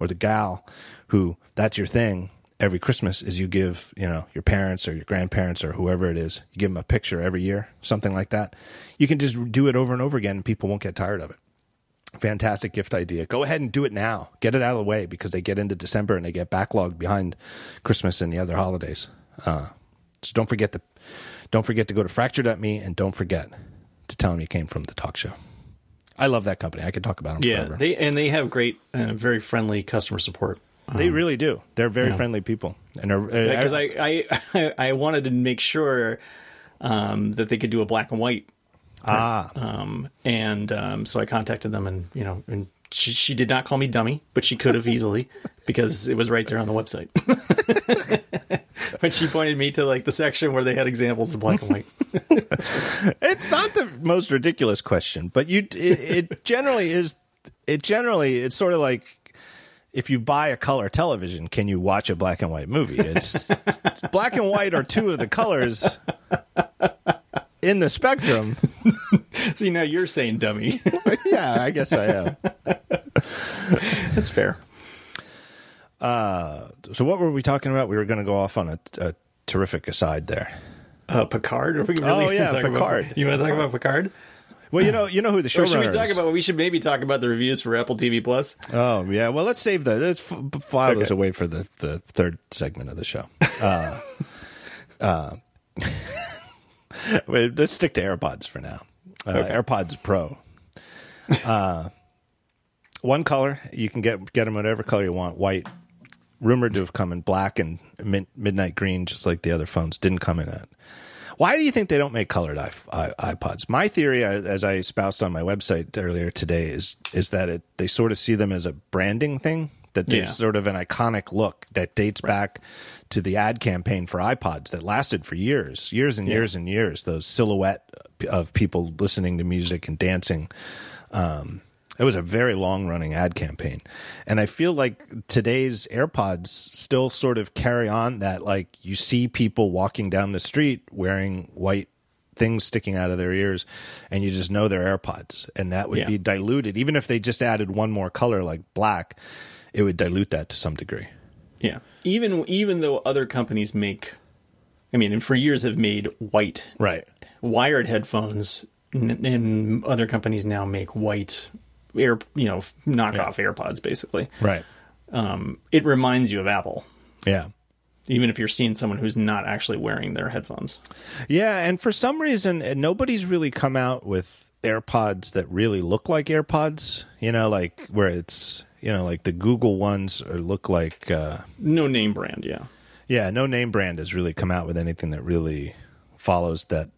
or the gal who that's your thing every Christmas is you give, you know, your parents or your grandparents or whoever it is, you give them a picture every year, something like that. You can just do it over and over again and people won't get tired of it. Fantastic gift idea. Go ahead and do it now. Get it out of the way because they get into December and they get backlogged behind Christmas and the other holidays. Uh, so don't forget to don't forget to go to fracture.me and don't forget to tell them you came from the talk show. I love that company. I could talk about them Yeah, forever. they and they have great, uh, very friendly customer support. They really do. They're very friendly people, and they're, uh, Because I, I [LAUGHS] I wanted to make sure um, that they could do a black and white, ah, um, and um, so I contacted them, and you know, and she, she did not call me dummy, but she could have easily [LAUGHS] because it was right there on the website. [LAUGHS] but she pointed me to like the section where they had examples of black and white. [LAUGHS] it's not the most ridiculous question, but you it, it generally is. It generally it's sort of like if you buy a color television, can you watch a black and white movie? It's [LAUGHS] black and white are two of the colors in the spectrum. See, now you're saying dummy. yeah, I guess I am. That's fair. So what were we talking about? We were going to go off on a, a terrific aside there. Uh, Picard? Are we really Oh, yeah, talk about- Picard. you want to talk about Picard? Well, you know, you know who the should we talk is. about? We should maybe talk about the reviews for Apple TV Plus. Oh yeah, well let's save that. Let's f- file those Okay. away for the, the third segment of the show. Uh, [LAUGHS] uh, [LAUGHS] wait, let's stick to AirPods for now. Uh, AirPods Pro. Uh, one color you can get get them whatever color you want. White, rumored to have come in black and mid- midnight green, just like the other phones. Didn't come in that. Why do you think they don't make colored iPods? My theory, as I espoused on my website earlier today, is is that it, they sort of see them as a branding thing. That there's Yeah. sort of an iconic look that dates back to the ad campaign for iPods that lasted for years, years and years and years. Those silhouette of people listening to music and dancing. Um, it was a very long running ad campaign. And I feel like today's AirPods still sort of carry on that like you see people walking down the street wearing white things sticking out of their ears and you just know they're AirPods. And that would Yeah. be diluted. Even if they just added one more color like black, it would dilute that to some degree. Yeah. Even even though other companies make, I mean, and for years have made white Right. wired headphones, and, and other companies now make white air, you know, knockoff AirPods. Basically, Right. um, it reminds you of Apple, Yeah. even if you're seeing someone who's not actually wearing their headphones. Yeah, and for some reason, uh, nobody's really come out with AirPods that really look like AirPods. You know, like where it's you know like the Google ones or look like. Uh, No name brand, yeah. yeah, no name brand has really come out with anything that really follows that.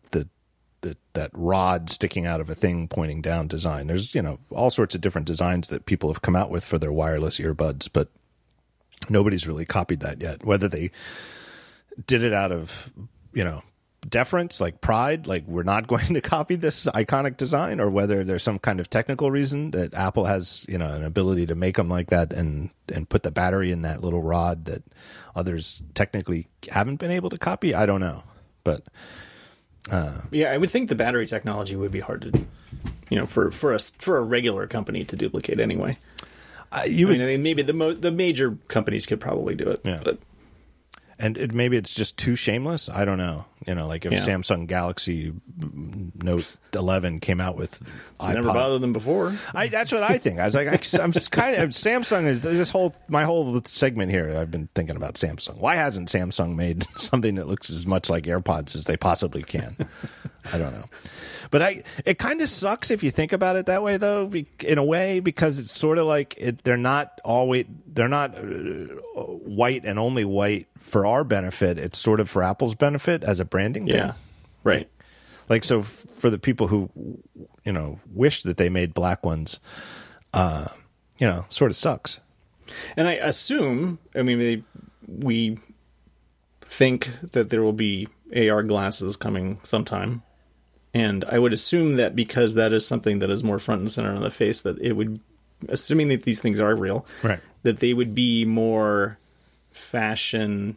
That, that rod sticking out of a thing pointing down design. There's you know all sorts of different designs that people have come out with for their wireless earbuds, but nobody's really copied that yet. Whether they did it out of you know deference like pride like we're not [LAUGHS] going to copy this iconic design or whether there's some kind of technical reason that apple has you know an ability to make them like that and and put the battery in that little rod that others technically haven't been able to copy i don't know but Yeah, I would think the battery technology would be hard to, you know, for for us for a regular company to duplicate anyway. uh, you I would mean, I mean, maybe the mo- the major companies could probably do it. Yeah. But and it, maybe it's just too shameless i don't know you know like if Yeah. samsung galaxy note 11 came out with it's never bothered them before. I, that's what I think. I was like, I, I'm just kind of Samsung is this whole my whole segment here. I've been thinking about Samsung. Why hasn't Samsung made [LAUGHS] something that looks as much like AirPods as they possibly can? I don't know, but I it kind of sucks if you think about it that way, though. In a way, because it's sort of like it, they're not always they're not uh, white and only white for our benefit. It's sort of for Apple's benefit as a branding. thing. Yeah, right. Like so, f- for the people who, you know, wish that they made black ones, uh, you know, sort of sucks. And I assume, I mean, they, we think that there will be AR glasses coming sometime. And I would assume that because that is something that is more front and center on the face, that it would, assuming that these things are real, Right. that they would be more fashion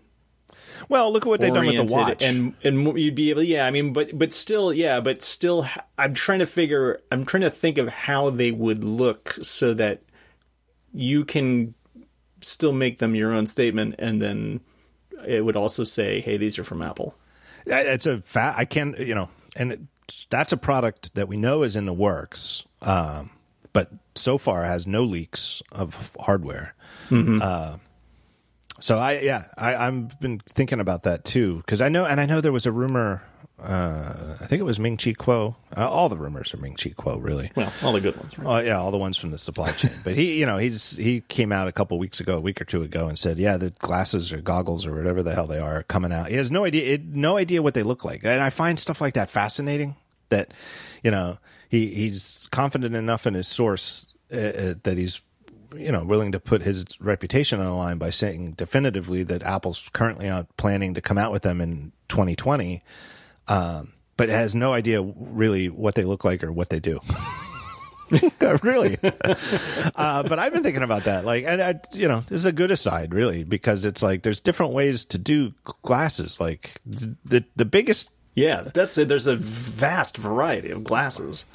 Well, look at what they've done with the watch. and and you'd be able yeah i mean but but still yeah but still I'm trying to figure i'm trying to think of how they would look so that you can still make them your own statement and then it would also say hey these are from apple it's a fat. I can't, you know, and it's, that's a product that we know is in the works, um, but so far has no leaks of hardware. Uh, so I, yeah, I, I've been thinking about that too because I know, and I know there was a rumor. Uh, I think it was Ming Chi Kuo. Uh, all the rumors are Ming Chi Kuo, really. well all the good ones right? Oh yeah, all the ones from the supply chain. [LAUGHS] But he, you know, he's he came out a couple weeks ago, a week or two ago, and said, "Yeah, the glasses or goggles or whatever the hell they are, are coming out." He has no idea, it, no idea what they look like, and I find stuff like that fascinating. That, you know, he he's confident enough in his source uh, uh, that he's, you know, willing to put his reputation on the line by saying definitively that Apple's currently out planning to come out with them in 2020 um, but has no idea really what they look like or what they do. [LAUGHS] really, [LAUGHS] uh, but I've been thinking about that. Like, and I, you know, this is a good aside, really, because it's like there's different ways to do glasses. Like the the biggest yeah that's it there's a vast variety of glasses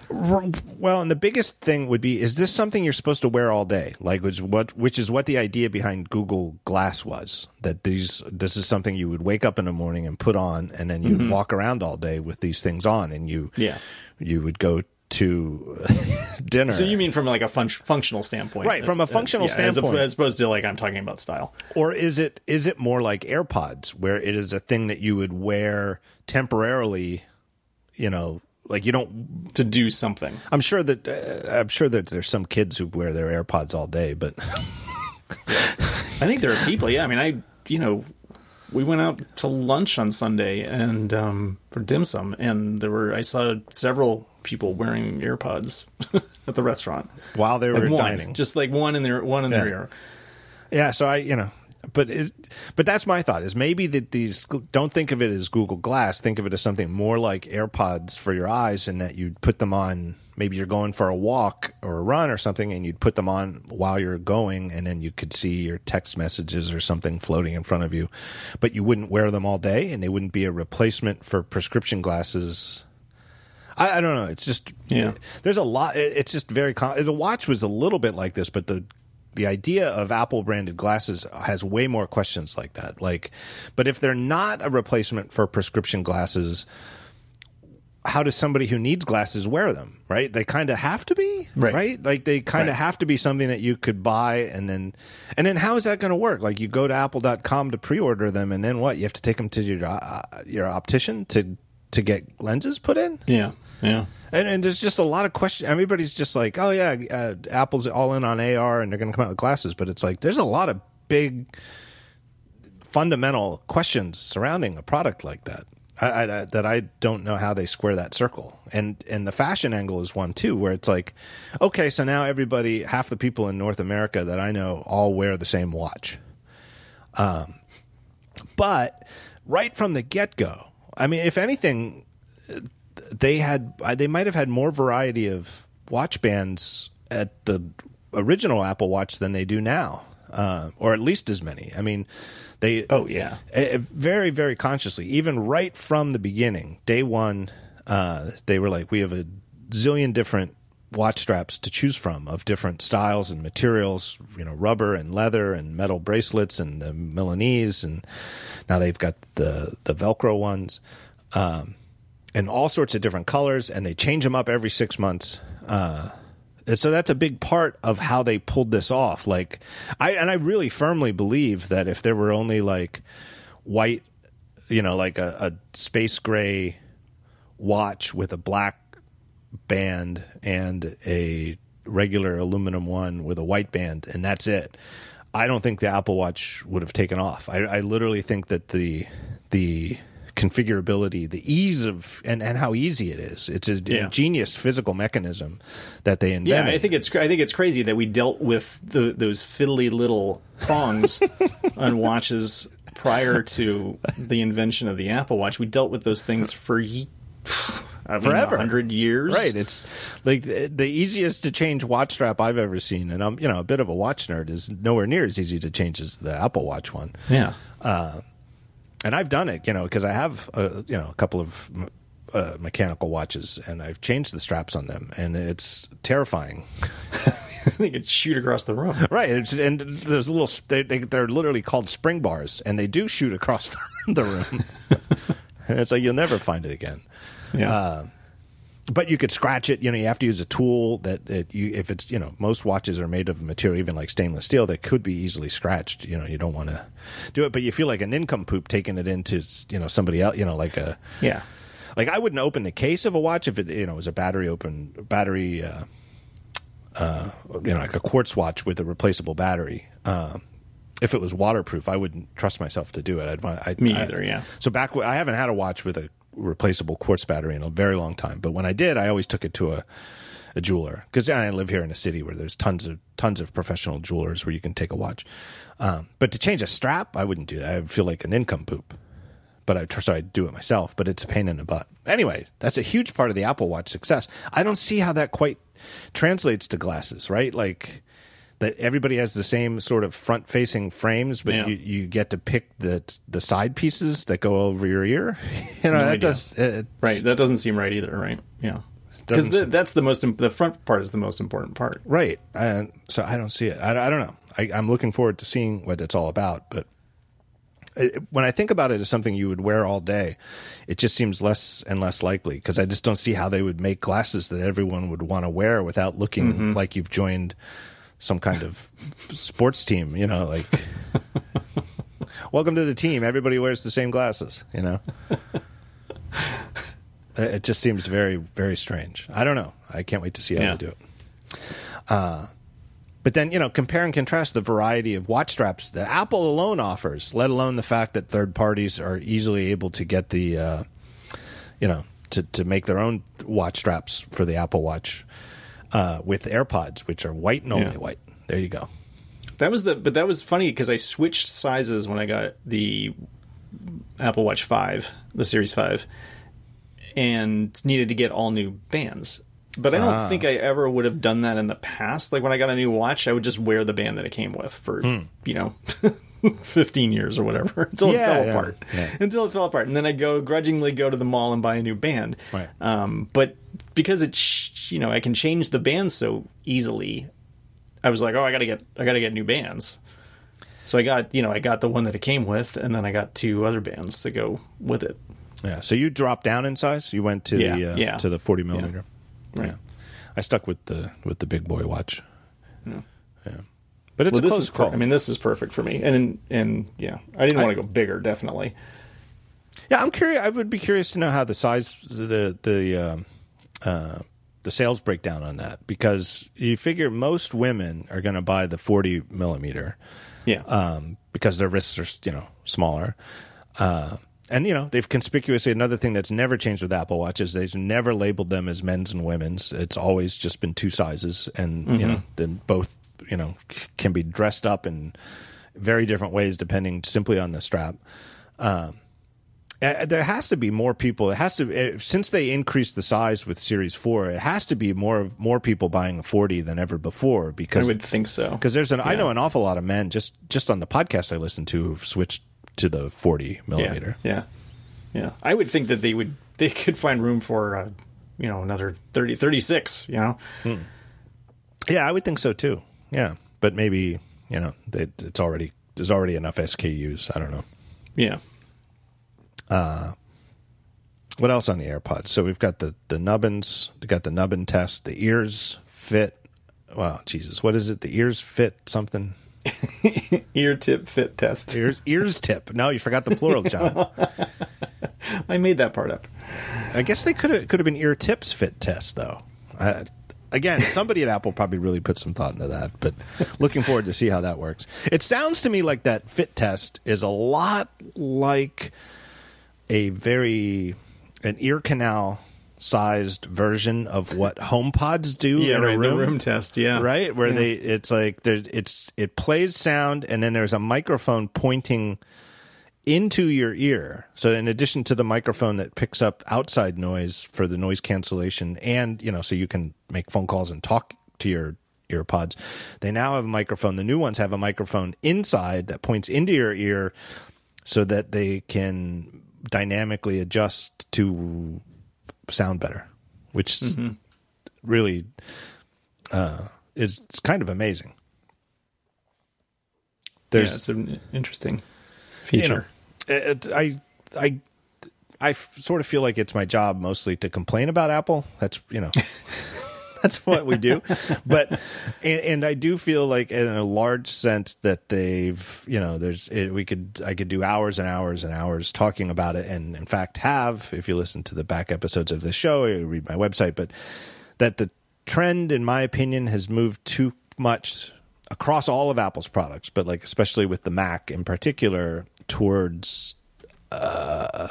Well, and the biggest thing would be: is this something you're supposed to wear all day? Like, which what which is what the idea behind Google Glass was that these this is something you would wake up in the morning and put on, and then you would mm-hmm. walk around all day with these things on, and you Yeah. you would go to [LAUGHS] dinner. so you mean from like a fun- functional standpoint Right, from a Uh, functional yeah, standpoint. as opposed to like i'm talking about style or is it is it more like AirPods, where it is a thing that you would wear temporarily? You know, like you don't to do something I'm sure that uh, I'm sure that there's some kids who wear their AirPods all day, but [LAUGHS] I think there are people. Yeah, I mean, I you know, we went out to lunch on Sunday and um, for dim sum, and there were I saw several people wearing AirPods [LAUGHS] at the restaurant. while they Like were one, dining, just like one in their one in their ear. yeah. So I, you know, but is, but that's my thought is maybe that these don't think of it as Google Glass, think of it as something more like AirPods for your eyes, and that you'd put them on. Maybe you're going for a walk or a run or something, and you'd put them on while you're going, and then you could see your text messages or something floating in front of you, but you wouldn't wear them all day, and they wouldn't be a replacement for prescription glasses. I, I don't know. It's just Yeah. There's a lot. it- It's just very. Com- the watch was a little bit like this, but the the idea of Apple branded glasses has way more questions like that. Like, but if they're not a replacement for prescription glasses, how does somebody who needs glasses wear them? Right? They kind of have to be, Right. Like they kind of Right. have to be something that you could buy and then, and then how is that going to work? Like you go to Apple.com to pre-order them, and then what? You have to take them to your uh, your optician to to get lenses put in. Yeah. Yeah. And, and there's just a lot of questions. Everybody's just like, oh yeah, uh, Apple's all in on AR, and they're going to come out with glasses. But it's like there's a lot of big, fundamental questions surrounding a product like that. I, I, that I don't know how they square that circle. And and the fashion angle is one too, where it's like, okay, so now everybody, half the people in North America that I know, all wear the same watch. Um, but right from the get go, I mean, if anything, they had they might have had more variety of watch bands at the original Apple Watch than they do now, uh, or at least as many. I mean, they Oh yeah. uh, very very consciously, even right from the beginning, day one, uh, they were like, we have a zillion different watch straps to choose from of different styles and materials, you know, rubber and leather and metal bracelets and the Milanese, and now they've got the the Velcro ones. Um, and all sorts of different colors, and they change them up every six months. Uh, and so that's a big part of how they pulled this off. Like, I and I really firmly believe that if there were only like white, you know, like a, a space gray watch with a black band and a regular aluminum one with a white band, and that's it. I don't think the Apple Watch would have taken off. I, I literally think that the the configurability, the ease of and, and how easy it is. It's a Yeah. ingenious physical mechanism that they invented. Yeah. I think it's I think it's crazy that we dealt with the, those fiddly little prongs [LAUGHS] on watches prior to the invention of the Apple Watch. We dealt with those things for ye- I mean, Forever. hundred years. Right. It's like the, the easiest to change watch strap I've ever seen, and I'm you know a bit of a watch nerd. Is nowhere near as easy to change as the Apple Watch one. Yeah. Uh, and I've done it, you know, because I have uh, you know a couple of uh, mechanical watches, and I've changed the straps on them, and it's terrifying. [LAUGHS] they could shoot across the room. Right, it's, and there's little they, they they're literally called spring bars, and they do shoot across [LAUGHS] the room. [LAUGHS] and it's like you'll never find it again. Yeah. But you could scratch it. You know, you have to use a tool that, that you if it's you know most watches are made of material even like stainless steel that could be easily scratched. You know, you don't want to do it, but you feel like an income poop taking it into you know somebody else. You know, like a yeah. like I wouldn't open the case of a watch if it you know was a battery open battery, uh, uh, you know, like a quartz watch with a replaceable battery. Uh, if it was waterproof, I wouldn't trust myself to do it. I'd want I, Me I- either, yeah. So back, I haven't had a watch with a replaceable quartz battery in a very long time. But when I did, I always took it to a a jeweler because I live here in a city where there's tons of tons of professional jewelers where you can take a watch. Um, but to change a strap, I wouldn't do that. I feel like an income poop but I so I do it myself. But it's a pain in the butt. Anyway, that's a huge part of the Apple Watch success. I don't see how that quite translates to glasses, right? Like that everybody has the same sort of front-facing frames, but Yeah. you, you get to pick the the side pieces that go over your ear. [LAUGHS] You know, No that does. Right. That doesn't seem right either. Right. Yeah. Because that's the most. The front part is the most important part. Right. So I don't see it. I, I don't know. I, I'm looking forward to seeing what it's all about. But it, when I think about it as something you would wear all day, it just seems less and less likely because I just don't see how they would make glasses that everyone would want to wear without looking mm-hmm. like you've joined some kind of sports team. You know, like. [LAUGHS] Welcome to the team. Everybody wears the same glasses, you know? [LAUGHS] It just seems very, very strange. I don't know. I can't wait to see how Yeah. they do it. Uh, but then, you know, compare and contrast the variety of watch straps that Apple alone offers, let alone the fact that third parties are easily able to get the, uh, you know, to, to make their own watch straps for the Apple Watch uh, with AirPods, which are white and only Yeah. white. There you go. That was the but that was funny because I switched sizes when I got the Apple Watch 5, the Series 5, and needed to get all new bands. But I don't Ah. think I ever would have done that in the past. Like when I got a new watch, I would just wear the band that it came with for, you know, [LAUGHS] 15 years or whatever [LAUGHS] until it Hmm. Fell yeah, apart. yeah. Until it fell apart. And then I go grudgingly go to the mall and buy a new band. Right. Um, but because it's, you know, I can change the bands so easily, I was like, oh, I got to get, I got to get new bands. So I got, you know, I got the one that it came with, and then I got two other bands to go with it. Yeah. So you dropped down in size. You went to Yeah, the uh, yeah. to the forty millimeter. Right. Yeah. I stuck with the with the big boy watch. Yeah. Yeah. But it's Well, a this close is, per- I mean, this is perfect for me, and and yeah, I didn't want to go bigger, definitely. yeah, I'm curious. I would be curious to know how the size the the um, uh, the sales breakdown on that because you figure most women are going to buy the forty millimeter. Yeah, um, because their wrists are you know smaller. Uh, and you know they've conspicuously another thing that's never changed with Apple Watch is they've never labeled them as men's and women's. It's always just been two sizes, and you know then both you know can be dressed up in very different ways depending simply on the strap. Um, uh, there has to be more people. It has to uh, since they increased the size with Series Four. It has to be more more people buying a forty than ever before Because I would think so. because there's an I know an awful lot of men just just on the podcast I listen to who've switched to the 40 millimeter. yeah, yeah. I would think that they would they could find room for uh, you know another 30, 36, You know, Yeah. I would think so too. Yeah, but maybe you know they, it's already there's already enough SKUs. I don't know yeah, Uh, what else on the AirPods. So we've got the the nubbins, we got the nubbin test, the ears fit. Wow, Jesus, what is it? The ears fit something. [LAUGHS] ear tip fit test. Ears ears tip. No, you forgot the plural, John. [LAUGHS] I made that part up. I guess they could have could have been ear tips fit test though. I, again, somebody at Apple probably really put some thought into that, but looking forward to see how that works. It sounds to me like that fit test is a lot like a very an ear canal sized version of what HomePods do Yeah, in right. a room. Room test. Yeah, Right, where they it's like it's it plays sound and then there's a microphone pointing into your ear. So in addition to the microphone that picks up outside noise for the noise cancellation and, you know, so you can make phone calls and talk to your earpods. They now have a microphone. The new ones have a microphone inside that points into your ear so that they can dynamically adjust to sound better, which really uh, is kind of amazing. Yeah, There's it's an interesting you feature. know, it, I, I, I sort of feel like it's my job mostly to complain about Apple. That's you know, [LAUGHS] that's what we do. But and, and I do feel like in a large sense that they've you know there's it, we could I could do hours and hours and hours talking about it, and in fact have if you listen to the back episodes of the show or read my website, but that the trend, in my opinion, has moved too much across all of Apple's products, but like especially with the Mac in particular, towards uh,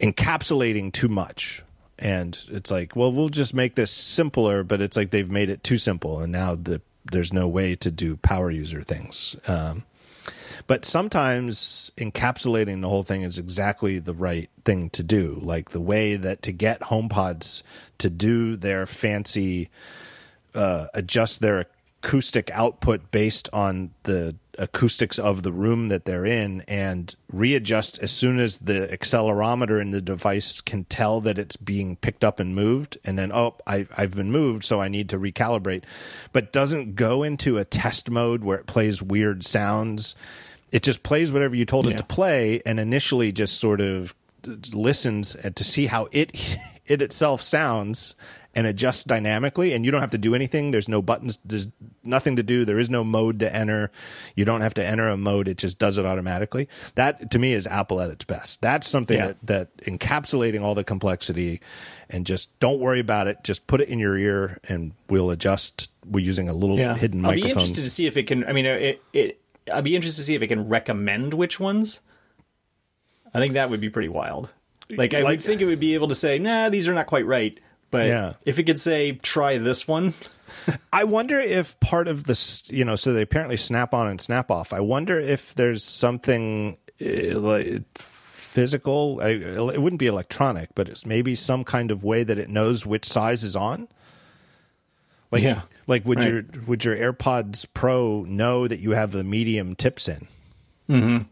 encapsulating too much. And it's like, well, we'll just make this simpler, but it's like they've made it too simple, and now the there's no way to do power user things. Um, but sometimes encapsulating the whole thing is exactly the right thing to do. Like the way that to get HomePods to do their fancy, uh, adjust their acoustic output based on the acoustics of the room that they're in and readjust as soon as the accelerometer in the device can tell that it's being picked up and moved. And then oh I, i've been moved so i need to recalibrate. But doesn't go into a test mode where it plays weird sounds. It just plays whatever you told it to play and initially just sort of listens to see how it [LAUGHS] it itself sounds and adjusts dynamically and you don't have to do anything there's no buttons there's nothing to do there is no mode to enter you don't have to enter a mode it just does it automatically that to me is apple at its best that's something Yeah. that that encapsulating all the complexity and just don't worry about it just put it in your ear and we'll adjust we're using a little Yeah, hidden I'll be interested to see if it can. I mean, uh, it, it. I'll be interested to see if it can recommend which ones. I think that would be pretty wild. Like I Like- would think it would be able to say, "Nah, these are not quite right." But Yeah. if it could say, "Try this one," [LAUGHS] I wonder if part of this, you know, so they apparently snap on and snap off. I wonder if there's something uh, like physical. It wouldn't be electronic, but it's maybe some kind of way that it knows which size is on. Like, Yeah. like would Right. your would your AirPods Pro know that you have the medium tips in, mm-hmm.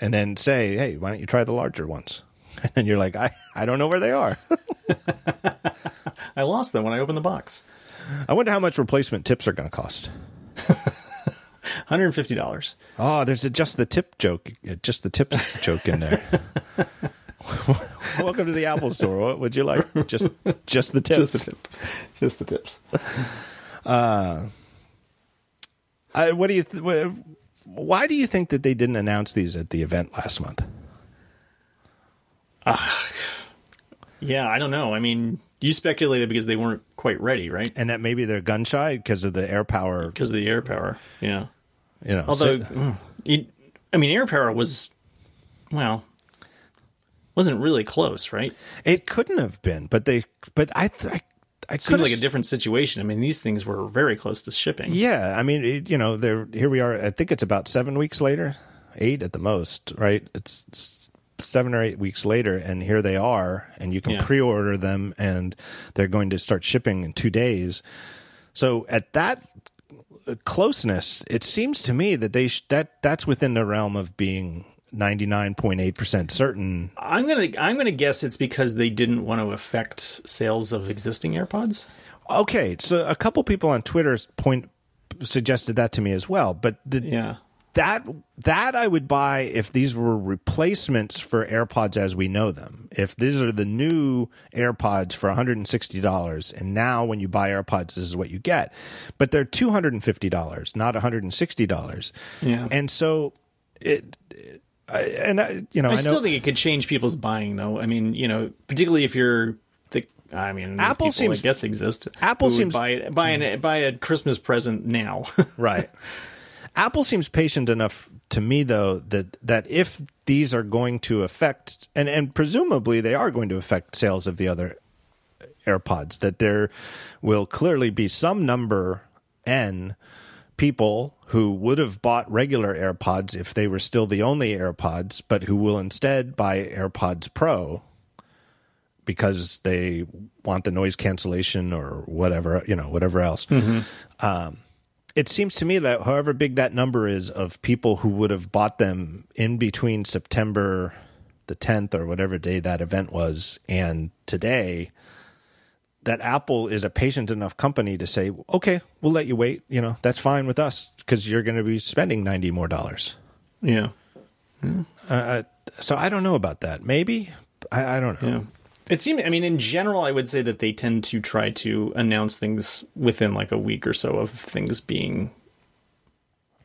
and then say, "Hey, why don't you try the larger ones?" [LAUGHS] And you're like, "I I don't know where they are." [LAUGHS] I lost them when I opened the box. I wonder how much replacement tips are going to cost. Hundred and fifty dollars. Oh, there's a just the tip joke, uh, just the tips [LAUGHS] joke in there. Welcome to the Apple Store. What would you like? Just, just the tips. Just the tip. Just the tips. I, what do you? Th- why do you think that they didn't announce these at the event last month? Yeah, I don't know. I mean, you speculated because they weren't quite ready, right? And that maybe they're gun shy because of the AirPower. Because of the AirPower. Yeah. You know, Although, so- mm, it, I mean, AirPower was, well, wasn't really close, right? it couldn't have been. But they, but I, I, I Seemed like a different situation. I mean, these things were very close to shipping. Yeah, I mean, it, you know, there. Here we are. I think it's about seven weeks later, eight at the most, right? It's, it's seven or eight weeks later, and here they are, and you can Yeah. pre-order them, and they're going to start shipping in two days. So at that uh, closeness, it seems to me that they sh- that that's within the realm of being ninety nine point eight percent certain. I'm gonna I'm gonna guess it's because they didn't want to affect sales of existing AirPods. Okay, so a couple people on Twitter point suggested that to me as well, but the Yeah. That that I would buy if these were replacements for AirPods as we know them. If these are the new AirPods for $160 and now when you buy AirPods this is what you get. But they're $250, not $160. Yeah. And so it I, and I, you know, I, I, know still think it could change people's buying, though. I mean, you know, particularly if you're the. I mean, Apple people, seems- I guess exist. Apple seems- buy it, buy an buy a Christmas present now. [LAUGHS] right. Apple seems patient enough to me though that that if these are going to affect and and presumably they are going to affect sales of the other AirPods that there will clearly be some number n people who would have bought regular AirPods if they were still the only AirPods but who will instead buy AirPods Pro because they want the noise cancellation or whatever, you know, whatever else mm-hmm. um, it seems to me that however big that number is of people who would have bought them in between September the 10th or whatever day that event was and today that Apple is a patient enough company to say, "Okay, we'll let you wait, you know, that's fine with us because you're going to be spending 90 more dollars." yeah. Uh, so I don't know about that. Maybe I, I don't know. Yeah. It seemed, I mean, in general, I would say that they tend to try to announce things within like a week or so of things being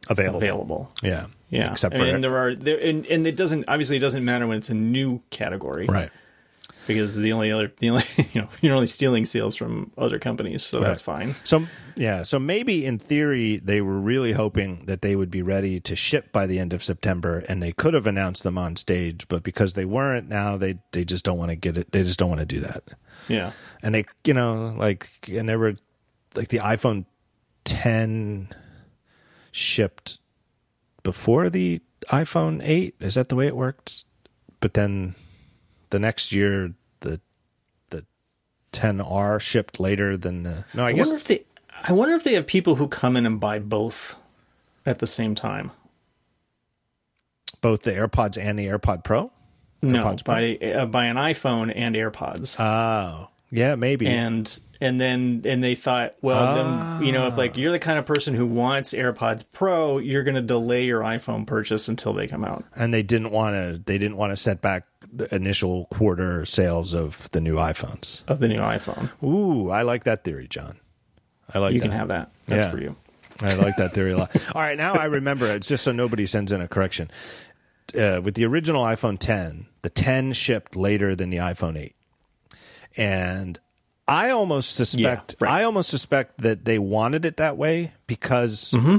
Available. available. Yeah. Yeah. Except I for mean, there are, there, and, and it doesn't, obviously, it doesn't matter when it's a new category. right. Because the only other, the only, [LAUGHS] you know, you're only stealing sales from other companies. So that's fine. So yeah, so maybe in theory they were really hoping that they would be ready to ship by the end of September, and they could have announced them on stage, but because they weren't, now they they just don't want to get it. They just don't want to do that, Yeah. and they you know like and they were like the iPhone 10 shipped before the iPhone 8. Is that the way it worked? But then the next year the the 10R shipped later than the no. I, I guess wonder if they, I wonder if they have people who come in and buy both at the same time. both the AirPods and the AirPod Pro. No, AirPods Pro? buy uh, buy an iPhone and AirPods. Oh, yeah, maybe. and and then and they thought well then you know if like you're the kind of person who wants AirPods Pro you're going to delay your iPhone purchase until they come out and they didn't want to. They didn't want to set back the initial quarter sales of the new iPhones. of the new iPhone Ooh, I like that theory, John. I like you that. can have that that's Yeah. for you I like that theory a lot. [LAUGHS] All right, now I remember. It's just so nobody sends in a correction. Uh, with the original iPhone 10, the 10 shipped later than the iPhone 8, and I almost suspect. Yeah, right. I almost suspect that they wanted it that way because Mm-hmm.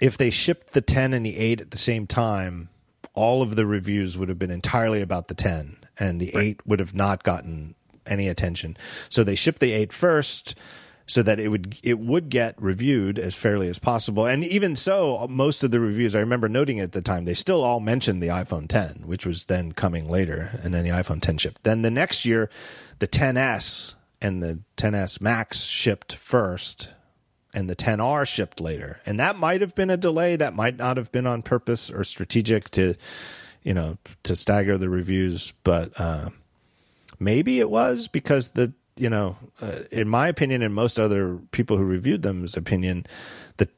if they shipped the 10 and the 8 at the same time, all of the reviews would have been entirely about the 10, and the 8 would have not gotten any attention. So they shipped the 8 first so that it would it would get reviewed as fairly as possible. And even so, most of the reviews I remember noting at the time, they still all mentioned the iPhone 10, which was then coming later, and then the iPhone 10 shipped. Then the next year, the 10s and the 10s Max shipped first, and the 10R shipped later. And that might have been a delay. That might not have been on purpose or strategic to, you know, to stagger the reviews, but uh, maybe it was because the you know, uh, in my opinion, and most other people who reviewed them's opinion, the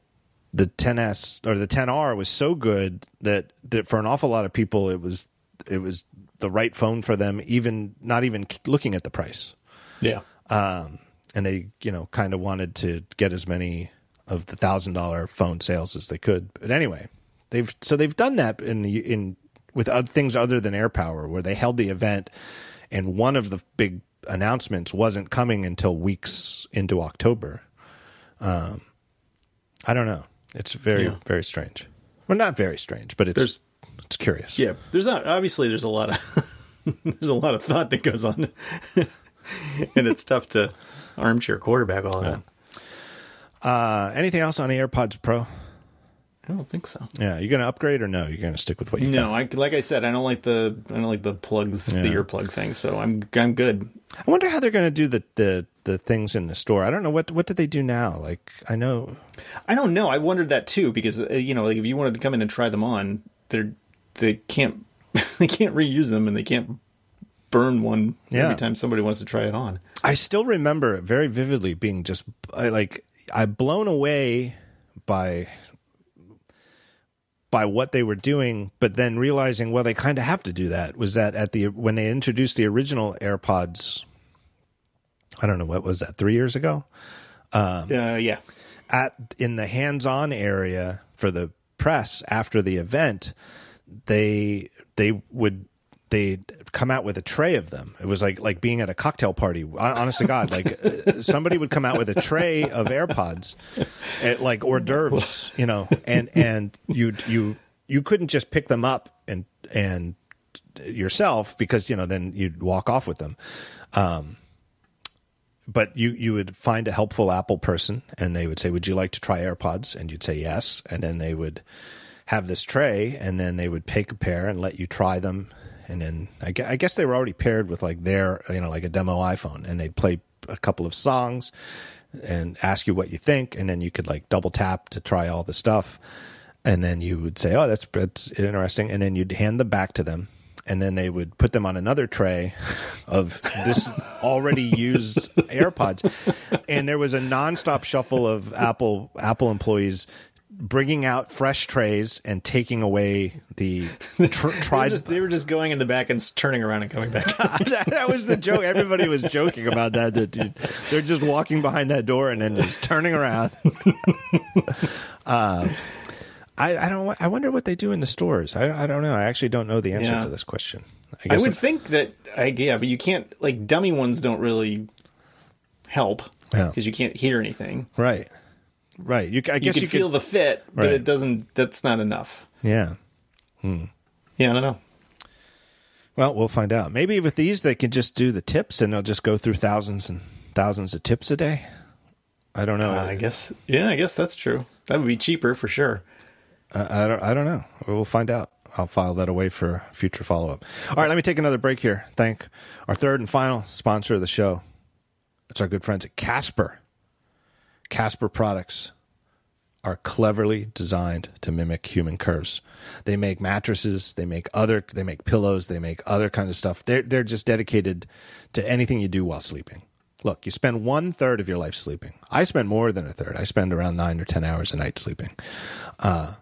the 10s or the 10R was so good that that for an awful lot of people, it was it was the right phone for them, even not even looking at the price. Yeah. Um, and they, you know, kind of wanted to get as many of the thousand dollar phone sales as they could. But anyway, they've so they've done that in in with other things other than AirPower, where they held the event, and one of the big announcements wasn't coming until weeks into October. Um, I don't know. It's very yeah. very strange. Well, not very strange, but it's there's, it's curious. Yeah, there's not obviously there's a lot of [LAUGHS] there's a lot of thought that goes on, [LAUGHS] and it's tough to armchair quarterback all that. Uh, anything else on the AirPods Pro? I don't think so. Yeah, you're going to upgrade or no? You're going to stick with what you no. got? I like I said, I don't like the I don't like the plugs, yeah. the earplug thing. So I'm I'm good. I wonder how they're going to do the the the things in the store. I don't know what what do they do now. Like I know, I don't know. I wondered that too because uh, you know, like if you wanted to come in and try them on, they're they can't [LAUGHS] they can't reuse them and they can't burn one yeah. every time somebody wants to try it on. I still remember very vividly being just like I blown away by by what they were doing, but then realizing, well, they kind of have to do that. Was that at the when they introduced the original AirPods? I don't know what was that three years ago. Um, uh, yeah, at in the hands-on area for the press after the event, they they would they'd come out with a tray of them. It was like like being at a cocktail party. Honest to God, like uh, somebody would come out with a tray of AirPods, at, like hors d'oeuvres, you know, and and you you you couldn't just pick them up and and yourself because you know then you'd walk off with them. Um, but you you would find a helpful Apple person, and they would say, "Would you like to try AirPods?" And you'd say yes, and then they would have this tray, and then they would pick a pair and let you try them and then I guess they were already paired with like their you know like a demo iPhone, and they'd play a couple of songs and ask you what you think, and then you could like double tap to try all the stuff, and then you would say, "Oh, that's that's interesting," and then you'd hand them back to them, and then they would put them on another tray [LAUGHS] of this already used [LAUGHS] AirPods, and there was a nonstop shuffle of Apple Apple employees bringing out fresh trays and taking away the [LAUGHS] tr- tried. they, were just, they were just going in the back and turning around and coming back. [LAUGHS] that, that, was the joke. Everybody was joking about that. That dude, they're just walking behind that door and then just turning around. [LAUGHS] uh, I, I don't. I wonder what they do in the stores. I, I don't know. I actually don't know the answer yeah. to this question. I, I would if, think that. I, yeah, but you can't like dummy ones don't really help because yeah. you can't hear anything. Right. Right. You, I guess you can you feel the fit, but right. it doesn't. That's not enough. Yeah. Hmm. Yeah, I don't know. Well, we'll find out. Maybe with these, they can just do the tips, and they'll just go through thousands and thousands of tips a day. I don't know. Uh, I guess. Yeah, I guess that's true. That would be cheaper for sure. Uh, I don't. I don't know. We'll find out. I'll file that away for future follow up. All right, let me take another break here. Thank our third and final sponsor of the show. It's our good friends at Casper. Casper products are cleverly designed to mimic human curves. They make mattresses, they make other they make pillows, they make other kind of stuff. They're they're just dedicated to anything you do while sleeping. Look, you spend one third of your life sleeping. I spend more than a third. I spend around nine or ten hours a night sleeping. Uh,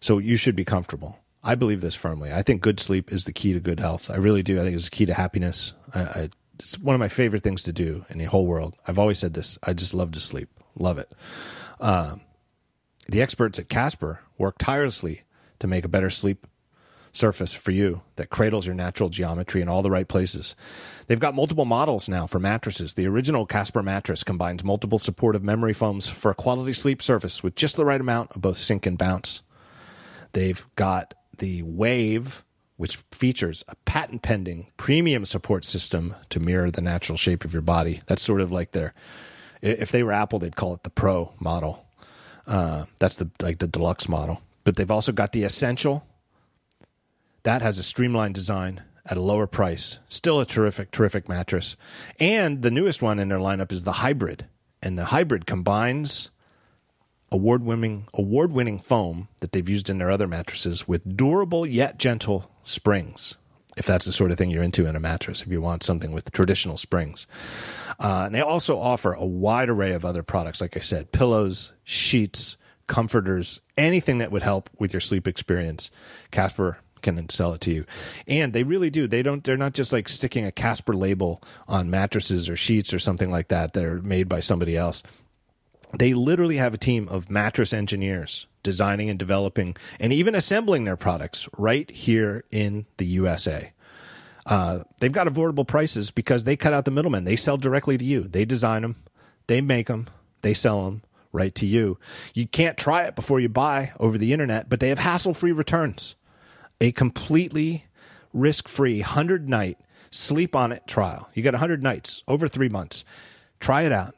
so you should be comfortable. I believe this firmly. I think good sleep is the key to good health. I really do. I think it's the key to happiness. I, I, it's one of my favorite things to do in the whole world. I've always said this. I just love to sleep. Love it. Um, the experts at Casper work tirelessly to make a better sleep surface for you that cradles your natural geometry in all the right places. They've got multiple models now for mattresses. The original Casper mattress combines multiple supportive memory foams for a quality sleep surface with just the right amount of both sink and bounce. They've got the Wave, which features a patent pending premium support system to mirror the natural shape of your body. That's sort of like their If they were Apple, they'd call it the Pro model. Uh, that's the like the deluxe model. But they've also got the Essential. That has a streamlined design at a lower price. Still a terrific, terrific mattress. And the newest one in their lineup is the Hybrid. And the Hybrid combines award-winning award-winning foam that they've used in their other mattresses with durable yet gentle springs. If that's the sort of thing you're into in a mattress, if you want something with traditional springs. Uh, and they also offer a wide array of other products, like I said, pillows, sheets, comforters, anything that would help with your sleep experience. Casper can sell it to you. And they really do. They don't they're not just like sticking a Casper label on mattresses or sheets or something like that that are made by somebody else. They literally have a team of mattress engineers designing and developing and even assembling their products right here in the USA. Uh, they've got affordable prices because they cut out the middlemen. They sell directly to you. They design them, they make them, they sell them right to you. You can't try it before you buy over the internet, but they have hassle free returns. A completely risk free 100 night sleep on it trial. You get 100 nights over three months. Try it out.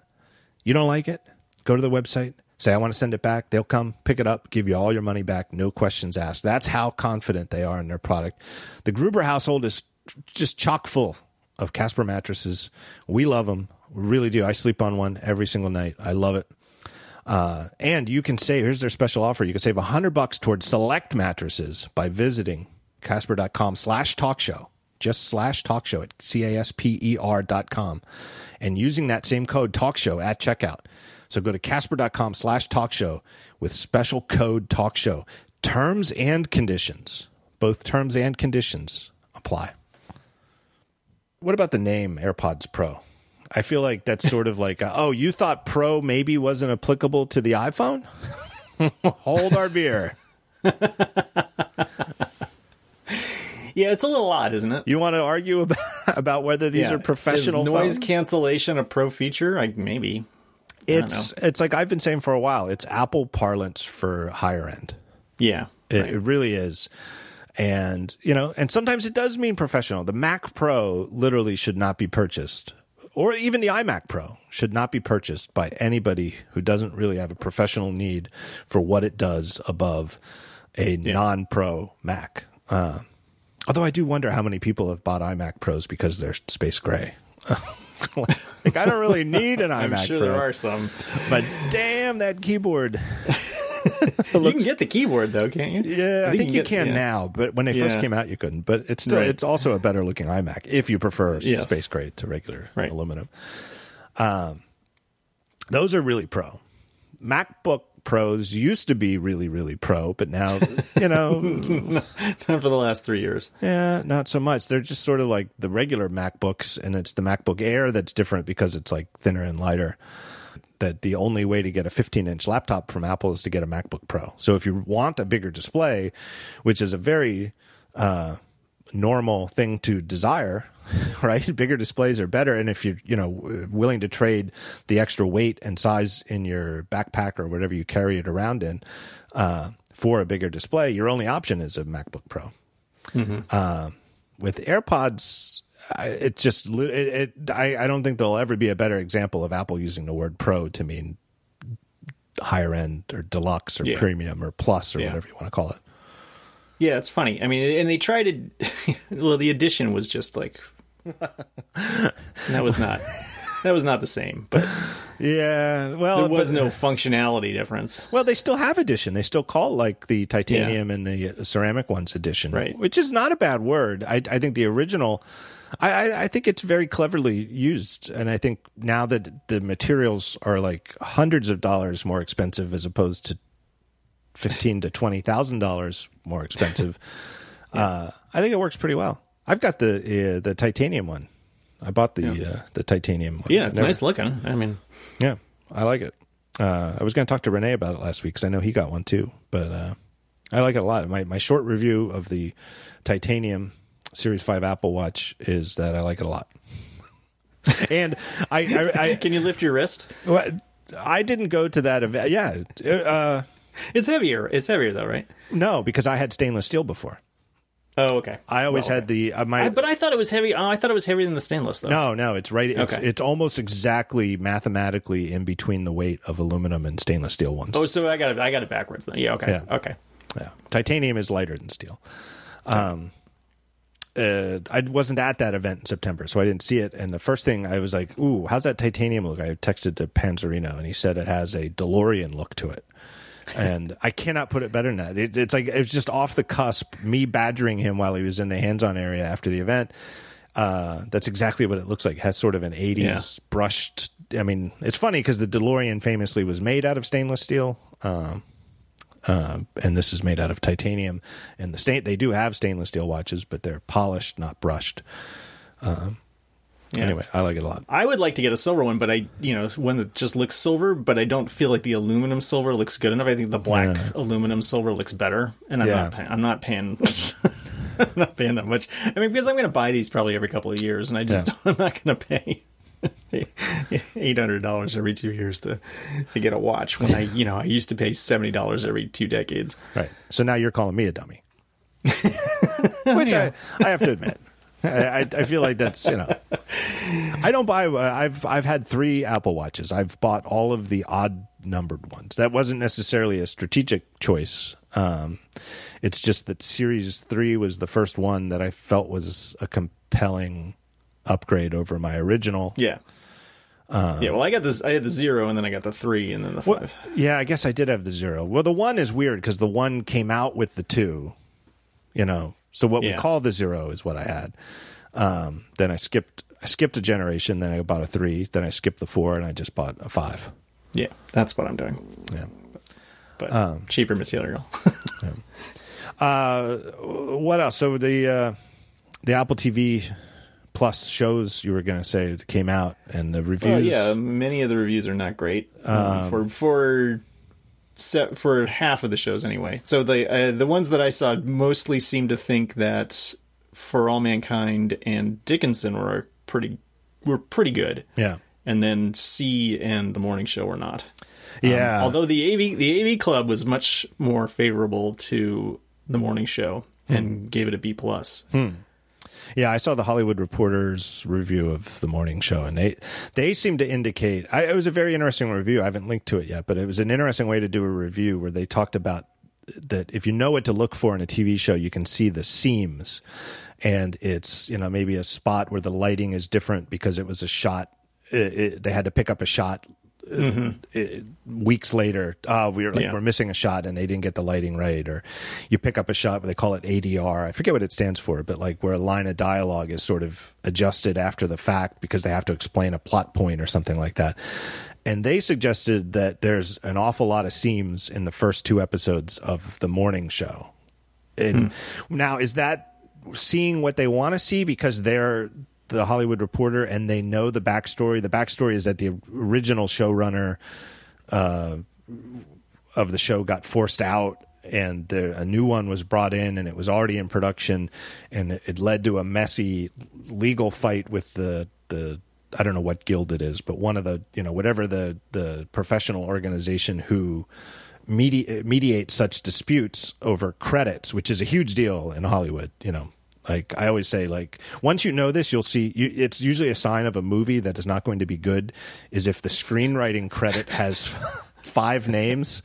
You don't like it? Go to the website, say, I want to send it back. They'll come, pick it up, give you all your money back, no questions asked. That's how confident they are in their product. The Gruber household is just chock full of Casper mattresses. We love them. We really do. I sleep on one every single night. I love it. Uh, and you can save, here's their special offer. You can save 100 bucks towards select mattresses by visiting casper.com slash talk show. Just slash talk show at C A S P E R dot com and using that same code talk show at checkout. So go to casper.com slash talk show with special code talk show. Terms and conditions, both terms and conditions apply. What about the name AirPods Pro? I feel like that's sort of like, uh, oh, you thought Pro maybe wasn't applicable to the iPhone? [LAUGHS] Hold our beer. Yeah, it's a little odd, isn't it? You want to argue [LAUGHS] about, about whether these Yeah. are professional Is noise phones? cancellation a pro feature? Like maybe. It's it's like I've been saying for a while. It's Apple parlance for higher end. Yeah. It, right. it really is. And, you know, and sometimes it does mean professional. The Mac Pro literally should not be purchased, or even the iMac Pro should not be purchased by anybody who doesn't really have a professional need for what it does above a non pro Mac. Uh, although I do wonder how many people have bought iMac Pros because they're space gray. [LAUGHS] like, I don't really need an [LAUGHS] I'm iMac sure Pro, there are some. but damn that keyboard. [LAUGHS] you can get the keyboard though, can't you? Yeah, I, think, you get- can yeah. now, but when they first Yeah. came out, you couldn't. But it's still Right. it's also a better looking iMac if you prefer Yes. space gray to regular Right. aluminum. Um, those are really pro. MacBook Pros used to be really really pro, but now you know, [LAUGHS] for the last three years. yeah, not so much. They're just sort of like the regular MacBooks, and it's the MacBook Air that's different because it's like thinner and lighter. That the only way to get a 15 inch laptop from Apple is to get a MacBook Pro. So if you want a bigger display, which is a very uh, normal thing to desire, [LAUGHS] right? [LAUGHS] Bigger displays are better, and if you're you know willing to trade the extra weight and size in your backpack or whatever you carry it around in uh, for a bigger display, your only option is a MacBook Pro Uh, with AirPods, I- it just it, it I, I don't think there'll ever be a better example of Apple using the word pro to mean higher end or deluxe or Yeah. premium or plus or Yeah. whatever you want to call it. Yeah, it's funny. I mean, and they tried to. [LAUGHS] well, the edition was just like that was not that was not the same, but Yeah, well, there was but- no functionality difference. Well, they still have edition. They still call like the titanium and the ceramic ones edition, Right. Which is not a bad word. I, I think the original, I, I, I think it's very cleverly used, and I think now that the materials are like hundreds of dollars more expensive as opposed to fifteen to twenty thousand dollars more expensive, [LAUGHS] uh, I think it works pretty well. I've got the uh, the titanium one. I bought the uh, the titanium one. Yeah, it's Never- nice looking. I mean, yeah, I like it. Uh, I was going to talk to Rene about it last week because I know he got one too, but uh, I like it a lot. My my short review of the titanium Series Five Apple Watch is that I like it a lot. [LAUGHS] and I I, I, can you lift your wrist? I didn't go to that event. Yeah, uh, It's heavier. It's heavier though, right? no, because I had stainless steel before. Oh, okay. I always Well, had the uh, my I, but I thought it was heavy. Oh, I thought it was heavier than the stainless, though. no no it's right it's Okay. it's almost exactly mathematically in between the weight of aluminum and stainless steel ones. Oh, so I got it. I got it backwards. Then. Yeah. Okay. Yeah. Okay. Yeah. Titanium is lighter than steel. Um, uh, I wasn't at that event in September, so I didn't see it. And the first thing I was like, "Ooh, how's that titanium look?" I texted to Panzarino, and he said it has a DeLorean look to it. And [LAUGHS] I cannot put it better than that. It, it's like it's just off the cusp. Me badgering him while he was in the hands-on area after the event. Uh, that's exactly what it looks like. It has sort of an '80s Yeah. brushed. I mean, it's funny because the DeLorean famously was made out of stainless steel. Um, uh, and this is made out of titanium. And the stain they do have stainless steel watches, but they're polished, not brushed. Yeah. Anyway, I like it a lot. I would like to get a silver one, but I, you know, one that just looks silver, but I don't feel like the aluminum silver looks good enough. I think the black Yeah. aluminum silver looks better, and I'm Yeah. not, pay- I'm not paying, [LAUGHS] I'm not paying that much. I mean, because I'm going to buy these probably every couple of years, and I just. [LAUGHS] I'm not going to pay [LAUGHS] eight hundred dollars every two years to to get a watch when I, you know, I used to pay seventy dollars every two decades. Right. So now you're calling me a dummy, [LAUGHS] which I, I have to admit. I, I, feel like that's you know, I don't buy. Uh, I've I've had three Apple watches. I've bought all of the odd numbered ones. That wasn't necessarily a strategic choice. Um, it's just that Series Three was the first one that I felt was a compelling upgrade over my original. Yeah. yeah, well, I got this. I had the zero, and then I got the three, and then the five. Yeah, I guess I did have the zero. Well, the one is weird because the one came out with the two, you know. So what we call the zero is what I had. Um, then I skipped. I skipped a generation. Then I bought a three. Then I skipped the four, and I just bought a five. Yeah, that's what I'm doing. Yeah. But Um, cheaper material. [LAUGHS] Uh, what else? So the uh, the Apple TV Plus shows you were going to say came out, and the reviews. Well, yeah, many of the reviews are not great um, for for se- for half of the shows anyway. So the uh, the ones that I saw mostly seem to think that For All Mankind and Dickinson were pretty were pretty good, yeah, and then See and The Morning Show were not. yeah. Although the AV the AV Club was much more favorable to The Morning Show and gave it a B plus. Yeah, I saw the Hollywood Reporter's review of the morning show, and they they seem to indicate I, it was a very interesting review. I haven't linked to it yet, but it was an interesting way to do a review where they talked about that if you know what to look for in a TV show, you can see the seams, and it's you know maybe a spot where the lighting is different because it was a shot. It, it, they had to pick up a shot it- weeks later, uh, we were like, Yeah. we're missing a shot and they didn't get the lighting right. Or you pick up a shot where they call it ADR. I forget what it stands for, but like where a line of dialogue is sort of adjusted after the fact because they have to explain a plot point or something like that. And they suggested that there's an awful lot of seams in the first two episodes of the morning show. And now is that seeing what they want to see because they're the Hollywood Reporter and they know the backstory? The backstory is that the original showrunner uh, of the show got forced out and there, a new one was brought in and it was already in production and it, it led to a messy legal fight with the the I don't know what guild it is, but one of the you know whatever the the professional organization who medi- mediate such disputes over credits, which is a huge deal in Hollywood. You know, like I always say, like once you know this, you'll see. You, it's usually a sign of a movie that is not going to be good. Is if the screenwriting credit has [LAUGHS] five names,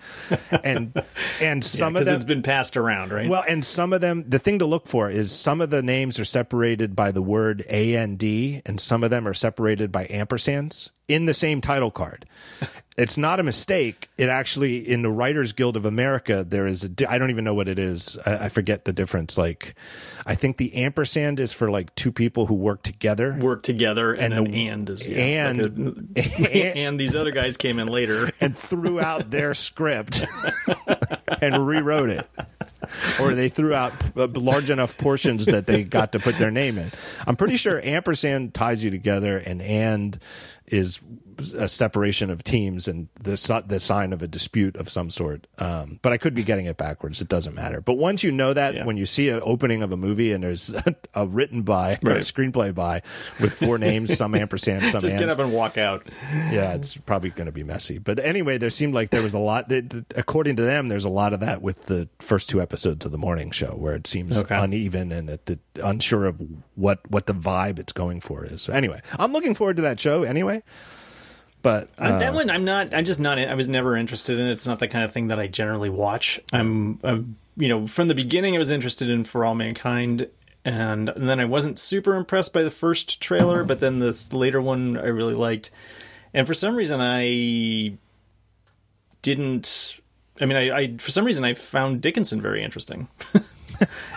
and and some of Because them it's been passed around, right? well, and some of them, the thing to look for is some of the names are separated by the word and and some of them are separated by ampersands in the same title card. [LAUGHS] It's not a mistake. It actually, in the Writers Guild of America, there is a. di- I don't even know what it is. I, I forget the difference. Like, I think the ampersand is for like two people who work together. work together and, And the- and is yeah, and- like a- [LAUGHS] and these other guys came in later. [LAUGHS] and threw out their script and rewrote it. Or they threw out uh, large enough portions that they got to put their name in. I'm pretty sure ampersand ties you together, and and is a separation of teams and the the sign of a dispute of some sort. Um, but I could be getting it backwards. It doesn't matter. But once you know that, Yeah. when you see an opening of a movie and there's a, [LAUGHS] a written by or a screenplay by with four names, some [LAUGHS] ampersand, some Just get up and walk out. yeah, it's probably going to be messy. But anyway, there seemed like there was a lot. That, that- according to them, there's a lot of that with the first two episodes of the morning show, where it seems Okay. uneven and it, it, unsure of what what the vibe it's going for is. So anyway, I'm looking forward to that show. Anyway, but Uh, uh, that one, I'm not. I'm just not. I was never interested in. it. It's not the kind of thing that I generally watch. I'm, I'm you know, from the beginning, I was interested in For All Mankind, and, then I wasn't super impressed by the first trailer, but then this later one I really liked, and for some reason I didn't. I mean, I, I for some reason I found Dickinson very interesting. [LAUGHS]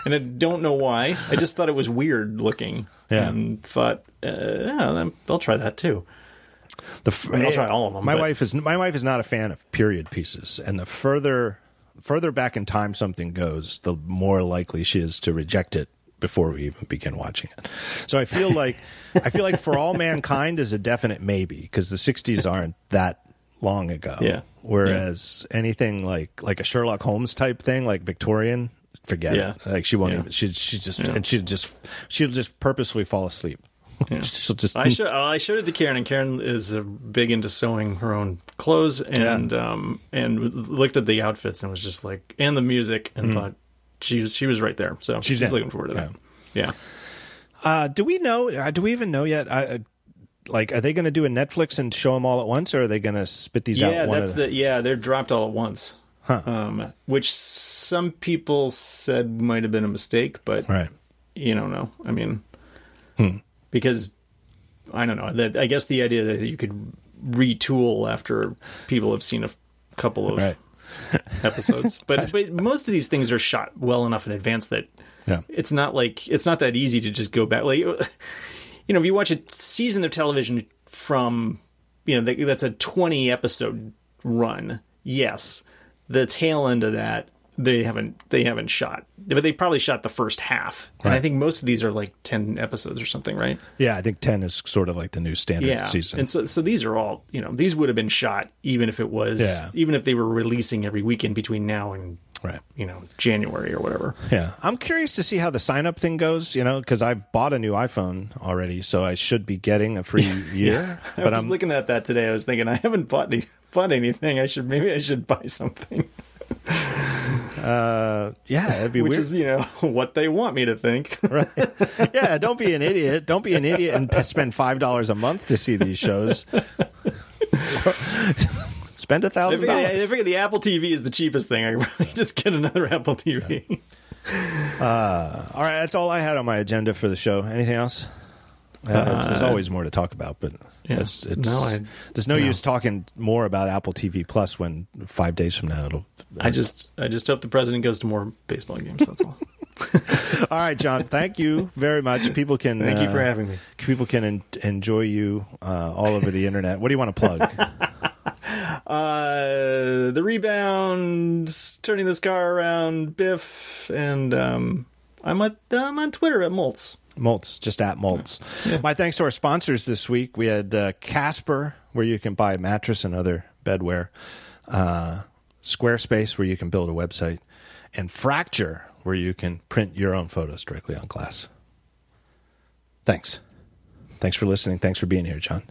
And I don't know why. I just thought it was weird looking, Yeah. and thought, uh, yeah, I'll try that too. The f- mean, I'll try all of them, My but- wife is my wife is not a fan of period pieces, and the further further back in time something goes, the more likely she is to reject it before we even begin watching it. So I feel like [LAUGHS] I feel like for all mankind is a definite maybe because the '60s aren't that long ago. Yeah. Whereas anything like like a Sherlock Holmes type thing, like Victorian, forget Yeah. it. Like she won't Yeah. even. She she just Yeah. and she just she'll just purposefully fall asleep. [LAUGHS] she'll just I showed I showed it to Karen, and Karen is uh, big into sewing her own clothes, and um and looked at the outfits and was just like, and the music, and thought she was she was right there. So. She's she's, looking forward to that. Yeah. Uh, do we know? Uh, do we even know yet? I, uh, like, are they going to do a Netflix and show them all at once, or are they going to spit these Yeah, out? one that's at the yeah. They're dropped all at once, um, which some people said might have been a mistake, but right. you don't know. I mean, Hmm. Because I don't know. That I guess the idea that you could retool after people have seen a couple of Right. [LAUGHS] episodes, but [LAUGHS] but most of these things are shot well enough in advance that Yeah. it's not like it's not that easy to just go back. Like [LAUGHS] you know, if you watch a season of television from you know that- that's a twenty episode run, yes, the tail end of that they haven't they haven't shot, but they probably shot the first half, and I think most of these are like ten episodes or something, right? Yeah, I think ten is sort of like the new standard Yeah, season. and so so these are all you know these would have been shot even if it was Yeah. even if they were releasing every weekend between now and right. you know January or whatever. Yeah, I'm curious to see how the sign up thing goes. You know, because I've bought a new iPhone already, so I should be getting a free [LAUGHS] year. I But was I'm looking at that today. I was thinking I haven't bought any, bought anything. I should maybe I should buy something, [LAUGHS] uh, yeah, it'd be which weird. is you know [LAUGHS] what they want me to think. [LAUGHS] right? yeah, don't be an idiot. Don't be an idiot and spend five dollars a month to see these shows. spend a thousand figure, I dollars. figure the Apple TV is the cheapest thing. I probably just get another Apple TV. All right, that's all I had on my agenda for the show. Anything else? Uh, there's always more to talk about, but yeah. it's, it's No, I- there's no, no. use talking more about Apple TV Plus when five days from now it'll. I just I just hope the president goes to more baseball games. That's all. [LAUGHS] All right, John. Thank you very much. People can Thank you for uh, having me. People can en- enjoy you uh, all over the internet. What do you want to plug? [LAUGHS] Uh, the rebound, turning this car around, Biff, and um, I'm at I'm on Twitter at Moltz. Moltz, just at Moltz. My thanks to our sponsors this week. We had uh, Casper, where you can buy a mattress and other bedwear, uh, Squarespace, where you can build a website, and Fracture, where you can print your own photos directly on glass. Thanks. Thanks for listening. Thanks for being here, John.